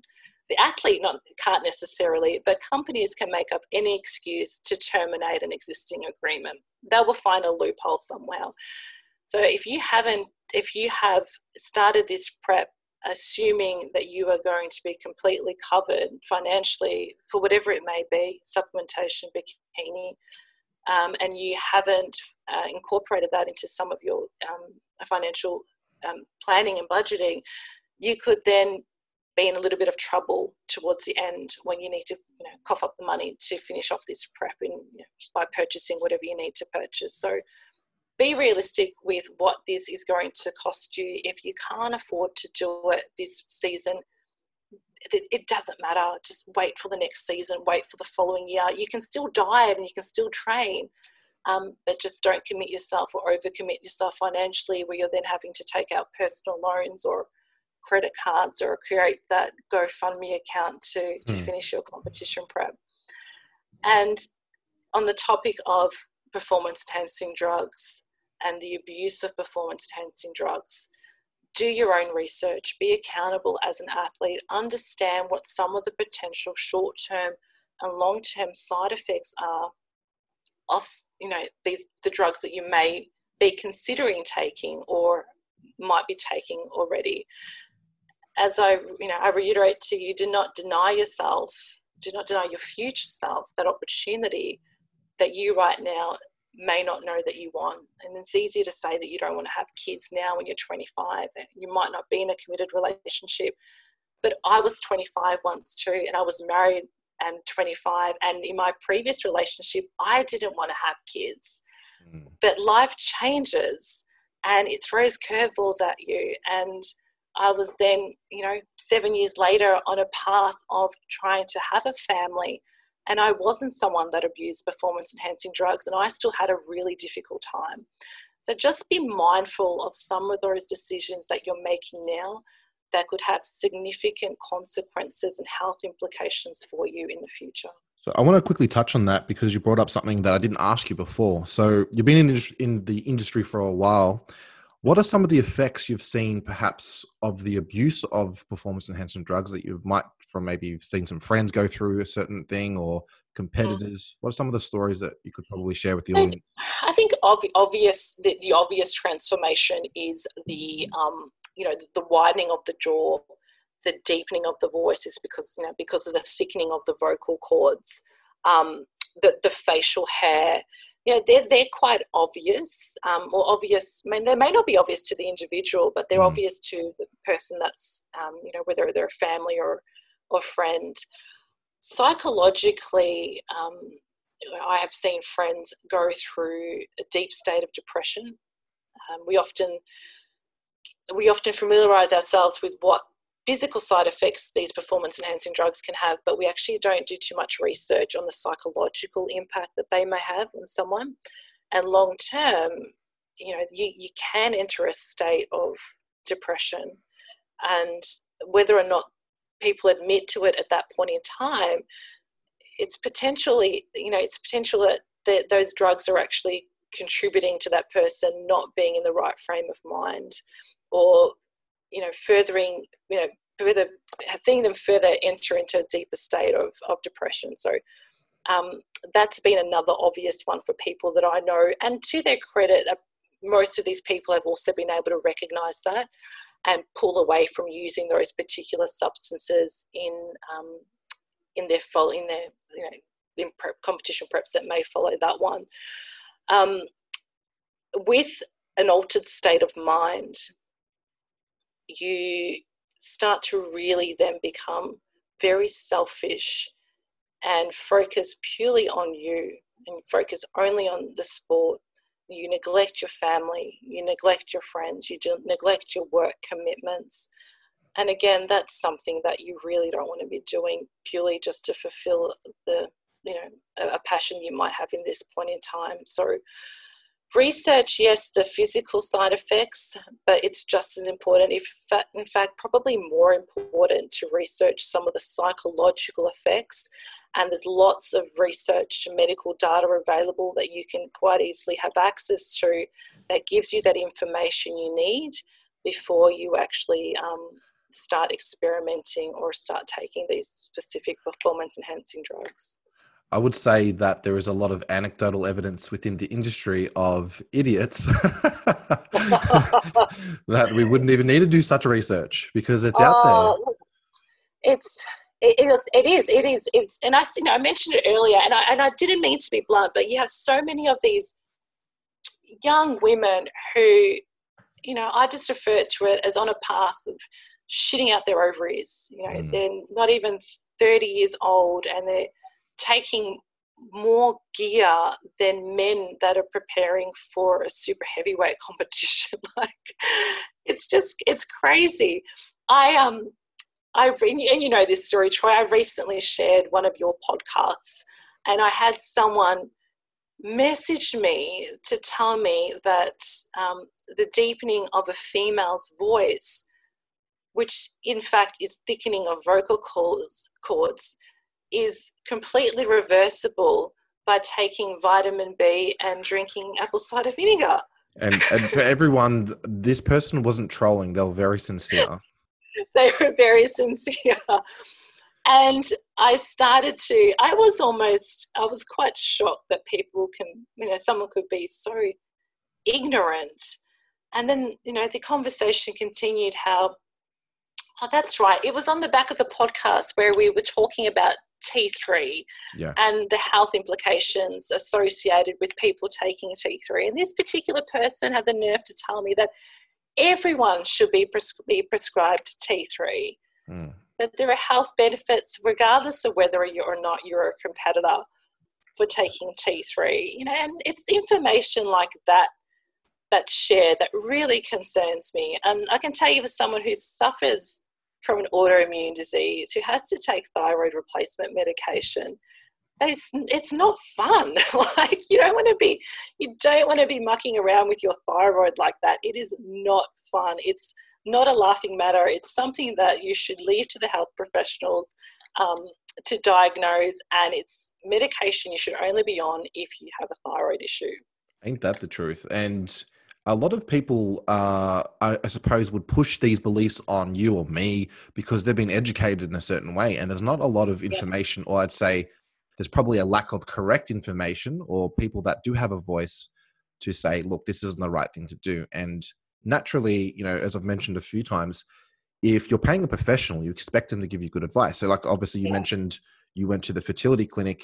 The athlete not, can't necessarily, but companies can make up any excuse to terminate an existing agreement. They will find a loophole somewhere. So if you haven't, if you have started this prep assuming that you are going to be completely covered financially for whatever it may be, supplementation, bikini, um, and you haven't uh, incorporated that into some of your um, financial um, planning and budgeting, you could then be in a little bit of trouble towards the end when you need to you know, cough up the money to finish off this prep in, you know, by purchasing whatever you need to purchase. So be realistic with what this is going to cost you. If you can't afford to do it this season, it, it, doesn't matter. Just wait for the next season, wait for the following year. You can still diet and you can still train, um, but just don't commit yourself or overcommit yourself financially where you're then having to take out personal loans or credit cards or create that GoFundMe account to, to mm. finish your competition prep. And on the topic of performance enhancing drugs and the abuse of performance enhancing drugs, do your own research, be accountable as an athlete, understand what some of the potential short term and long term side effects are of you know these the drugs that you may be considering taking or might be taking already. As I you know I reiterate to you, do not deny yourself, do not deny your future self that opportunity that you right now may not know that you want. And it's easier to say that you don't want to have kids now when you're 25. You might not be in a committed relationship. But I was 25 once too, and I was married and 25. And in my previous relationship, I didn't want to have kids. Mm. But life changes and it throws curveballs at you. And I was then, you know, seven years later on a path of trying to have a family and I wasn't someone that abused performance enhancing drugs, and I still had a really difficult time. So just be mindful of some of those decisions that you're making now that could have significant consequences and health implications for you in the future. So I want to quickly touch on that because you brought up something that I didn't ask you before. So you've been in, the industry for a while. What are some of the effects you've seen, perhaps, of the abuse of performance enhancing drugs that you might, from maybe you've seen some friends go through a certain thing or competitors? What are some of the stories that you could probably share with the so, audience? I think obvious the, the obvious transformation is the um, you know the widening of the jaw, the deepening of the voice is because you know because of the thickening of the vocal cords, um, the the facial hair you know, they're, they're quite obvious, um, or obvious, I mean, they may not be obvious to the individual, but they're mm. obvious to the person that's, um, you know, whether they're a family or, or friend. Psychologically, um, I have seen friends go through a deep state of depression. Um, we often we often familiarize ourselves with what physical side effects these performance enhancing drugs can have, but we actually don't do too much research on the psychological impact that they may have on someone. And long term, you know, you, you can enter a state of depression. And whether or not people admit to it at that point in time, it's potentially, you know, it's potential that those drugs are actually contributing to that person not being in the right frame of mind or you know, furthering, you know, further seeing them further enter into a deeper state of, of depression. So um, that's been another obvious one for people that I know. And to their credit, uh, most of these people have also been able to recognize that and pull away from using those particular substances in um, in their follow in their you know in prep, competition preps that may follow that one. Um, with an altered state of mind, you start to really then become very selfish and focus purely on you and focus only on the sport. You neglect your family, you neglect your friends, you neglect your work commitments. And again, that's something that you really don't want to be doing purely just to fulfill the, you know, a passion you might have in this point in time. So, research, yes, the physical side effects, but it's just as important, if in fact, probably more important to research some of the psychological effects. And there's lots of research medical data available that you can quite easily have access to that gives you that information you need before you actually um, start experimenting or start taking these specific performance enhancing drugs. I would say that there is a lot of anecdotal evidence within the industry of idiots that we wouldn't even need to do such research because it's out there. Oh, it's it, it, it is it is it's and I you know I mentioned it earlier and I and I didn't mean to be blunt, but you have so many of these young women who you know I just refer to it as on a path of shitting out their ovaries. You know, mm. they're not even 30 years old and they're taking more gear than men that are preparing for a super heavyweight competition. like, it's just, it's crazy. I, um, I, and you know this story, Troy. I recently shared one of your podcasts, and I had someone message me to tell me that um, the deepening of a female's voice, which in fact is thickening of vocal cords, cords is completely reversible by taking vitamin B and drinking apple cider vinegar. And, and for everyone, this person wasn't trolling, they were very sincere. they were very sincere. And I started to, I was almost, I was quite shocked that people can, you know, someone could be so ignorant. And then, you know, the conversation continued how, oh, that's right. It was on the back of the podcast where we were talking about T3 yeah. and the health implications associated with people taking T3. And this particular person had the nerve to tell me that everyone should be, pres- be prescribed T3, mm. that there are health benefits regardless of whether you or not you're a competitor for taking T3. You know, and it's information like that that's shared that really concerns me. And I can tell you, as someone who suffers from an autoimmune disease who has to take thyroid replacement medication it's it's not fun. Like you don't want to be you don't want to be mucking around with your thyroid like that. It is not fun. It's not a laughing matter. It's something that you should leave to the health professionals um, to diagnose and it's medication you should only be on if you have a thyroid issue. Ain't that the truth? And a lot of people, uh, I, I, suppose, would push these beliefs on you or me because they've been educated in a certain way, and there's not a lot of information, yeah. or I'd say there's probably a lack of correct information, or people that do have a voice to say, "Look, this isn't the right thing to do." And naturally, you know, as I've mentioned a few times, if you're paying a professional, you expect them to give you good advice. So, like, obviously, you yeah. mentioned you went to the fertility clinic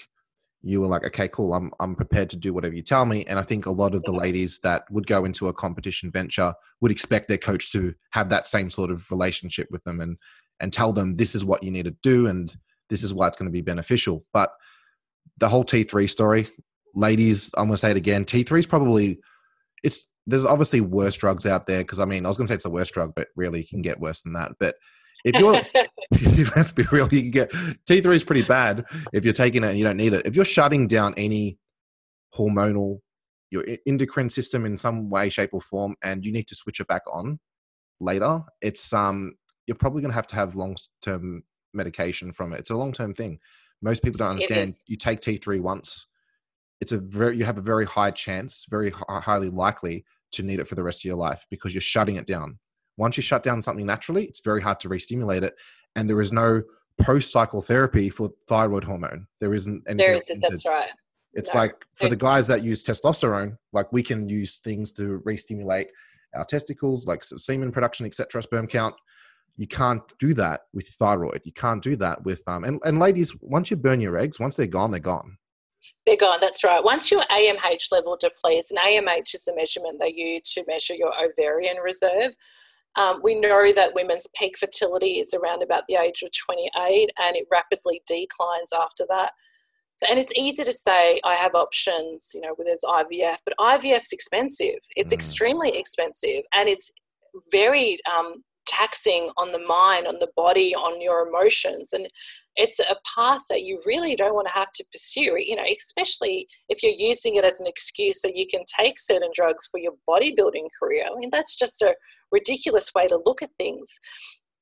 you were like, okay, cool, I'm I'm prepared to do whatever you tell me. And I think a lot of the ladies that would go into a competition venture would expect their coach to have that same sort of relationship with them and and tell them this is what you need to do and this is why it's going to be beneficial. But the whole T3 story, ladies, I'm going to say it again. T3 is probably it's there's obviously worse drugs out there because I mean I was going to say it's the worst drug, but really you can get worse than that. But if you're, let's be real, you can get T3 is pretty bad if you're taking it and you don't need it. If you're shutting down any hormonal, your endocrine system in some way, shape, or form, and you need to switch it back on later, it's um, you're probably going to have to have long term medication from it. It's a long term thing. Most people don't understand. You take T3 once, it's a very you have a very high chance, very highly likely to need it for the rest of your life because you're shutting it down. Once you shut down something naturally, it's very hard to re-stimulate it, and there is no post cycle therapy for thyroid hormone. There isn't anything. There isn't. That's right. It's no. like for the guys that use testosterone, like we can use things to re-stimulate our testicles, like semen production, etc., sperm count. You can't do that with thyroid. You can't do that with um. And, and ladies, once you burn your eggs, once they're gone, they're gone. They're gone. That's right. Once your AMH level depletes, and AMH is the measurement they use to measure your ovarian reserve. Um, we know that women's peak fertility is around about the age of 28 and it rapidly declines after that. So, And it's easy to say, I have options, you know, where there's IVF, but IVF's expensive. It's mm. extremely expensive and it's very um, taxing on the mind, on the body, on your emotions. And it's a path that you really don't want to have to pursue, you know, especially if you're using it as an excuse so you can take certain drugs for your bodybuilding career. I mean, that's just a ridiculous way to look at things.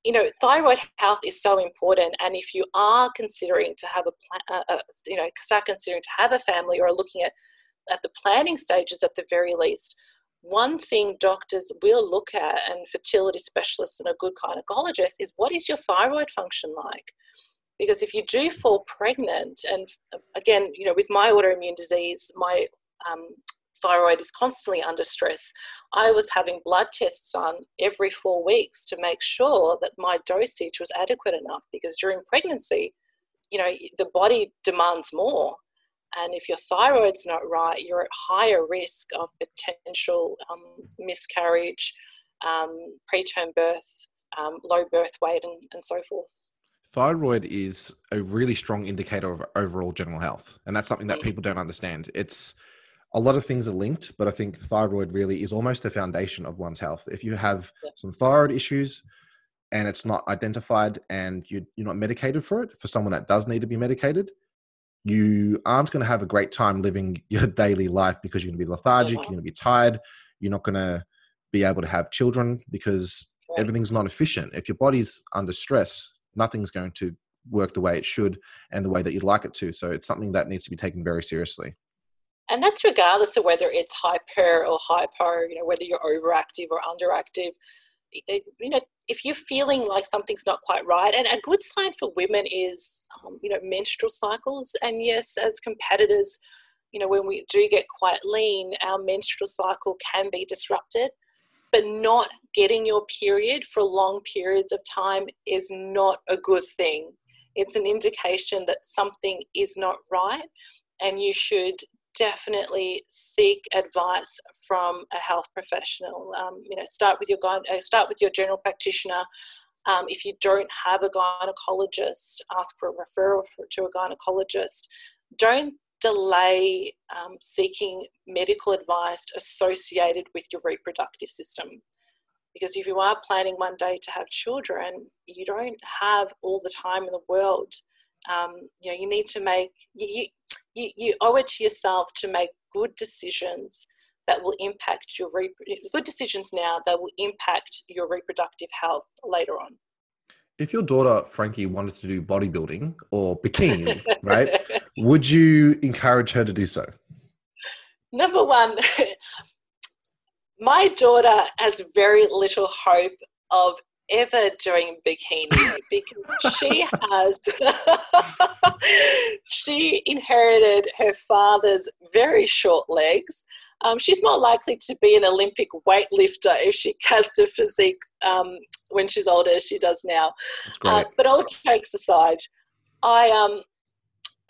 You know, thyroid health is so important, and if you are considering to have a uh, uh, you know, start considering to have a family or looking at at the planning stages at the very least, one thing doctors will look at and fertility specialists and a good gynecologist is what is your thyroid function like? Because if you do fall pregnant and again you know with my autoimmune disease my um, thyroid is constantly under stress i was having blood tests on every four weeks to make sure that my dosage was adequate enough because during pregnancy you know the body demands more and if your thyroid's not right you're at higher risk of potential um, miscarriage um, preterm birth um, low birth weight and, and so forth. Thyroid is a really strong indicator of overall general health and that's something that mm. people don't understand. It's a lot of things are linked but i think thyroid really is almost the foundation of one's health. If you have some thyroid issues and it's not identified and you're not medicated for it for someone that does need to be medicated you aren't going to have a great time living your daily life because you're going to be lethargic uh-huh. you're going to be tired you're not going to be able to have children because everything's not efficient if your body's under stress nothing's going to work the way it should and the way that you'd like it to. So it's something that needs to be taken very seriously. And that's regardless of whether it's hyper or hypo, you know, whether you're overactive or underactive. You know, if you're feeling like something's not quite right, and a good sign for women is, um, you know, menstrual cycles. And yes, as competitors, you know, when we do get quite lean, our menstrual cycle can be disrupted but not getting your period for long periods of time is not a good thing. It's an indication that something is not right, and you should definitely seek advice from a health professional. Um, you know, start with your uh, start with your general practitioner. Um, if you don't have a gynecologist, ask for a referral for, to a gynecologist. Don't delay um, seeking medical advice associated with your reproductive system. Because if you are planning one day to have children, you don't have all the time in the world. Um, you know, you need to make, you, you, you owe it to yourself to make good decisions that will impact your, good decisions now that will impact your reproductive health later on if your daughter Frankie wanted to do bodybuilding or bikini, right, would you encourage her to do so? Number one, my daughter has very little hope of ever doing bikini because she has she inherited her father's very short legs. Um, she's more likely to be an olympic weightlifter if she has the physique um, when she's older as she does now. Uh, but all jokes aside, I um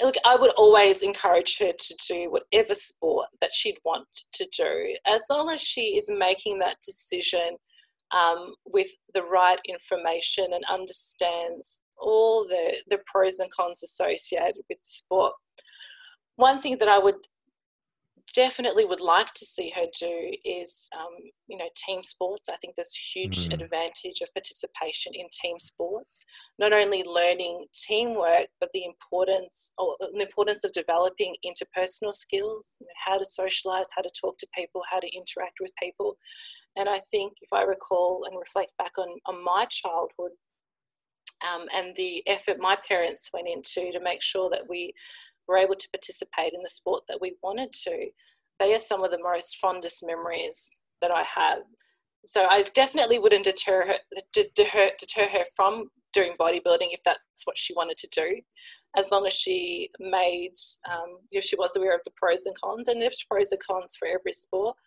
look, I would always encourage her to do whatever sport that she'd want to do, as long as she is making that decision um, with the right information and understands all the, the pros and cons associated with sport. One thing that I would definitely would like to see her do is, um, you know, team sports. I think there's huge mm. advantage of participation in team sports. Not only learning teamwork, but the importance or the importance of developing interpersonal skills. You know, how to socialize, how to talk to people, how to interact with people. And I think if I recall and reflect back on, on my childhood, um, and the effort my parents went into to make sure that we were able to participate in the sport that we wanted to. They are some of the most fondest memories that I have. So I definitely wouldn't deter her, deter, her from doing bodybuilding if that's what she wanted to do, as long as she made, um, if she was aware of the pros and cons, and there's pros and cons for every sport.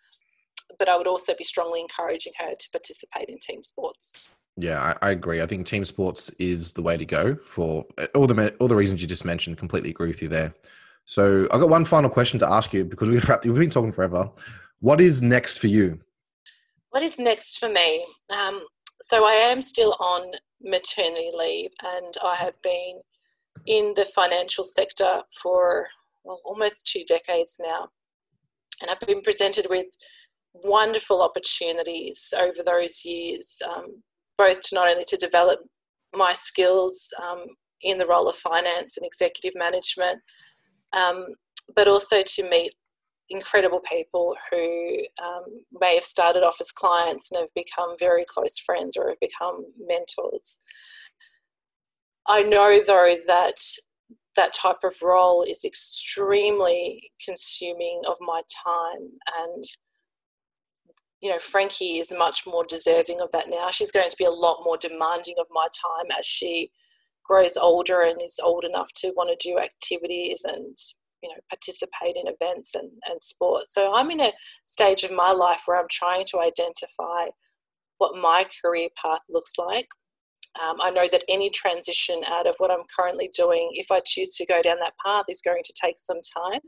But I would also be strongly encouraging her to participate in team sports. Yeah, I, I, agree. I think team sports is the way to go for all the all the reasons you just mentioned. Completely agree with you there. So I've got one final question to ask you because we've been talking forever. What is next for you? What is next for me? Um, so I am still on maternity leave, and I have been in the financial sector for well, almost two decades now, and I've been presented with wonderful opportunities over those years, um, both to not only to develop my skills um, in the role of finance and executive management, um, but also to meet incredible people who um, may have started off as clients and have become very close friends or have become mentors. I know, though, that that type of role is extremely consuming of my time and you know frankie is much more deserving of that now. She's going to be a lot more demanding of my time as she grows older and is old enough to want to do activities and you know participate in events and, and sports. So i'm in a stage of my life where i'm trying to identify what my career path looks like. Um, i know that any transition out of what i'm currently doing if i choose to go down that path is going to take some time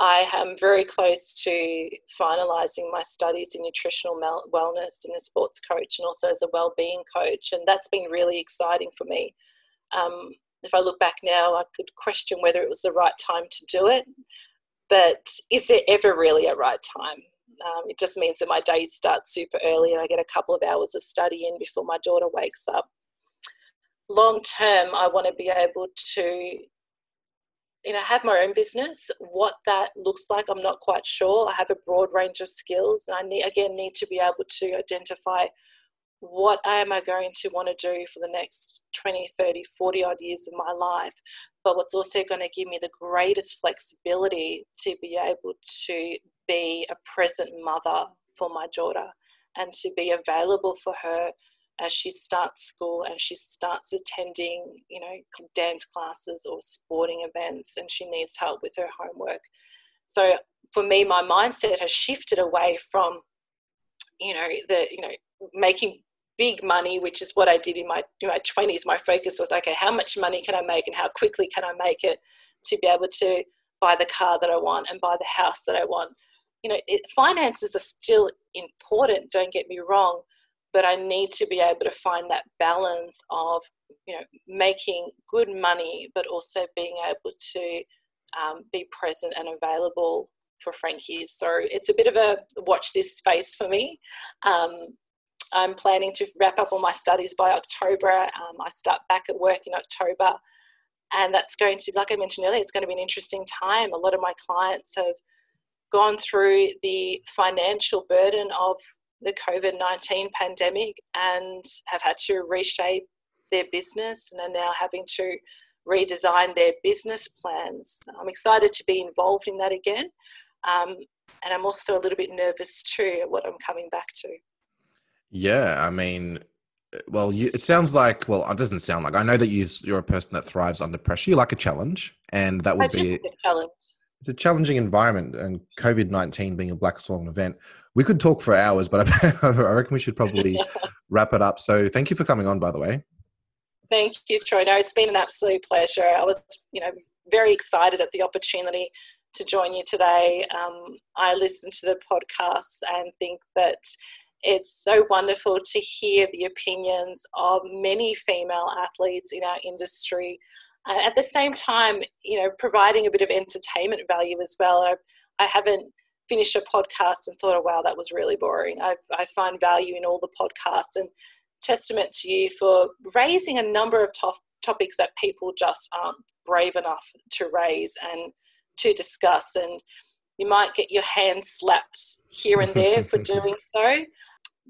i am very close to finalizing my studies in nutritional wellness and a sports coach and also as a well-being coach and that's been really exciting for me um, if I look back now, I could question whether it was the right time to do it. But is there ever really a right time? Um, it just means that my days start super early and I get a couple of hours of study in before my daughter wakes up. Long term, I want to be able to you know have my own business what that looks like i'm not quite sure i have a broad range of skills and i need again need to be able to identify what I am I going to want to do for the next 20, 30, 40 odd years of my life? But what's also going to give me the greatest flexibility to be able to be a present mother for my daughter and to be available for her as she starts school and she starts attending, you know, dance classes or sporting events and she needs help with her homework. So for me, my mindset has shifted away from, you know, the, you know, making big money, which is what I did in my, in my 20s. My focus was, okay, how much money can I make and how quickly can I make it to be able to buy the car that I want and buy the house that I want. You know, it, finances are still important, don't get me wrong, but I need to be able to find that balance of, you know, making good money, but also being able to um, be present and available for Frankie. So it's a bit of a watch this space for me. Um, I'm planning to wrap up all my studies by October. Um, I start back at work in October. And that's going to, like I mentioned earlier, it's going to be an interesting time. A lot of my clients have gone through the financial burden of the COVID 19 pandemic and have had to reshape their business and are now having to redesign their business plans. I'm excited to be involved in that again. Um, and I'm also a little bit nervous too at what I'm coming back to. Yeah, I mean, well, you, it sounds like well, it doesn't sound like. I know that you, you're a person that thrives under pressure. You like a challenge, and that would be a challenge. It's a challenging environment, and COVID nineteen being a black swan event, we could talk for hours, but I, reckon we should probably wrap it up. So, thank you for coming on, by the way. Thank you, Troy. No, it's been an absolute pleasure. I was, you know, very excited at the opportunity to join you today. Um, I listened to the podcast and think that it's so wonderful to hear the opinions of many female athletes in our industry. Uh, at the same time, you know, providing a bit of entertainment value as well. I, I haven't finished a podcast and thought, oh, wow, that was really boring. I've, I find value in all the podcasts and testament to you for raising a number of to- topics that people just aren't brave enough to raise and to discuss. And you might get your hands slapped here and there for doing so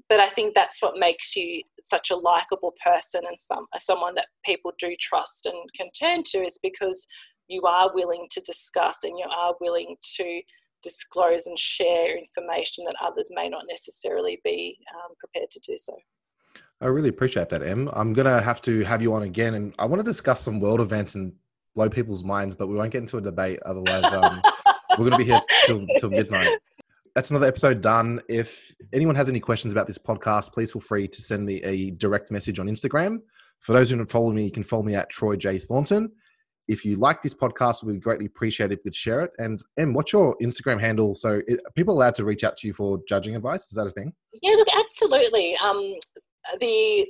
but I think that's what makes you such a likable person and some someone that people do trust and can turn to is because you are willing to discuss and you are willing to disclose and share information that others may not necessarily be um, prepared to do so. I really appreciate that, Em. I'm gonna have to have you on again, and I want to discuss some world events and blow people's minds, but we won't get into a debate. Otherwise, um, we're gonna be here till, till midnight. That's another episode done. If anyone has any questions about this podcast, please feel free to send me a direct message on Instagram. For those who don't follow me, you can follow me at Troy J Thornton. If you like this podcast, we'd greatly appreciate if you could share it. And Em, what's your Instagram handle? So, are people allowed to reach out to you for judging advice? Is that a thing? Yeah, look, absolutely. Um, the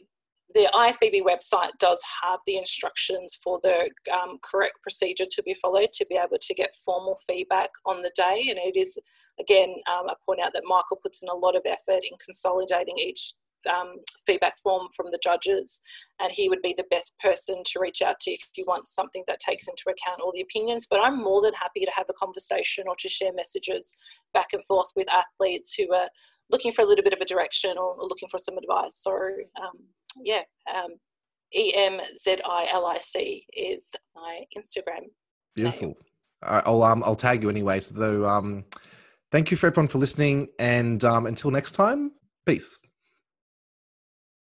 the IFBB website does have the instructions for the um, correct procedure to be followed to be able to get formal feedback on the day. And it is, again, um, I point out that Michael puts in a lot of effort in consolidating each um, feedback form from the judges, and he would be the best person to reach out to if you want something that takes into account all the opinions. But I'm more than happy to have a conversation or to share messages back and forth with athletes who are looking for a little bit of a direction or, looking for some advice. So, um, yeah, um, EMZILIC is my Instagram. Beautiful. Name. I'll um I'll tag you anyway. So um, thank you for everyone for listening, and um, until next time, peace.